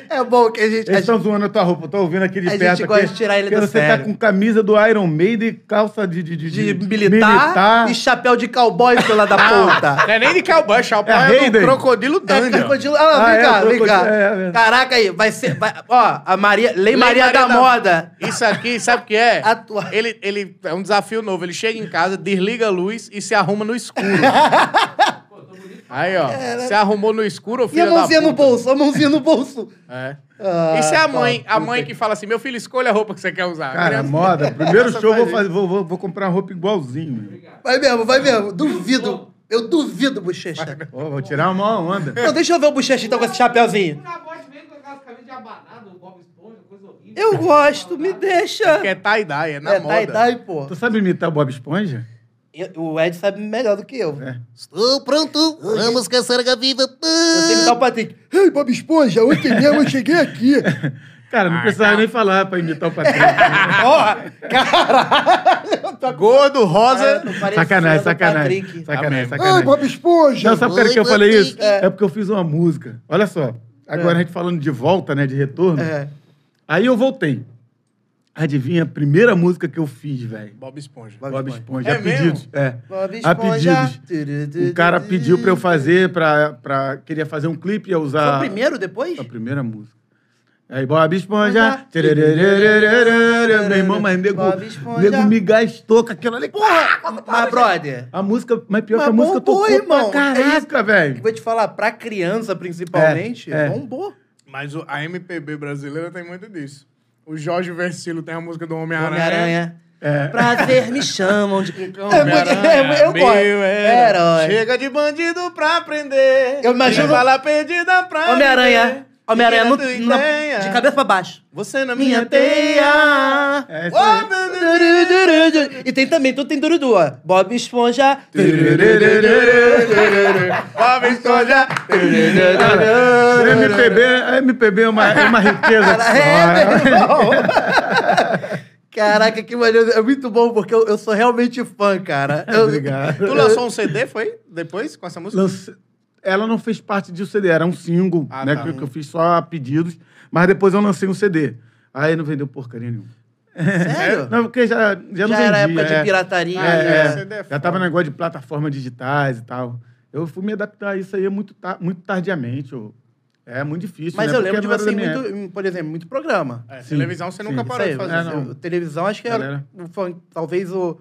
É. É bom que a gente. Eles estão zoando a tua roupa, eu tô ouvindo aqui de A gente perto. gosta aqui, de tirar ele do Você sério. tá com camisa do Iron Maiden e calça de, de, de, de militar, e chapéu de cowboy pela da puta. Não é nem de cowboy, é chapéu É é, do Hayden. crocodilo É, Dandy. ó. crocodilo. Ah, Ah, vem é, cá, vem cá. é, é. Caraca aí, vai ser. vai- ó, a Maria. Lei, Maria, da, Moda. Isso aqui, sabe o que é? Atua- Ele, ele é um desafio novo. Ele chega em casa, desliga a luz e se arruma no escuro. Aí, ó. Se arrumou no escuro, ô E filho a da mãozinha no bolso, a mãozinha no bolso. É. Ah, Isso é a mãe, tá. a mãe que fala assim: meu filho, escolha a roupa que você quer usar. Cara, Criança- moda. Primeiro show, vou, faz fazer, vou, vou, vou comprar uma roupa igualzinho. Vai mesmo, vai mesmo. Duvido. Eu duvido, bochecha. Ó, vou tirar uma onda. Não, deixa eu ver o bochecha então com esse chapéuzinho. O Nabote vem com aquelas camisas de abanado, o Bob Esponja, coisa horrível. Eu gosto, me deixa. Que é tie-dye, é na É, moda. tie-dye, pô. Tu sabe imitar Bob Esponja? Eu- O Ed sabe melhor do que eu. É. Estou pronto, vamos caçar a viva. Eu sei imitar o Patrick. Ei, Bob Esponja, ontem mesmo eu cheguei aqui. Cara, não precisava nem falar pra imitar o Patrick. Porra, caralho. Gordo, rosa. Tô parecendo sacanagem, sacanagem. Patrick. Sacanagem, Amém. sacanagem. Esponja. Não, sabe por que eu falei isso? É. porque eu fiz uma música. Olha só. Agora É. a gente falando de volta, né? De retorno. É. Aí eu voltei. Adivinha a primeira música que eu fiz, velho? Bob Esponja. Bob Bob Esponja. Esponja. É a pedidos. É. Bob A Esponja. pedidos. O cara pediu pra eu fazer, pra, pra, queria fazer um clipe, ia Foi usar o primeiro depois? a primeira música. Aí, Bob Esponja. Meu irmão, mas nego, Bob Esponja. nego me gastou com aquilo ali. Porra, mas brother, A música, mas pior Mas que a música bombou, tocou irmão. pra É caraca, velho. vou te falar, pra criança principalmente, É, é. bombou. Mas a MPB brasileira tem muito disso. O Jorge Versilo tem a música do Homem-Aranha. Homem-Aranha. É. Prazer me chamam de... Homem-Aranha, É, eu gosto. herói. Chega de bandido pra prender. Eu imagino- bala perdida pra Homem-Aranha. Homem-Aranha no- ideia. de cabeça pra baixo. Você na Minha minha teia. É isso aí. E tem também, tudo tem Durudu, ó. Bob Esponja. Bob Esponja. MPB, MPB é uma, é uma riqueza que É. Caraca, que maneiro. É muito bom, porque eu, eu sou realmente fã, cara. Eu- Obrigado. Tu lançou um CD, foi? Depois, com essa música? Lance- Ela não fez parte de CD, era um single, Ah, né? tá. Que, que eu fiz só a pedidos, mas depois eu lancei um CD. Aí não vendeu porcaria nenhuma. Sério? Não, porque já, já não Já era vendia, época de é. pirataria. É, né? é. É já tava negócio de plataformas digitais e tal. Eu fui me adaptar a isso aí muito, ta- muito tardiamente. ô. É muito difícil, Mas né? eu Porque lembro de não era você época. muito, por exemplo, muito programa. É, Sim, televisão você sim. nunca parou de fazer. é, não. o- televisão, acho que era Galera. talvez o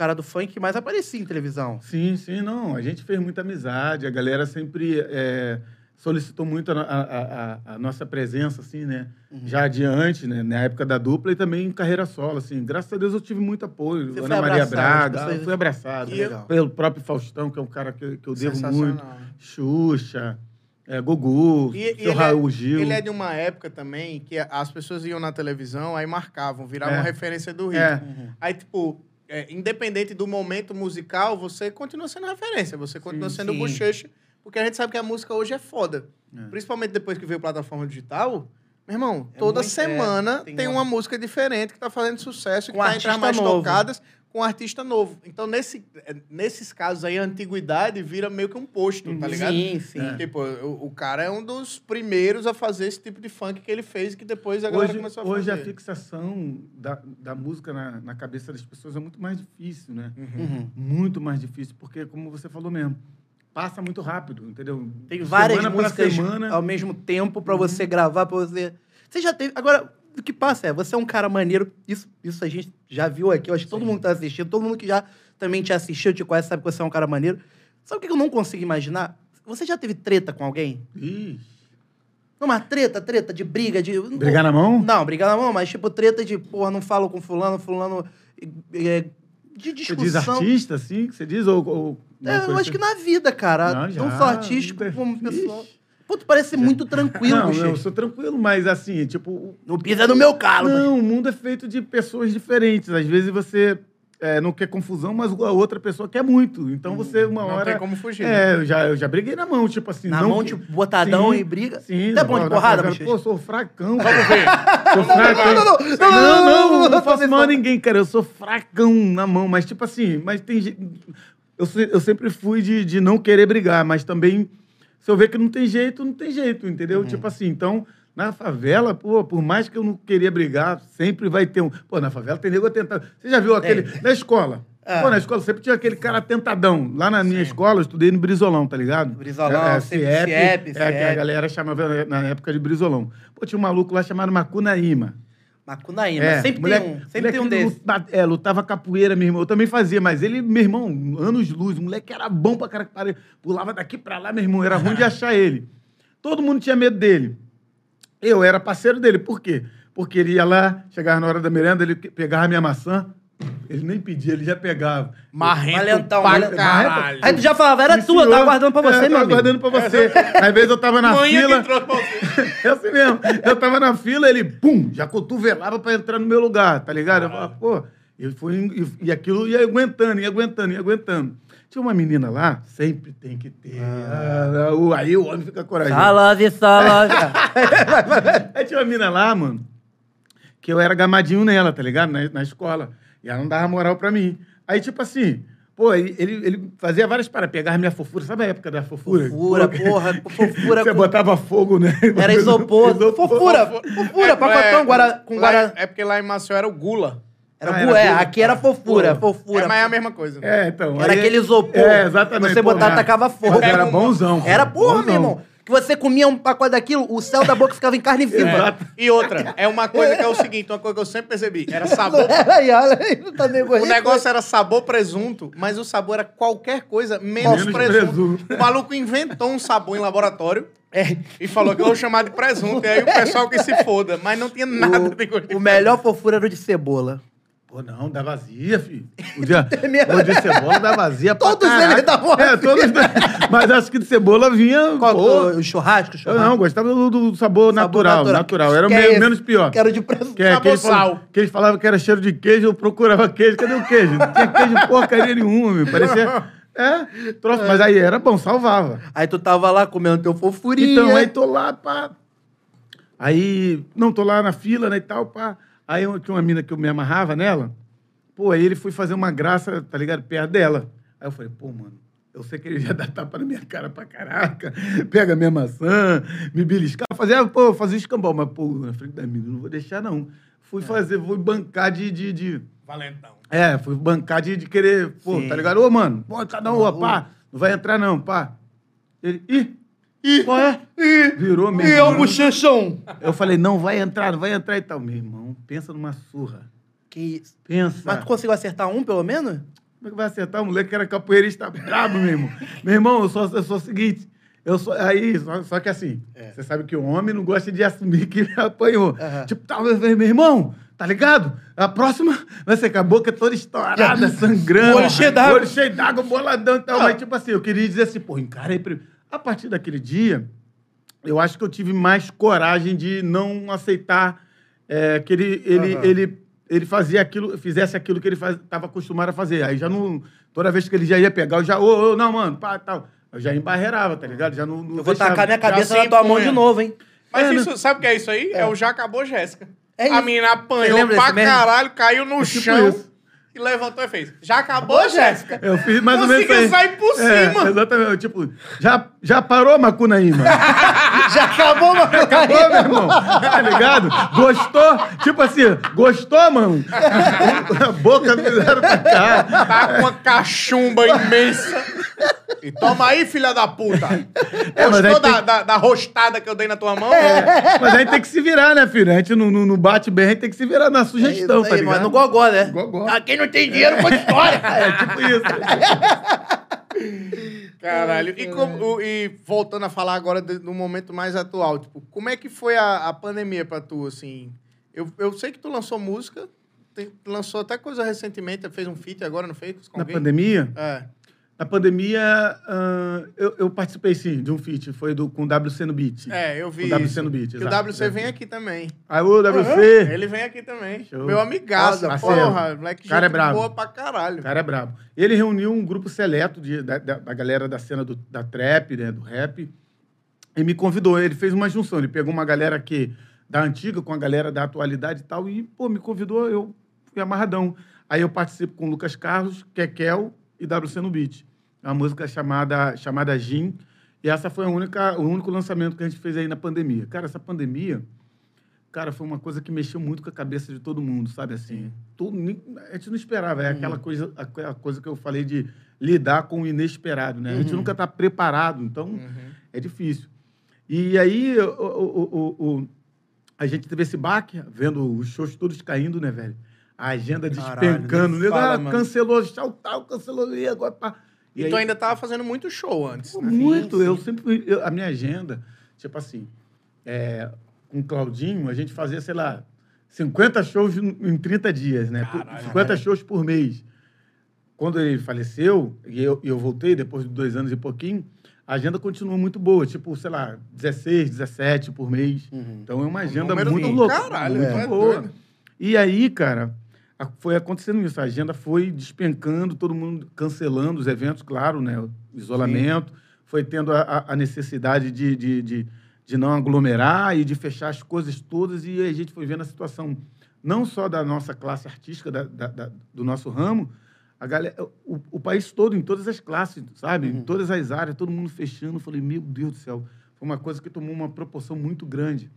cara do funk que mais aparecia em televisão. Sim, sim, não. A gente fez muita amizade, a galera sempre é, solicitou muito a, a- a- a- nossa presença, assim, né? Uhum. Já adiante, né? Na época da dupla e também em carreira solo, assim. Graças a Deus eu tive muito apoio. Você Ana Maria Braga, pessoas- eu fui abraçado. Que legal. Pelo próprio Faustão, que é um cara que, que eu devo muito. Xuxa, é, Gugu, E, e ele, Raul é, Gil. ele é de uma época também que as pessoas iam na televisão, aí marcavam, viravam É. referência do ritmo. É. Aí, tipo, é, independente do momento musical, você continua sendo referência, você continua Sim, sendo sim. bochecha, porque a gente sabe que a música hoje é foda. É. Principalmente depois que veio plataforma digital. Meu irmão, É toda muito- semana é, tem tem, uma- música diferente que tá fazendo sucesso, que Com tá entre as mais novo. tocadas, com um artista novo. Então, nesse, é, nesses casos aí, a antiguidade vira meio que um posto, tá ligado? Sim, sim. Tipo, o, o cara é um dos primeiros a fazer esse tipo de funk que ele fez, que depois a galera Hoje, começou a hoje a fazer. fixação da, da música na, na cabeça das pessoas é muito mais difícil, né? Uhum. Muito mais difícil, porque, como você falou mesmo, passa muito rápido, entendeu? Tem várias semana músicas semana. ao mesmo tempo pra você gravar, pra você. Você já teve. Agora, o que passa é, você é um cara maneiro. Isso, isso a gente já viu aqui. Eu acho que todo mundo que tá assistindo, todo mundo que já também te assistiu, te conhece, sabe que você é um cara maneiro. Sabe o que eu não consigo imaginar? Você já teve treta com alguém? Ixi. Não, mas treta, treta, de briga, de. Brigar na mão? Não, brigar na mão, mas tipo, treta de, porra, não falo com fulano, fulano. é, de Você diz discussão. artista, assim? que Você diz ou... ou É, eu acho que na vida, cara. Não, já, só artístico como fiz. pessoa. Pô, tu parece muito tranquilo, Não, Bochecha. eu sou tranquilo, mas assim, tipo... Não pisa no meu calo. Não, o mundo é feito de pessoas diferentes. Às vezes você é, não quer confusão, mas a outra pessoa quer muito. Então você, uma Não hora... tem como fugir, É, eu já, eu já briguei na mão, tipo assim... Na não mão, que- tipo, botadão Sim, e briga. Sim. Tá bom de na porrada. Bochecha? Pô, sou fracão. Vamos ver. Sou fracão. Não, não, não, não, Não, não, não, não, não não, faço não, mal a não. ninguém, cara. Eu sou fracão na mão, mas tipo assim, mas tem gente. Eu, se- eu sempre fui de, de não querer brigar, mas também, se eu ver que não tem jeito, não tem jeito, Uhum. entendeu? Tipo assim, então, na favela, pô, por mais que eu não queria brigar, sempre vai ter um. Pô, na favela tem nego tentado. Você já viu aquele. Na escola. Ah. Pô, na escola sempre tinha aquele cara tentadão. Lá na minha escola, eu estudei no Brizolão, tá ligado? Brizolão, é, é, CIEP, CIEP, É, que a galera chamava na época de Brizolão. Pô, tinha um maluco lá chamado Macunaíma. Macunaíma. É, sempre moleque- tem um. Sempre tem um que desse. luta- é, lutava capoeira, meu irmão. Eu também fazia, mas ele, meu irmão, anos luz. O moleque era bom pra cara. pare- Pulava daqui pra lá, meu irmão. Era ruim de achar ele. Todo mundo tinha medo dele. Eu era parceiro dele. Por quê? Porque ele ia lá, chegava na hora da merenda, ele que- pegava minha maçã. Ele nem pedia, ele já pegava. Marrento Valentão, pra valentão. caralho. Aí tu já falava, era Me tua, eu tava guardando pra você, é, meu tava amigo. guardando pra você. Às vezes eu tava na Manhã fila. que pra você. É assim mesmo. Eu tava na fila, ele, pum, já cotovelava pra entrar no meu lugar, tá ligado? Eu falava, pô, eu fui, e, e aquilo ia aguentando, ia aguentando, ia aguentando. Tinha uma menina lá, sempre tem que ter. Ah, o- aí o homem fica corajoso. Salve, salve. Aí tinha uma menina lá, mano, que eu era gamadinho nela, tá ligado? Na, na escola. E ela não dava moral pra mim. Aí, tipo assim, pô, ele, ele, fazia várias paradas, pegava minha fofura. Sabe a época da fofura? Fofura, porra, fofura Você com- botava fogo, né? Era isopor. Fofura, fofura, pacotão, guara, com lá- guara... É porque lá em Maceió era o gula. Era Ah, bu- é, era gula. aqui era fofura, Pô. fofura. É, mas é a mesma coisa. É, então. Era aí- aquele isopor. É, exatamente. Você pô, botava, né? tacava fogo. Mas Era bonzão. Era porra, bonzão. meu irmão. Você comia um pacote daquilo, o céu da boca ficava em carne viva. Exato. E outra, é uma coisa que é o seguinte, uma coisa que eu sempre percebi, era sabor... Aí, olha aí, tá O negócio era sabor presunto, mas o sabor era qualquer coisa menos, Menos presunto. presunto. O maluco inventou um sabor em laboratório e falou que eu vou chamar de presunto. E aí o pessoal que se foda, mas não tinha nada de gosto O melhor fofura era o de cebola. Pô, não, dá vazia, filho. O de, mesmo? o de cebola dá vazia pra Todos caraca. eles davam É, todos. Mas acho que de cebola vinha. Qual, o, o churrasco, o eu churrasco. não, gostava do, do sabor, natural, natural. Era o Que é menos pior. Que era de presunto. Que, é, Sabor que, eles falavam, sal. que eles falavam que era cheiro de queijo, eu procurava queijo. Cadê o queijo? Não tinha queijo porcaria nenhuma, meu. Parecia. É, troço. Mas aí era bom, salvava. Aí tu tava lá comendo teu fofurinha. Então, aí tô lá, pá. Aí, não, tô lá na fila, né, e tal, pá. Aí eu- tinha uma mina que eu me amarrava nela. Pô, aí ele foi fazer uma graça, tá ligado, perto dela. Aí eu falei, pô, mano, eu sei que ele já dá tapa na minha cara pra caraca, pega minha maçã, me beliscar, fazia, pô, fazia escambau, mas, pô, na frente da mina, não vou deixar, não. Fui fazer, fui bancar de- de, de, Valentão. é, fui bancar de, de querer, pô, Sim. tá ligado? Ô, mano, pô, cada um, pá, não vai entrar não, pá. Ele, ih, ih, qual é? Virou mesmo. E é o bochechão. Eu falei, não vai entrar, não vai entrar e tal. Meu irmão, pensa numa surra. Que isso. Pensa. Mas tu conseguiu acertar um, pelo menos? Como é que vai acertar? O moleque que era capoeirista brabo, meu irmão. meu irmão, eu sou, eu sou o seguinte. Eu sou, aí, só, só que assim, você sabe que o homem não gosta de assumir que ele apanhou. Aham. Tipo, tá, meu meu irmão, tá ligado? A próxima vai ser com a boca toda estourada, sangrando. Olho cheio d'água. Olho cheio d'água, boladão e tal. Mas, tipo assim, eu queria dizer assim, pô, encara aí. primeiro. A partir daquele dia, eu acho que eu tive mais coragem de não aceitar é, que ele, ele, Aham. ele, ele fazia aquilo, fizesse aquilo que ele estava acostumado a fazer. Aí já não. Toda vez que ele já ia pegar, eu já, ô, ô, não, mano, pá, tal. Eu já embarreirava, tá ligado? Já não. não Eu vou deixava. tacar minha cabeça na tua mão de novo, hein? Mas É, isso, sabe o que é isso aí? É, o Já Acabou Jéssica. É a menina apanhou pra caralho, caiu no tipo chão isso. E levantou e fez. Já acabou, Jéssica? Eu fiz mais ou menos aí. sair por É, cima. Exatamente. Tipo, já, já parou, Macunaíma? Já acabou, mano. Acabou, meu irmão. Tá ligado? Gostou? Tipo assim, gostou, mano? A boca fizeram pra cá. Tá com uma cachumba imensa. E toma aí, filha da puta. É, mas Gostou tem- da, da, da rostada que eu dei na tua mão? Mas a gente tem que se virar, né, filho? A gente não, não, não bate bem, a gente tem que se virar na sugestão, tá Aí, ligado? mano, no gogó, né? Gogó. Ah, quem não tem dinheiro, conta história. É, tipo isso. Caralho. E, como- e voltando a falar agora do momento mais atual, tipo, como é que foi a, a pandemia pra tu, assim? Eu, eu sei que tu lançou música, tem- lançou até coisa recentemente, fez um feat agora, não fez? Com Na alguém? pandemia, É. na pandemia, ah, eu, eu participei sim de um feat, foi do, com o WC no Beat. É, eu vi. O WC isso. no beat, exato, o WC vem aqui também. Aí o WC, Ele vem aqui também. Show. Meu amigaço, Parceiro. porra. Moleque, Cara é brabo. boa pra caralho. o cara é brabo. Ele reuniu um grupo seleto de, da, da- da galera da cena do, da trap, né, do rap, e me convidou. Ele fez uma junção, ele pegou uma galera que da antiga com a galera da atualidade e tal, e, pô, me convidou, eu fui amarradão. Aí eu participo com o Lucas Carlos, Kekel e WC no Beat. Uma música chamada, chamada Gin, e essa foi a única, o único lançamento que a gente fez aí na pandemia. Cara, essa pandemia, cara, foi uma coisa que mexeu muito com a cabeça de todo mundo, sabe assim? Tudo, ni- a gente não esperava, é aquela coisa, aquela coisa que eu falei de lidar com o inesperado, né? A gente nunca está preparado, então é difícil. E aí o, o- o- a gente teve esse baque, vendo os shows todos caindo, né, velho? A agenda Caralho, despencando, nem nego, fala, ah, cancelou, tal, cancelou, e agora pá. E, aí- tu ainda tava fazendo muito show antes, Pô, né? muito. sim. Eu sempre fui. eu- a minha agenda, tipo assim, é, com o Claudinho, a gente fazia, sei lá, 50 shows em em 30 dias, né? Por- 50 shows por mês. Quando ele faleceu, e eu, e eu voltei depois de dois anos e pouquinho, a agenda continuou muito boa. Tipo, sei lá, 16, 17 por mês. Então é uma agenda muito louca. caralho, muito é boa. E aí, cara, foi acontecendo isso. A agenda foi despencando, todo mundo cancelando os eventos, claro, né? O isolamento. Foi tendo a- a, necessidade de, de, de, de não aglomerar e de fechar as coisas todas. E a gente foi vendo a situação não só da nossa classe artística, da, da- da- do nosso ramo, a galera, o, o país todo, em todas as classes, sabe? Em todas as áreas, todo mundo fechando. Eu falei, meu Deus do céu. Foi uma coisa que tomou uma proporção muito grande.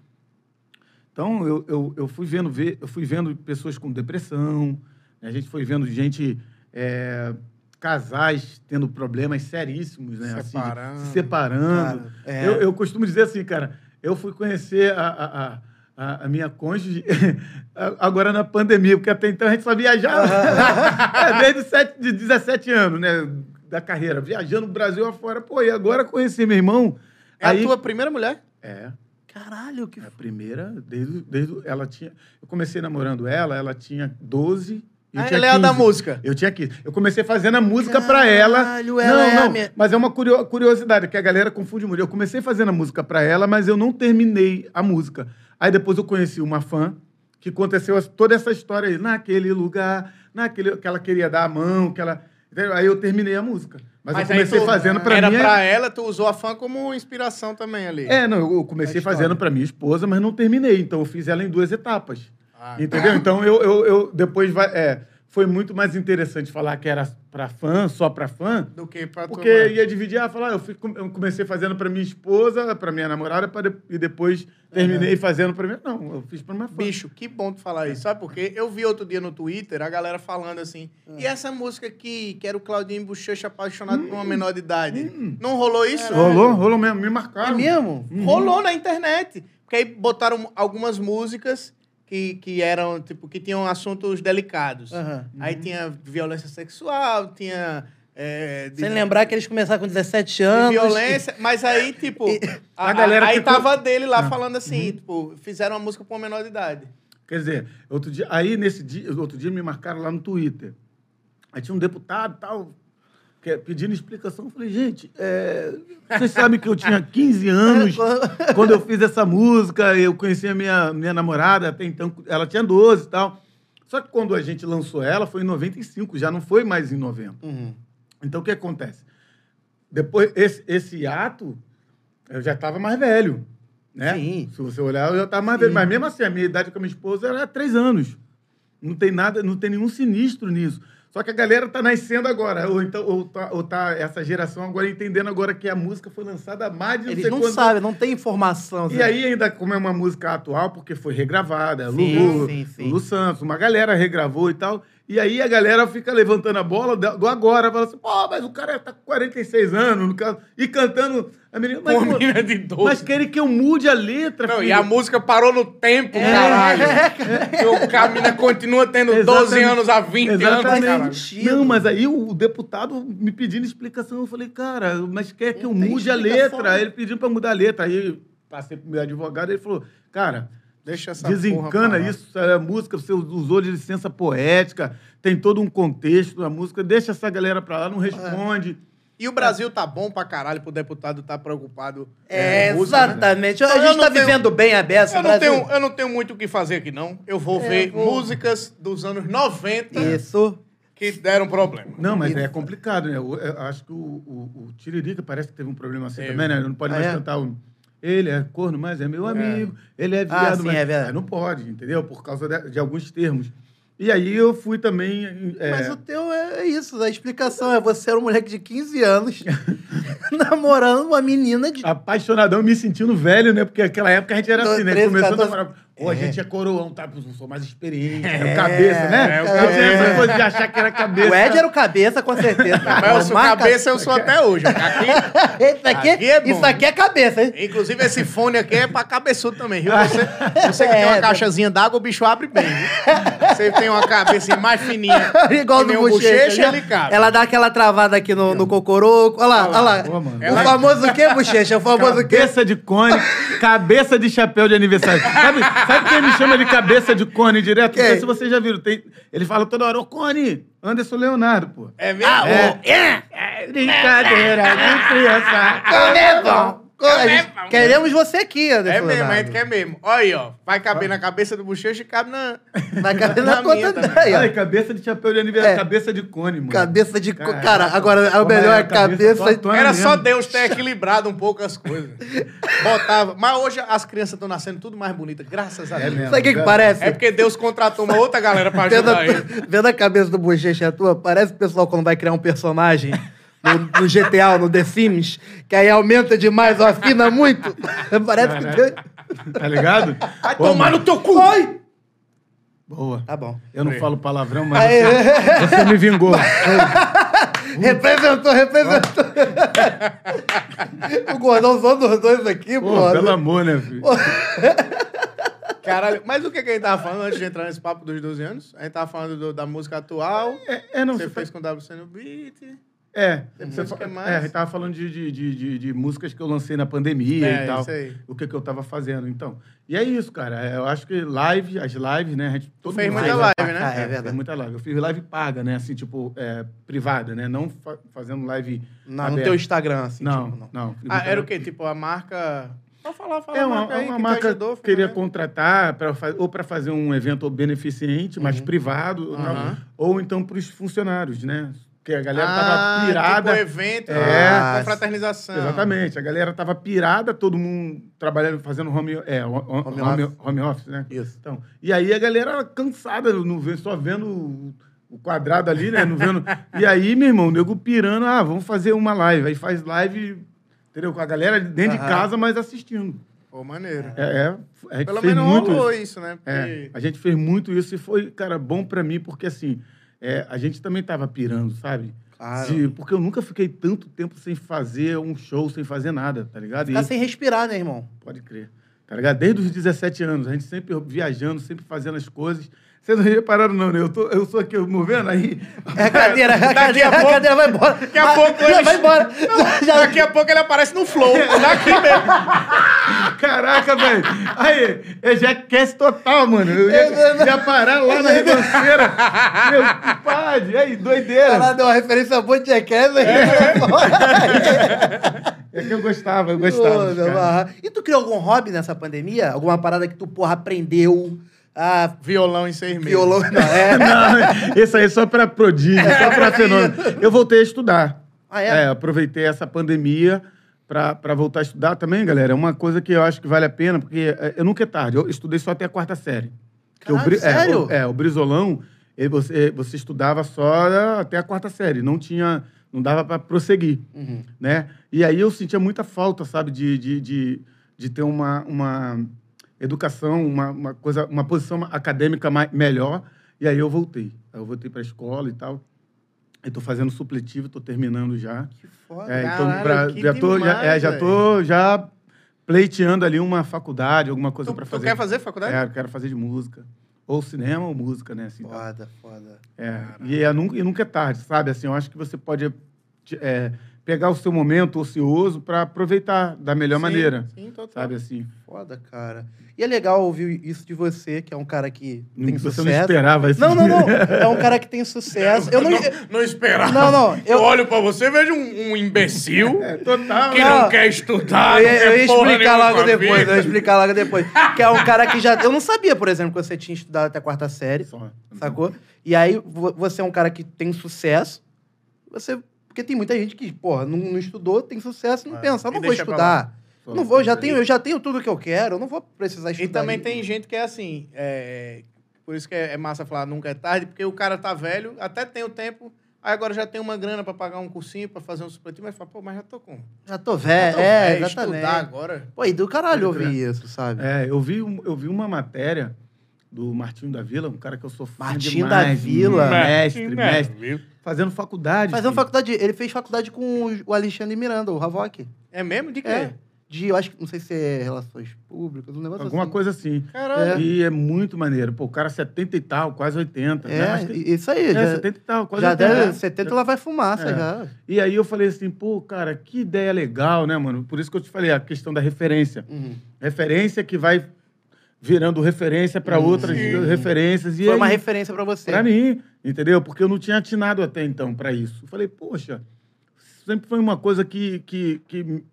Então, eu, eu, eu, fui vendo, ver, eu fui vendo pessoas com depressão, né? a gente foi vendo gente, é, casais tendo problemas seríssimos, né? assim, Separando. se separando. Cara, é. eu, eu costumo dizer assim, cara, eu fui conhecer a, a, a- a, minha cônjuge agora na pandemia, porque até então a gente só viajava É, desde os sete, de 17 anos, né? Da carreira, viajando no Brasil afora. Pô, e agora conheci meu irmão. É a tua primeira mulher? É. Caralho, que A primeira, desde, desde ela tinha. Eu comecei namorando ela, ela tinha 12. e eu Ah, tinha ela é a da 15. música. Eu tinha 15. Eu comecei fazendo a música pra ela. Caralho, ela não, é a não. minha- Mas é uma curio- curiosidade, que a galera confunde muito. Eu comecei fazendo a música pra ela, mas eu não terminei a música. Aí depois eu conheci uma fã que aconteceu toda essa história aí, naquele lugar, naquele que ela queria dar a mão, que ela. Entendeu? Aí eu terminei a música. Mas, eu aí comecei tu- fazendo pra Era minha. pra ela, tu usou a fã como inspiração também ali. É, não, eu comecei fazendo pra minha esposa, mas não terminei. Então eu fiz ela em duas etapas. Ah. Entendeu? Então eu, eu, eu depois vai, é, foi muito mais interessante falar que era pra fã, só pra fã, Do que pra tua porque mãe. ia dividir, ah, falar, eu, fui- eu comecei fazendo pra minha esposa, pra minha namorada, pra de- e depois terminei fazendo pra mim. Não, eu fiz pra minha fã. Bicho, que bom tu falar isso. Sabe por quê? Eu vi outro dia no Twitter a galera falando assim, e essa música aqui, que era o Claudinho Bochecha apaixonado por uma menor de idade? Não rolou isso? Rolou, rolou mesmo, me É marcaram. mesmo? Rolou na internet. Porque aí botaram algumas músicas que, que eram, tipo, que tinham assuntos delicados. Aham. Aí tinha violência sexual, tinha. É, de- Sem lembrar que eles começaram com 17 de anos. violência, mas aí, tipo, a, a galera aí ficou- tava dele lá falando assim, tipo, fizeram uma música pra uma menor de idade. Quer dizer, outro dia, aí nesse dia, outro dia me marcaram lá no Twitter. Aí tinha um deputado tal, pedindo explicação. Eu falei, gente, é, vocês sabem que eu tinha 15 anos quando eu fiz essa música, eu conheci a minha, minha namorada, até então ela tinha 12 e tal. Só que quando a gente lançou ela, foi em 95, já não foi mais em 90. Uhum. Então o que acontece? Depois, esse, esse ato, eu já estava mais velho. Né? Sim. Se você olhar, eu já estava mais velho. Mas mesmo assim, a minha idade com a minha esposa era três anos. Não tem nada, não tem nenhum sinistro nisso. Só que a galera tá nascendo agora. Ou, então, ou, tá, ou tá essa geração agora entendendo agora que a música foi lançada há mais de não Eles não quantos sabem, não tem informação. E Zé. aí, ainda como é uma música atual, porque foi regravada, Sim, Lulu, sim, sim. Lulu Santos, uma galera regravou e tal. E aí a galera fica levantando a bola do agora, fala assim, pô, mas o cara tá com 46 anos, no caso, e cantando. A menina, mas, pô, menina de 12. mas querem que eu mude a letra, Não, filho. e a música parou no tempo, É. caralho. E o Camina continua tendo 12 Exatamente. anos há 20 anos, Exatamente. caralho. sentido. Não, mas aí o, deputado me pedindo explicação, eu falei, cara, mas quer que eu mude a letra? Aí ele pediu pra mudar a letra. Aí passei pro meu advogado e ele falou, cara, Deixa essa Desencana isso, a música, você usou de licença poética, tem todo um contexto da música, deixa essa galera pra lá, não responde. E o Brasil tá bom pra caralho pro deputado tá preocupado É, com música, né? exatamente. Eu A gente tá tenho- vivendo bem a beça, Eu não, Brasil. tenho, eu não tenho muito o que fazer aqui, não. Eu vou É, ver vou- músicas dos anos 90 Isso. que deram problema. Não, mas é complicado, né? Eu, eu acho que o, o, o Tiririca parece que teve um problema assim Teve. também, né? Não pode Ah, mais é? cantar o... Ele é corno, mas é meu amigo. Ele é Ah, viado, sim, mas... é verdade. Mas não pode, entendeu? Por causa de, de alguns termos. E aí eu fui também... é, Mas o teu é isso, a explicação é você era um moleque de 15 anos namorando uma menina de... apaixonadão, me sentindo velho, né? Porque naquela época a gente era Do assim, né? 13, Começando 14. a falar, pô, a gente é coroão, tá? Eu sou mais experiente, É, é, cabeça, né? é, eu o cabeça. essa coisa de achar que era cabeça. O Ed era o cabeça, com certeza. Mas eu sou Marca- cabeça, eu sou até hoje. Aqui, Isso aqui, Aqui é bom. isso aqui é cabeça, hein? inclusive, esse fone aqui é pra cabeçudo também, viu? Você, você que tem É, uma caixazinha d'água, o bicho abre bem, viu? Você tem uma cabeça mais fininha, Igual do bochecha. bochecha, ele cabe. Ela dá aquela travada aqui no, no cocoroco. Olha lá, olha lá. Boa, mano. O Ela- famoso o quê, bochecha? O famoso o quê? Cabeça de cone, cabeça de chapéu de aniversário. Sabe, sabe quem me chama de cabeça de cone direto? Não sei se vocês já viram. Tem, ele fala toda hora, ô Cone, Anderson Leonardo, pô. É mesmo? Ah, É. o... É. É brincadeira de criança. Como é bom. A gente- bom. Queremos você aqui, Anderson É mesmo, a Leonardo. gente quer mesmo. Olha aí, ó. Vai caber na cabeça do bochecha e cabe na. Vai caber Na na minha conta. Ai, cabeça de chapéu de aniversário, É. cabeça de cone, mano. Cabeça de... co- Caraca. Cara, agora o Como melhor é é a cabeça cabeça... Era mesmo. só Deus ter equilibrado um pouco as coisas. Botava. Mas hoje as crianças estão nascendo tudo mais bonitas, graças a Deus. mesmo. Sabe o que, que parece? É porque Deus contratou uma outra galera pra Vendo ajudar a, ele. vendo a cabeça do Bochecha tua, parece o pessoal quando vai criar um personagem no, no GTA ou no The Sims, que aí aumenta demais ou afina muito. Parece que tem... Tá ligado? Vai Pô, tomar mano, no teu cu! Boa. Tá bom. Eu não Aí. falo palavrão, mas Aí, você, você me vingou. representou, representou. o gordão só dos dois aqui, Pô, pô. pelo amor, né, filho? Caralho, mas o que, que a gente tava falando antes de entrar nesse papo dos 12 anos? A gente tava falando do- da música atual. É, é, não, você você fez com o WC no beat. É, você fa- mais? é, a gente tava falando de, de, de, de- de músicas que eu lancei na pandemia É, e tal. isso aí. O que, que eu tava fazendo, então. E é isso, cara. é, Eu acho que live, as lives, né? A gente, todo fez mundo muita faz, live, né? Ah, é É, verdade. fez muita live. Eu fiz live paga, né? Assim, tipo, é, privada, né? Não fa- fazendo live. Não, no aberta. teu Instagram, assim. Não, tipo, não. Ah, era o quê? Tipo, a marca. Pode falar, fala É uma, marca aí uma que marca ajudou, que queria né? contratar pra, ou para fazer um evento beneficente, mas privado, ou não, Aham. ou então para os funcionários, né? Porque a galera ah, tava pirada. Tipo evento, É. ah, confraternização. Exatamente. A galera tava pirada, todo mundo trabalhando, fazendo home, é, home, Home home, office. home office, né? Isso. Então, e aí a galera cansada, não vê, só vendo o- quadrado ali, né? Não vendo. e aí, meu irmão, o nego pirando, ah, vamos fazer uma live. Aí faz live, entendeu? Com a galera dentro de casa, mas assistindo. Pô, maneiro. É, é, a gente Pelo fez menos muito rolou isso. isso, né? É, Porque- a gente fez muito isso e foi, cara, bom pra mim, porque assim, é, a gente também tava pirando, sabe? Claro. Porque eu nunca fiquei tanto tempo sem fazer um show, sem fazer nada, tá ligado? E Ficar sem respirar, né, irmão? Pode crer. Tá ligado? Desde os 17 anos, a gente sempre viajando, sempre fazendo as coisas. Vocês não repararam, não, né? Eu, tô, eu sou aqui movendo aí. É a cadeira, a Daqui a cadeira, a pouco- cadeira vai embora. daqui a pouco já eles- vai embora. Já- Daqui a pouco ele aparece no flow. Daqui mesmo. Caraca, velho. Aí, é Jackass total, mano. Eu ia, ia parar lá na ribanceira. Meu compadre. Aí, doideira. Ela deu uma referência boa de Jackass aí. É que eu gostava, eu gostava. Ah. E tu criou algum hobby nessa pandemia? Alguma parada que tu, porra, aprendeu? Ah, Violão em seis meses. violão. Não, é. Não, esse aí é só pra prodígio, só pra fenômeno. Eu voltei a estudar. Ah, é? aproveitei essa pandemia pra, pra voltar a estudar também, galera. É uma coisa que eu acho que vale a pena, porque é, eu nunca é tarde. Eu estudei só até a quarta série. Caralho, o, Bri- é, sério? o- É, o Brizolão, ele- você, você estudava só até a quarta série, não tinha, não dava para prosseguir, Uhum. né? E aí eu sentia muita falta, sabe, de, de, de, de ter uma, uma educação, uma, uma coisa, uma posição acadêmica mai- melhor. E aí eu voltei. Aí eu voltei para a escola e tal. Eu tô fazendo supletivo, tô terminando já. Que foda. É, então, Caralho, pra- que já tô, já, demais, é, já tô já pleiteando ali uma faculdade, alguma coisa Tu, para tu fazer. quer fazer faculdade? É, eu quero fazer de música. Ou cinema ou música, né? Assim, tá? Foda, foda. É, e, é nunca, e nunca é tarde, sabe? Assim, eu acho que você pode é, pegar o seu momento ocioso para aproveitar da melhor Sim, maneira, Sim, total. sabe? Assim, Foda, cara. E é legal ouvir isso de você, que é um cara que tem você sucesso. não esperava isso. Não, não, não. É um cara que tem sucesso. Eu não. não esperava. Não, não, eu- Eu olho pra você e vejo um, um imbecil Total. que Não. não, quer estudar, Eu não ia, quer eu ia explicar logo depois, vida. eu ia explicar logo depois. Que é um cara que já. Eu não sabia, por exemplo, que você tinha estudado até a quarta série, Só. sacou? E aí vo- você é um cara que tem sucesso. Você. Porque tem muita gente que, porra, não, não estudou, tem sucesso, não É, pensa, eu e não vou estudar. Não vou, eu já tenho, eu já tenho tudo que eu quero, eu não vou precisar E estudar. também isso. tem gente que é assim, é, por isso que é, é massa falar nunca é tarde, porque o cara tá velho, até tem o tempo, aí agora já tem uma grana pra pagar um cursinho, pra fazer um supletivo, mas fala, pô, mas já tô com. Já tô já velho, tô é, velho, exatamente. estudar agora. Pô, e do caralho Pode ouvir isso, sabe? É, eu vi, eu vi uma matéria do Martinho da Vila, um cara que eu sou fã Martinho demais, da Vila? Mestre, Né, mestre. Fazendo faculdade. Fazendo filho. faculdade, ele fez faculdade com o- Alexandre Miranda, o Havok. É mesmo? De quê? É. De, eu acho que, não sei se é relações públicas, um negócio Alguma assim. coisa assim. Caralho. E é muito maneiro. Pô, o cara 70 e tal, quase 80. né? É, Acho que- isso aí. é, já 70 e tal, quase já 80. deve, 70 ela vai fumaça É. já. E aí eu falei assim, pô, cara, que ideia legal, né, mano? Por isso que eu te falei, a questão da referência. Uhum. Referência que vai virando referência para outras referências. E Foi uma aí, referência pra você. Pra mim, entendeu? Porque eu não tinha atinado até então pra isso. Eu falei, poxa, sempre foi uma coisa que, que, que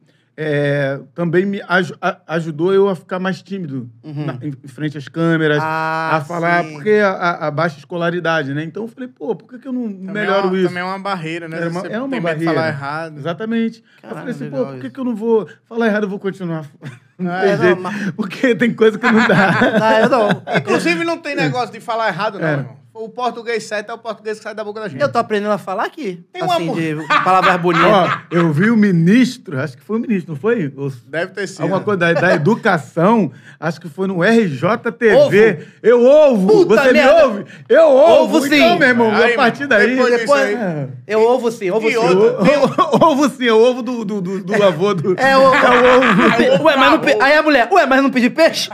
é, também me aju- a- ajudou eu a ficar mais tímido na- em, frente às câmeras, Uhum. Ah, a falar, sim. porque a, a- baixa escolaridade, né? Então eu falei, pô, por que, que eu não Também melhoro é uma, isso? Também é uma barreira, né? É uma- é uma tem medo de barreira. falar errado. Exatamente. eu Caralho, falei assim, pô, por que, que eu não vou falar errado, eu vou continuar? Não Ah, tem não, jeito. mas- Porque tem coisa que não dá. Ah, eu não. Inclusive, não tem negócio de falar errado, não, É. irmão. O português certo é o português que sai da boca da gente. Eu tô aprendendo a falar aqui. Tem uma assim, mu- de palavras bonitas. Ó, eu vi o ministro, acho que foi o ministro, não foi? Ou- Deve ter sido. Alguma coisa da, da educação, acho que foi no RJTV. Ovo. Eu ouvo! Puta Você merda. me ouve? Eu ouvo! Ouvo sim. Então, meu irmão, Aí, a partir daí. depois depois- aí- É. Eu ouvo sim, ouvo sim. Eu, ouvo sim, eu ouvo do, do, do, do avô do. É o. ovo. Ué, mas não pe... Aí a mulher, ué, mas não pedi peixe?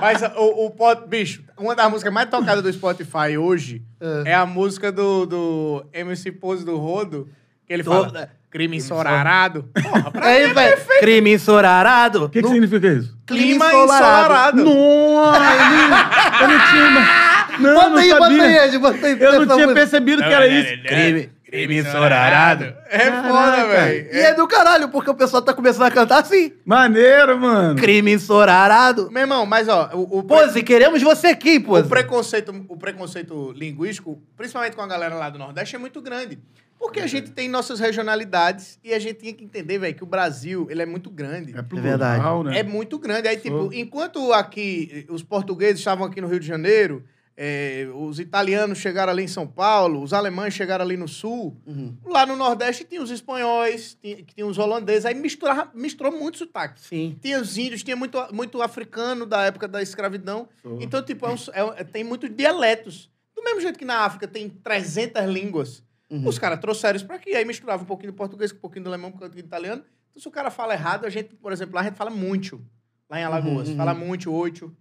Mas o, o pot- bicho, uma das músicas mais tocadas do Spotify hoje é, a música do, do MC Pose do Rodo, que ele fala Toda. crime ensolarado. Porra, pra Aí, mim é perfeito. crime ensolarado. O que, que No- significa isso? Clima ensolarado. Nossa, eu não tinha. Não, Bota não aí, sabia. bota aí, Ed, bota aí. Eu não tinha percebido que era isso. Crime, Crime ensolarado. É foda, velho. E é do caralho, porque o pessoal tá começando a cantar assim. Maneiro, mano. Crime ensolarado. Meu irmão, mas ó, o, o, pre- Pose, queremos você aqui, o Pose. preconceito, o preconceito linguístico, principalmente com a galera lá do Nordeste, é muito grande. Porque a gente tem nossas regionalidades e a gente tinha que entender, velho, que o Brasil, ele é muito grande. É, plural, verdade. né? É muito grande. Aí, tipo, Show. enquanto aqui eh, os portugueses estavam aqui no Rio de Janeiro, eh, os italianos chegaram ali em São Paulo, os alemães chegaram ali no sul, Uhum. lá no Nordeste tinha os espanhóis, tinha, tinha os holandeses, aí misturava, misturou muito sotaque. Sim. Tinha os índios, tinha muito, muito africano da época da escravidão. Então, tipo, é um- é tem muitos dialetos. Do mesmo jeito que na África tem 300 línguas. Uhum. Os caras trouxeram isso pra aqui. Aí misturava um pouquinho do português com um pouquinho do alemão, um pouquinho do italiano. Então, se o cara fala errado, a gente, por exemplo, lá a gente fala muito. Lá em Alagoas. Uhum, uhum. Fala muito, oito.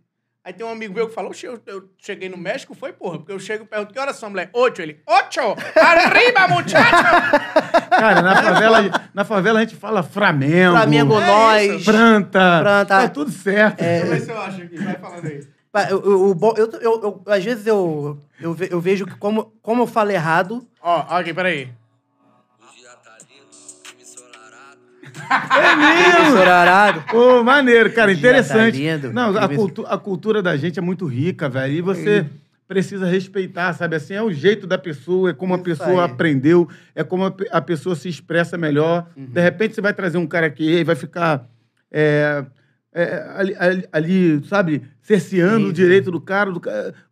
Aí tem um amigo meu que falou, "Oxe, eu, eu cheguei no México, foi porra. Porque eu chego e pergunto, que horas são, mulher? Oito. Ele, ocho! Arriba, muchacho! Cara, na favela, na favela a gente fala Flamengo. Flamengo, É nós. isso. Planta. Planta. Tá tudo certo. Deixa eu ver se eu acho aqui. Vai falando aí. Eu- eu- eu- eu- eu- às vezes eu, eu, ve- eu vejo que como, como eu falo errado, Ó, ó aqui, peraí. É mesmo? ensolarado. Ô, maneiro, cara, tá interessante. lindo. Não, a, cultu- a cultura da gente é muito rica, velho. E você precisa respeitar, sabe? Assim, é o jeito da pessoa, é como a Isso pessoa aí. aprendeu, é como a, a pessoa se expressa melhor. Uhum. De repente você vai trazer um cara aqui e vai ficar. é, é, ali, ali- ali, sabe, cerceando Sim, o direito do cara, do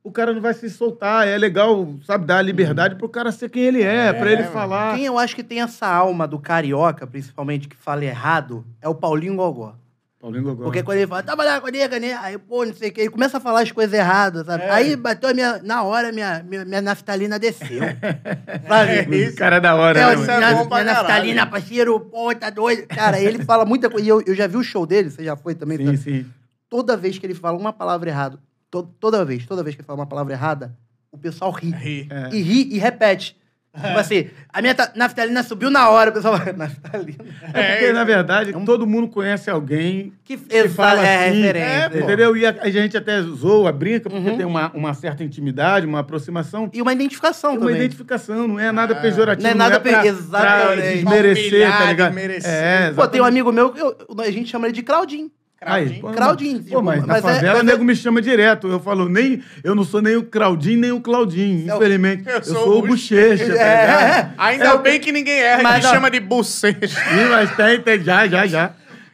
o cara não vai se soltar. É legal, sabe, dar a liberdade pro cara ser quem ele é, pra ele mano. falar. Quem eu acho que tem essa alma do carioca, principalmente, que fala errado, é o Paulinho Gogó. Paulinho Gogó. Porque quando ele fala, trabalhar com a nega, né? Aí, pô, não sei o quê, ele começa a falar as coisas erradas, sabe? Aí bateu a minha. Na hora, minha, minha, minha naftalina desceu. sabe? O cara é da hora, É, né, isso é na, bom pra minha caralho. naftalina, parceiro, pô, tá doido. Cara, ele fala muita coisa. E eu, eu já vi o show dele, você já foi também? Sim, tá? sim. Toda vez que ele fala uma palavra errada, to- toda vez, toda vez que ele fala uma palavra errada, o pessoal ri. Ri. É. E ri e repete. Tipo assim, a minha ta- naftalina subiu na hora, o pessoal vai, naftalina. É porque, na verdade, todo mundo conhece alguém Que, que fala é assim, referência. pô. entendeu? E a, a gente até zoa, brinca, porque Uhum. tem uma, uma certa intimidade, uma aproximação. E uma identificação Uma também. identificação, não é nada pejorativo, Não é nada não é pra, exatamente. pra desmerecer, tá ligado? desmerecer. É, Pô, tem um exatamente. amigo meu que eu- a gente chama ele de Claudinho. Aí, Claudinho, Pô, tipo, mas, na mas é- favela mas o é- nego me chama direto. Eu falo, nem, eu não sou nem o Claudinho, nem o Claudinho, É infelizmente. eu Eu, sou sou o Bochecha, tá ligado? Ainda É bem que ninguém erra, Mas me não. chama de bucecha. Ih, mas tem, tem, já, já, já.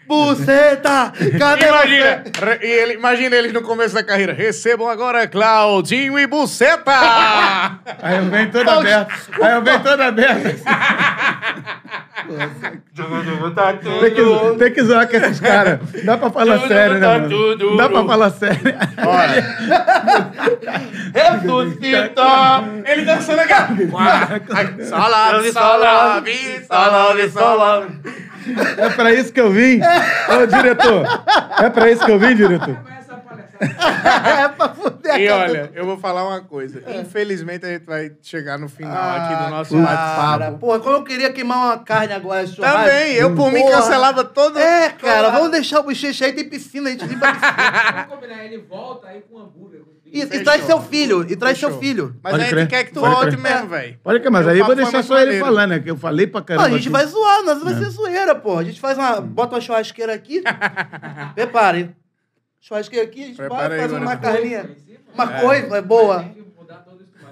Buceta! Cadê Imagina, re- e ele, imagina eles no começo da carreira. Recebam agora Claudinho e Buceta! Aí eu venho todo aberto. Aí eu venho todo aberto. tem, que, tem que zoar com esses caras. Dá pra falar sério, né, mano? Não dá pra falar sério. Ressuscita! ele dançando aqui. Salve, salve, salve, salve. É pra isso que eu vim? Ô, diretor, é pra isso que eu vim, diretor? É pra fuder a E olha, eu vou falar uma coisa. Infelizmente, a gente vai chegar no final aqui do nosso Ah, cara, bate-papo. Porra, como eu queria queimar uma carne agora, churrasco. Também, eu por mim Porra. cancelava todo. É, cara, vamos deixar o bochecha aí, tem piscina, a gente limpa a piscina. Vamos combinar, ele volta aí com hambúrguer. com E, e traz seu filho, e traz seu Fechou. filho. Mas Pode a gente crer. quer que tu Pode volte crer. mesmo, velho. Olha que, mas Meu aí eu vou deixar só ele falando, né? Que eu falei pra Não, caramba. a gente aqui. vai zoar, nós vai ser zoeira, pô. A gente faz uma. Bota uma churrasqueira aqui. Prepare. Churrasqueira aqui, a gente Prepara aí, faz uma carninha. Uma coisa, é boa.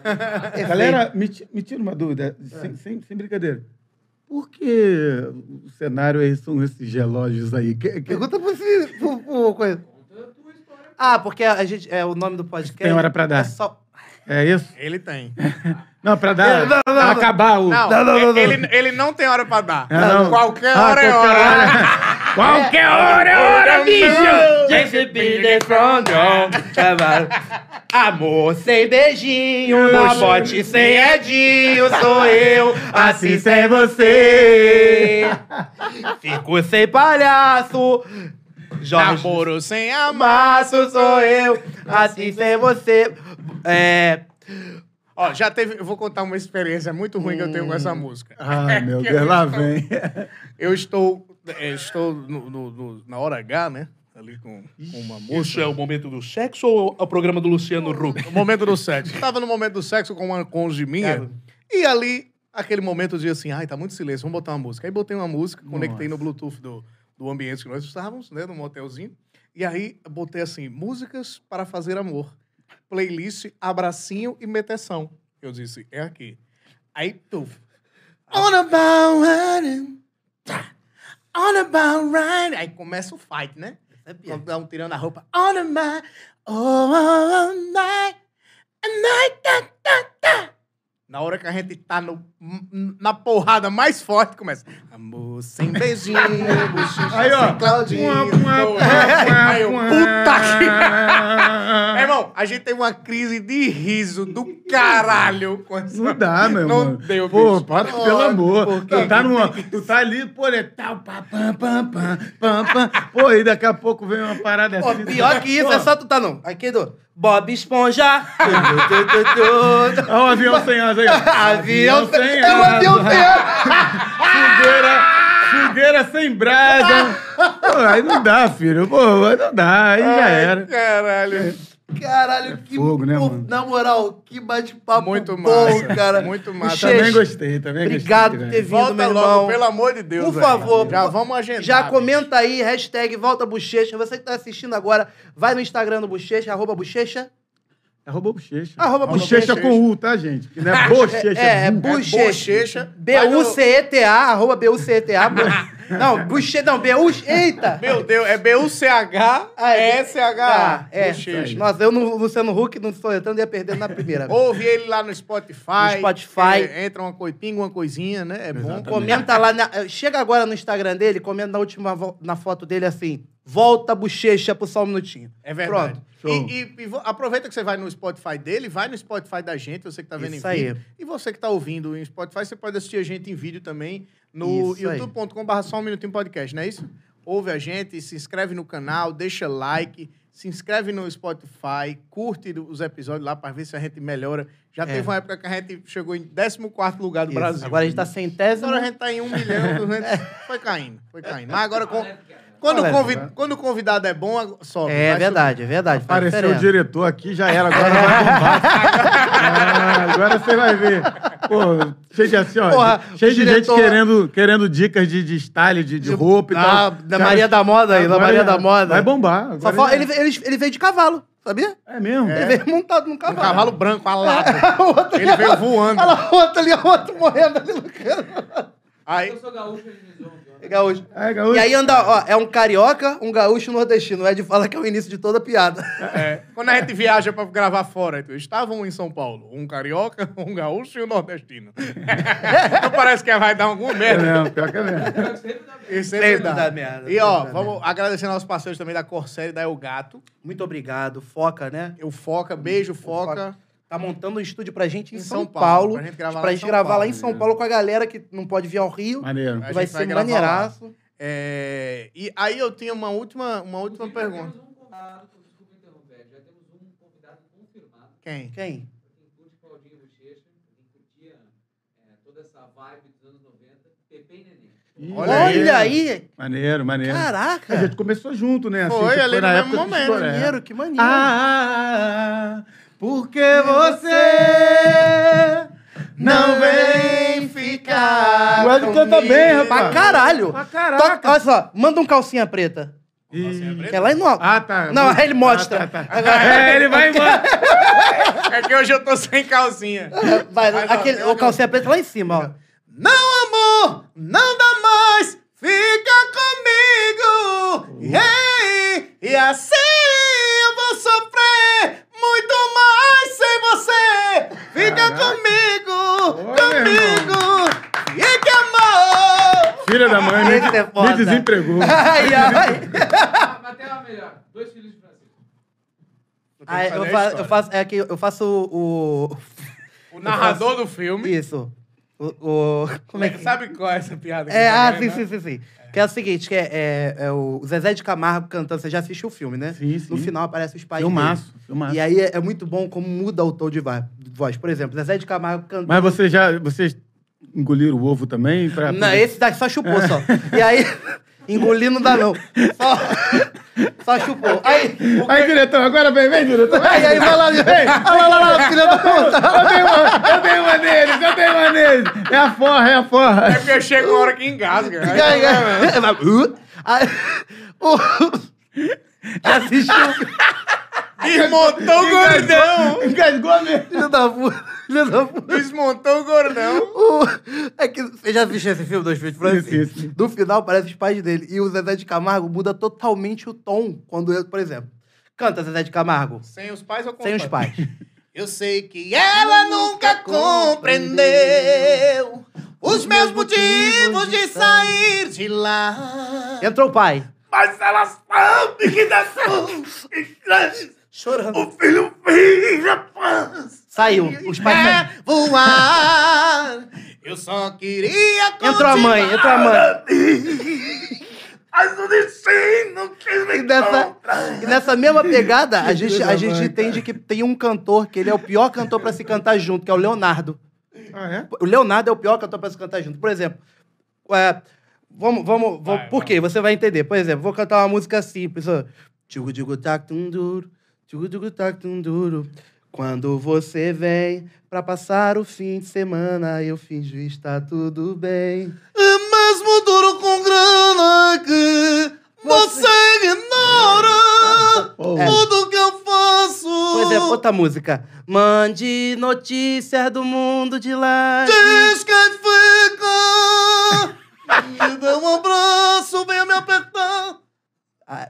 Mas- Galera, me, me tira uma dúvida, sem, sem, sem brincadeira. Por que o cenário aí são esses relógios aí? Que, que- Pergunta pro, fi- pro, pro coisa. Ah, porque a gente. É o nome do podcast. Tem hora pra dar. É só. é isso? Ele tem. Não, pra dar. Não, não, pra não. acabar o. Não, Não, não, não, não. Ele, ele não tem hora pra dar. Não. Qualquer Ah, hora é qualquer hora. hora. Qualquer hora é hora, bicho! Front door. Amor sem beijinho, na bote sem edinho, sou eu, assim sem você. Fico sem palhaço, Jorge Namoro sem amar. Maço sou eu, assim sem você. É. Ó, já teve. Eu vou contar uma experiência muito ruim que eu tenho com essa música. Ai, meu Deus, lá vem. Eu estou. eu estou no- no- no- na hora H, né? Ali com, com uma moça. o momento do sexo ou é o programa do Luciano Huck? No momento do sexo. Tava no momento do sexo com uma cônjuge minha. Cara. E ali, aquele momento eu dizia assim: ai, tá muito silêncio, vamos botar uma música. Aí botei uma música, conectei no Bluetooth do, do ambiente que nós estávamos, né? No motelzinho. E aí botei assim: músicas para fazer amor. Playlist Abracinho e Meteção. Eu disse: é aqui. Aí, tuf. On about riding. tá. On about riding. Aí começa o fight, né? Dá um tirando a roupa. On my, all night, a night, tá, tá, tá. Na hora que a gente tá no, na porrada mais forte, começa. Amor sem beijinho, bochecha Aí, ó. sem Claudinho. Aí eu, mua. puta que... Meu irmão, a gente teve uma crise de riso do caralho com essa... Não dá, meu Não deu, Pô, bicho. para, Ó, pelo amor. Tu tá, numa, tu tá ali, pô, é tal, pá, pam, pam, pam, pam, pam. Pô, e daqui a pouco vem uma parada Pô, assim. pior que isso, Pô, é só tu tá não. Aqui do Bob Esponja. Olha o avião sem asa aí. Avião sem sem É um avião asa. sem asa. Fogueira, fogueira sem brasa. Pô, aí não dá, filho. Pô, aí não dá, aí já Ai, era. Caralho. Caralho, que fogo, né, mano? Na moral, que bate-papo Muito bom, massa, cara. muito massa. Também gostei, também Obrigado gostei. por ter vindo, Volta meu logo, irmão. pelo amor de Deus. Por favor. Já por- vamos agendar. Já bicho. comenta aí, hashtag Volta Bochecha. Você que tá assistindo agora, vai no Instagram do Bochecha, arroba Bochecha. Arroba bochecha. Arroba bochecha bochecha. com U, tá, gente? Que não é bochecha. É, é Bu. bochecha. bochecha. B-U-C-E-T-A, arroba B-U-C-E-T-A. Não, buche... Não, B-U... Eita! Meu Deus, é B-U-C-H-E-S-H. É, Bochecha. Nossa, eu no Luciano Huck, não estou entrando, ia perder na primeira. Ouve ele lá no Spotify. No Spotify. É, entra uma coisa, pinga uma coisinha, né? É bom. Comenta lá, na- chega agora no Instagram dele, comenta na última vo- na foto dele assim, volta bochecha pro só um minutinho. É verdade. Pronto. E, e- e aproveita que você vai no Spotify dele, vai no Spotify da gente, você que tá vendo Isso em aí. vídeo. E você que tá ouvindo em Spotify, você pode assistir a gente em vídeo também no aí. youtube.com.br só um minutinho podcast, não é isso? Ouve a gente, se inscreve no canal, deixa like, se inscreve no Spotify, curte os episódios lá para ver se a gente melhora. Já É. teve uma época que a gente chegou em 14 lugar do Isso. Brasil. Agora a gente tá centésimo. Agora a gente tá em 1 milhão, 200, foi caindo, foi caindo. Mas agora, com- quando, o Olha, convi- quando o convidado é bom, sobe. É vai verdade, é verdade. Apareceu o diretor aqui, já era. Agora vai bombar. Ah, agora você vai ver. Pô, cheio de assim, ó. Porra, cheio de diretor- gente querendo, querendo dicas de, de style, de, de roupa e Ah, tal. da Cara, Maria da Moda aí, da Maria já- da Moda. Vai bombar. Só agora fal- já- ele, ele, ele veio de cavalo, sabia? É mesmo? Ele veio montado num Um cavalo. cavalo branco alado. A outra Ele ali, veio voando. Olha lá, outro ali, outro morrendo ali no canto. Aí, Eu sou gaúcho, zoa. É gaúcho. É, gaúcho. E aí anda, ó, é um carioca, um gaúcho e um nordestino. O Ed fala que é o início de toda piada. é, quando a gente viaja pra gravar fora, então, estavam em São Paulo, um carioca, um gaúcho e um nordestino. Não parece que vai dar alguma É merda. mesmo, pior que é mesmo. Sempre dá E sempre Sempre dá. dá merda, E ó, sempre dá vamos agradecer aos parceiros também da Corsair e da El Gato. Muito obrigado. Foca, né? Eu Foca, beijo, Foca. Tá montando um estúdio pra gente em, Em São, São Paulo. Paulo, pra gente gravar pra lá em gente São gravar lá Paulo, em São? Paulo com a galera que não pode vir ao Rio. Maneiro. Vai gente ser lá. maneiraço. É, e aí eu tinha uma última, uma última Inclusive, já pergunta. Temos um convidado, desculpa interromper, já temos um convidado confirmado. Quem? Quem? Pra quem curte Claudinho Bochecha, pra quem curtia é, toda essa vibe dos anos 90, Pepe e Neném. Ih, Olha, aí! Maneiro, maneiro. Caraca! A gente começou junto, né? Foi, que ali no na mesmo época que momento. é. maneiro, que maneiro. Ah, porque você não vem ficar. O Ed canta bem, rapaz. Pra caralho! Pra caraca. To- Olha só, manda um calcinha preta. Que é lá no alto. Ah, tá. Não, aí ele mostra. Ah, tá, tá. É, ele vai embora. É que hoje eu tô sem calcinha. Vai, Mas, aquele, o calcinha preta lá em cima, ó. Não, amor, não dá mais, fica comigo. Ei, e assim eu vou sofrer muito mais sem você. Fica Caraca. comigo, Olha, comigo. Fique amor. Filha da mãe, me, é foda. me desempregou. Ai, ai. Mas tem uma melhor, dois filhos de Francisco. Ah, que eu, fa- eu faço, é que eu faço o. O narrador do filme. Isso. O. o- como é que. Sabe qual é essa piada? que É, ah, sim, né? sim, sim, sim. Que é o seguinte, que é, é- é o Zezé de Camargo cantando. Você já assistiu o filme, né? Sim, sim. No final aparece os pais Filmaço, filmaço. E aí é, é muito bom como muda o tom de voz. Por exemplo, Zezé de Camargo cantando. Mas você já. Vocês engoliram o ovo também? Pra... Não, esse daqui só chupou só. E aí, engolir não dá não. Só, só chupou. Aí, Aí, diretor, agora vem, vem, diretor. aí, aí vai lá, vem. Olha lá, lá, lá, filha da puta. Eu tenho uma, eu tenho uma deles, eu tenho uma deles. É a forra, é a forra. É porque eu chego uma hora que engasga. E aí, aí, vai, uh, aí, o- Já assistiu? Desmontou o gordão. Engasgou mesmo. Filho da puta. Filho da puta. Desmontou o gordão. O- É que você já assistiu esse filme, Dois Filhos sim, sim. No final, parece os pais dele. E o Zezé de Camargo muda totalmente o tom quando, eu, por exemplo, canta Zezé de Camargo. Sem os pais ou com Sem os pais. Eu sei que ela nunca compreendeu os meus motivos de sair de lá. Entrou o pai. Mas ela sabe que suas Chorando. o filho vira paz. Saiu. Os pais. É voar. Eu só queria Entrou a mãe, entrou a mãe. Mas o destino quis me E nessa, e nessa mesma pegada, a gente, a gente entende que tem um cantor que ele é o pior cantor pra se cantar junto, que é o Leonardo. Ah, é? O Leonardo é o pior cantor pra se cantar junto. Por exemplo, é, vamos, vamos, vamos por quê? Você vai entender. Por exemplo, vou cantar uma música simples. ó. Quando você vem pra passar o fim de semana, eu finjo estar tudo bem. É mesmo duro com grana que você ignora Oh. É. tudo que eu faço. Por exemplo, outra música. Mande notícias do mundo de lá. Diz quem fica. Me dá um abraço, venha me apertar. Ah.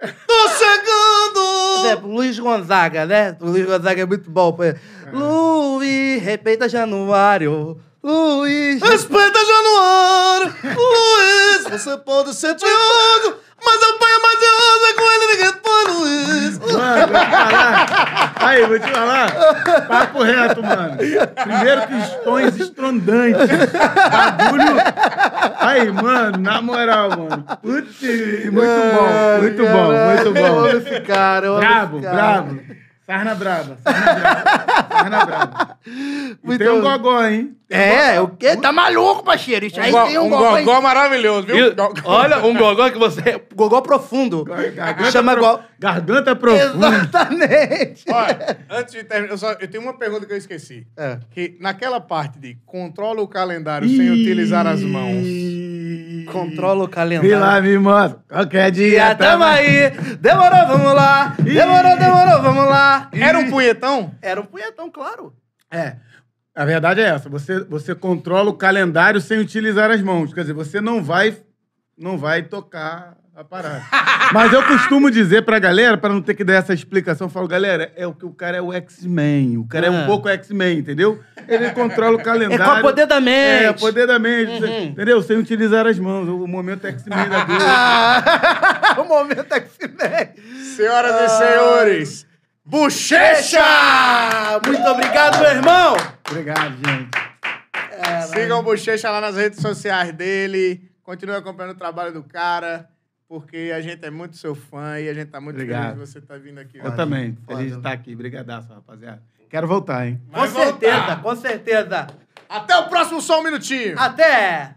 Tô chegando. Por exemplo, Luiz Gonzaga, né? O Luiz Gonzaga é muito bom. Exemplo, Luiz, respeita Januário. Luiz. Respeita Januário. Luiz, você pode ser tioso, mas apanha mais de rosa com ele, ninguém foi, Luiz. Mano, vou te falar. Aí, vou te falar. Papo reto, mano. Primeiro tons estrondantes. Bagulho. Aí, mano, na moral, mano. Putz, muito bom, muito bom, muito Eu bom. esse cara, brabo. Sarna braba, braba. Sarna braba. E tem um gogó, hein? É, o quê? Tá maluco, parceiro? Isso aí Um, tem um, um gogó. hein? gogó maravilhoso, viu? E- Gogó. Olha, um gogó que você. Gogó profundo. Garganta Chama pro- igual. Garganta profunda. Exatamente. Olha, antes de terminar, eu, só, eu tenho uma pergunta que eu esqueci. É. Que naquela parte de controla o calendário sem utilizar as mãos. Controla o calendário. lá, me mostra. Qualquer dia. Dia, tamo aí. Demorou, vamos lá. Demorou, demorou, vamos lá. Era um punhetão? Era um punhetão, claro. É. A verdade é essa. Você, você controla o calendário sem utilizar as mãos. Quer dizer, você não vai, não vai tocar a parada. Mas eu costumo dizer pra galera, pra não ter que dar essa explicação, eu falo, galera, é o que o cara é o X-Men. O cara é Ah. um pouco X-Men, entendeu? Ele controla o calendário. É com o poder da mente. É, o poder da mente. Uhum. Entendeu? Sem utilizar as mãos. O momento X-Men da dor. Ah, o momento X-Men. Senhoras e senhores, Bochecha! Muito obrigado, meu irmão. Obrigado, gente. Sigam o Bochecha lá nas redes sociais dele. Continue acompanhando o trabalho do cara, porque a gente é muito seu fã e a gente tá muito Obrigado. feliz de você estar vindo aqui. Eu hoje. também. Foda. Feliz de estar aqui. Brigadaço, rapaziada. Quero voltar, hein? Com Vai voltar. certeza, com certeza. Até o próximo Só Um Minutinho. Até!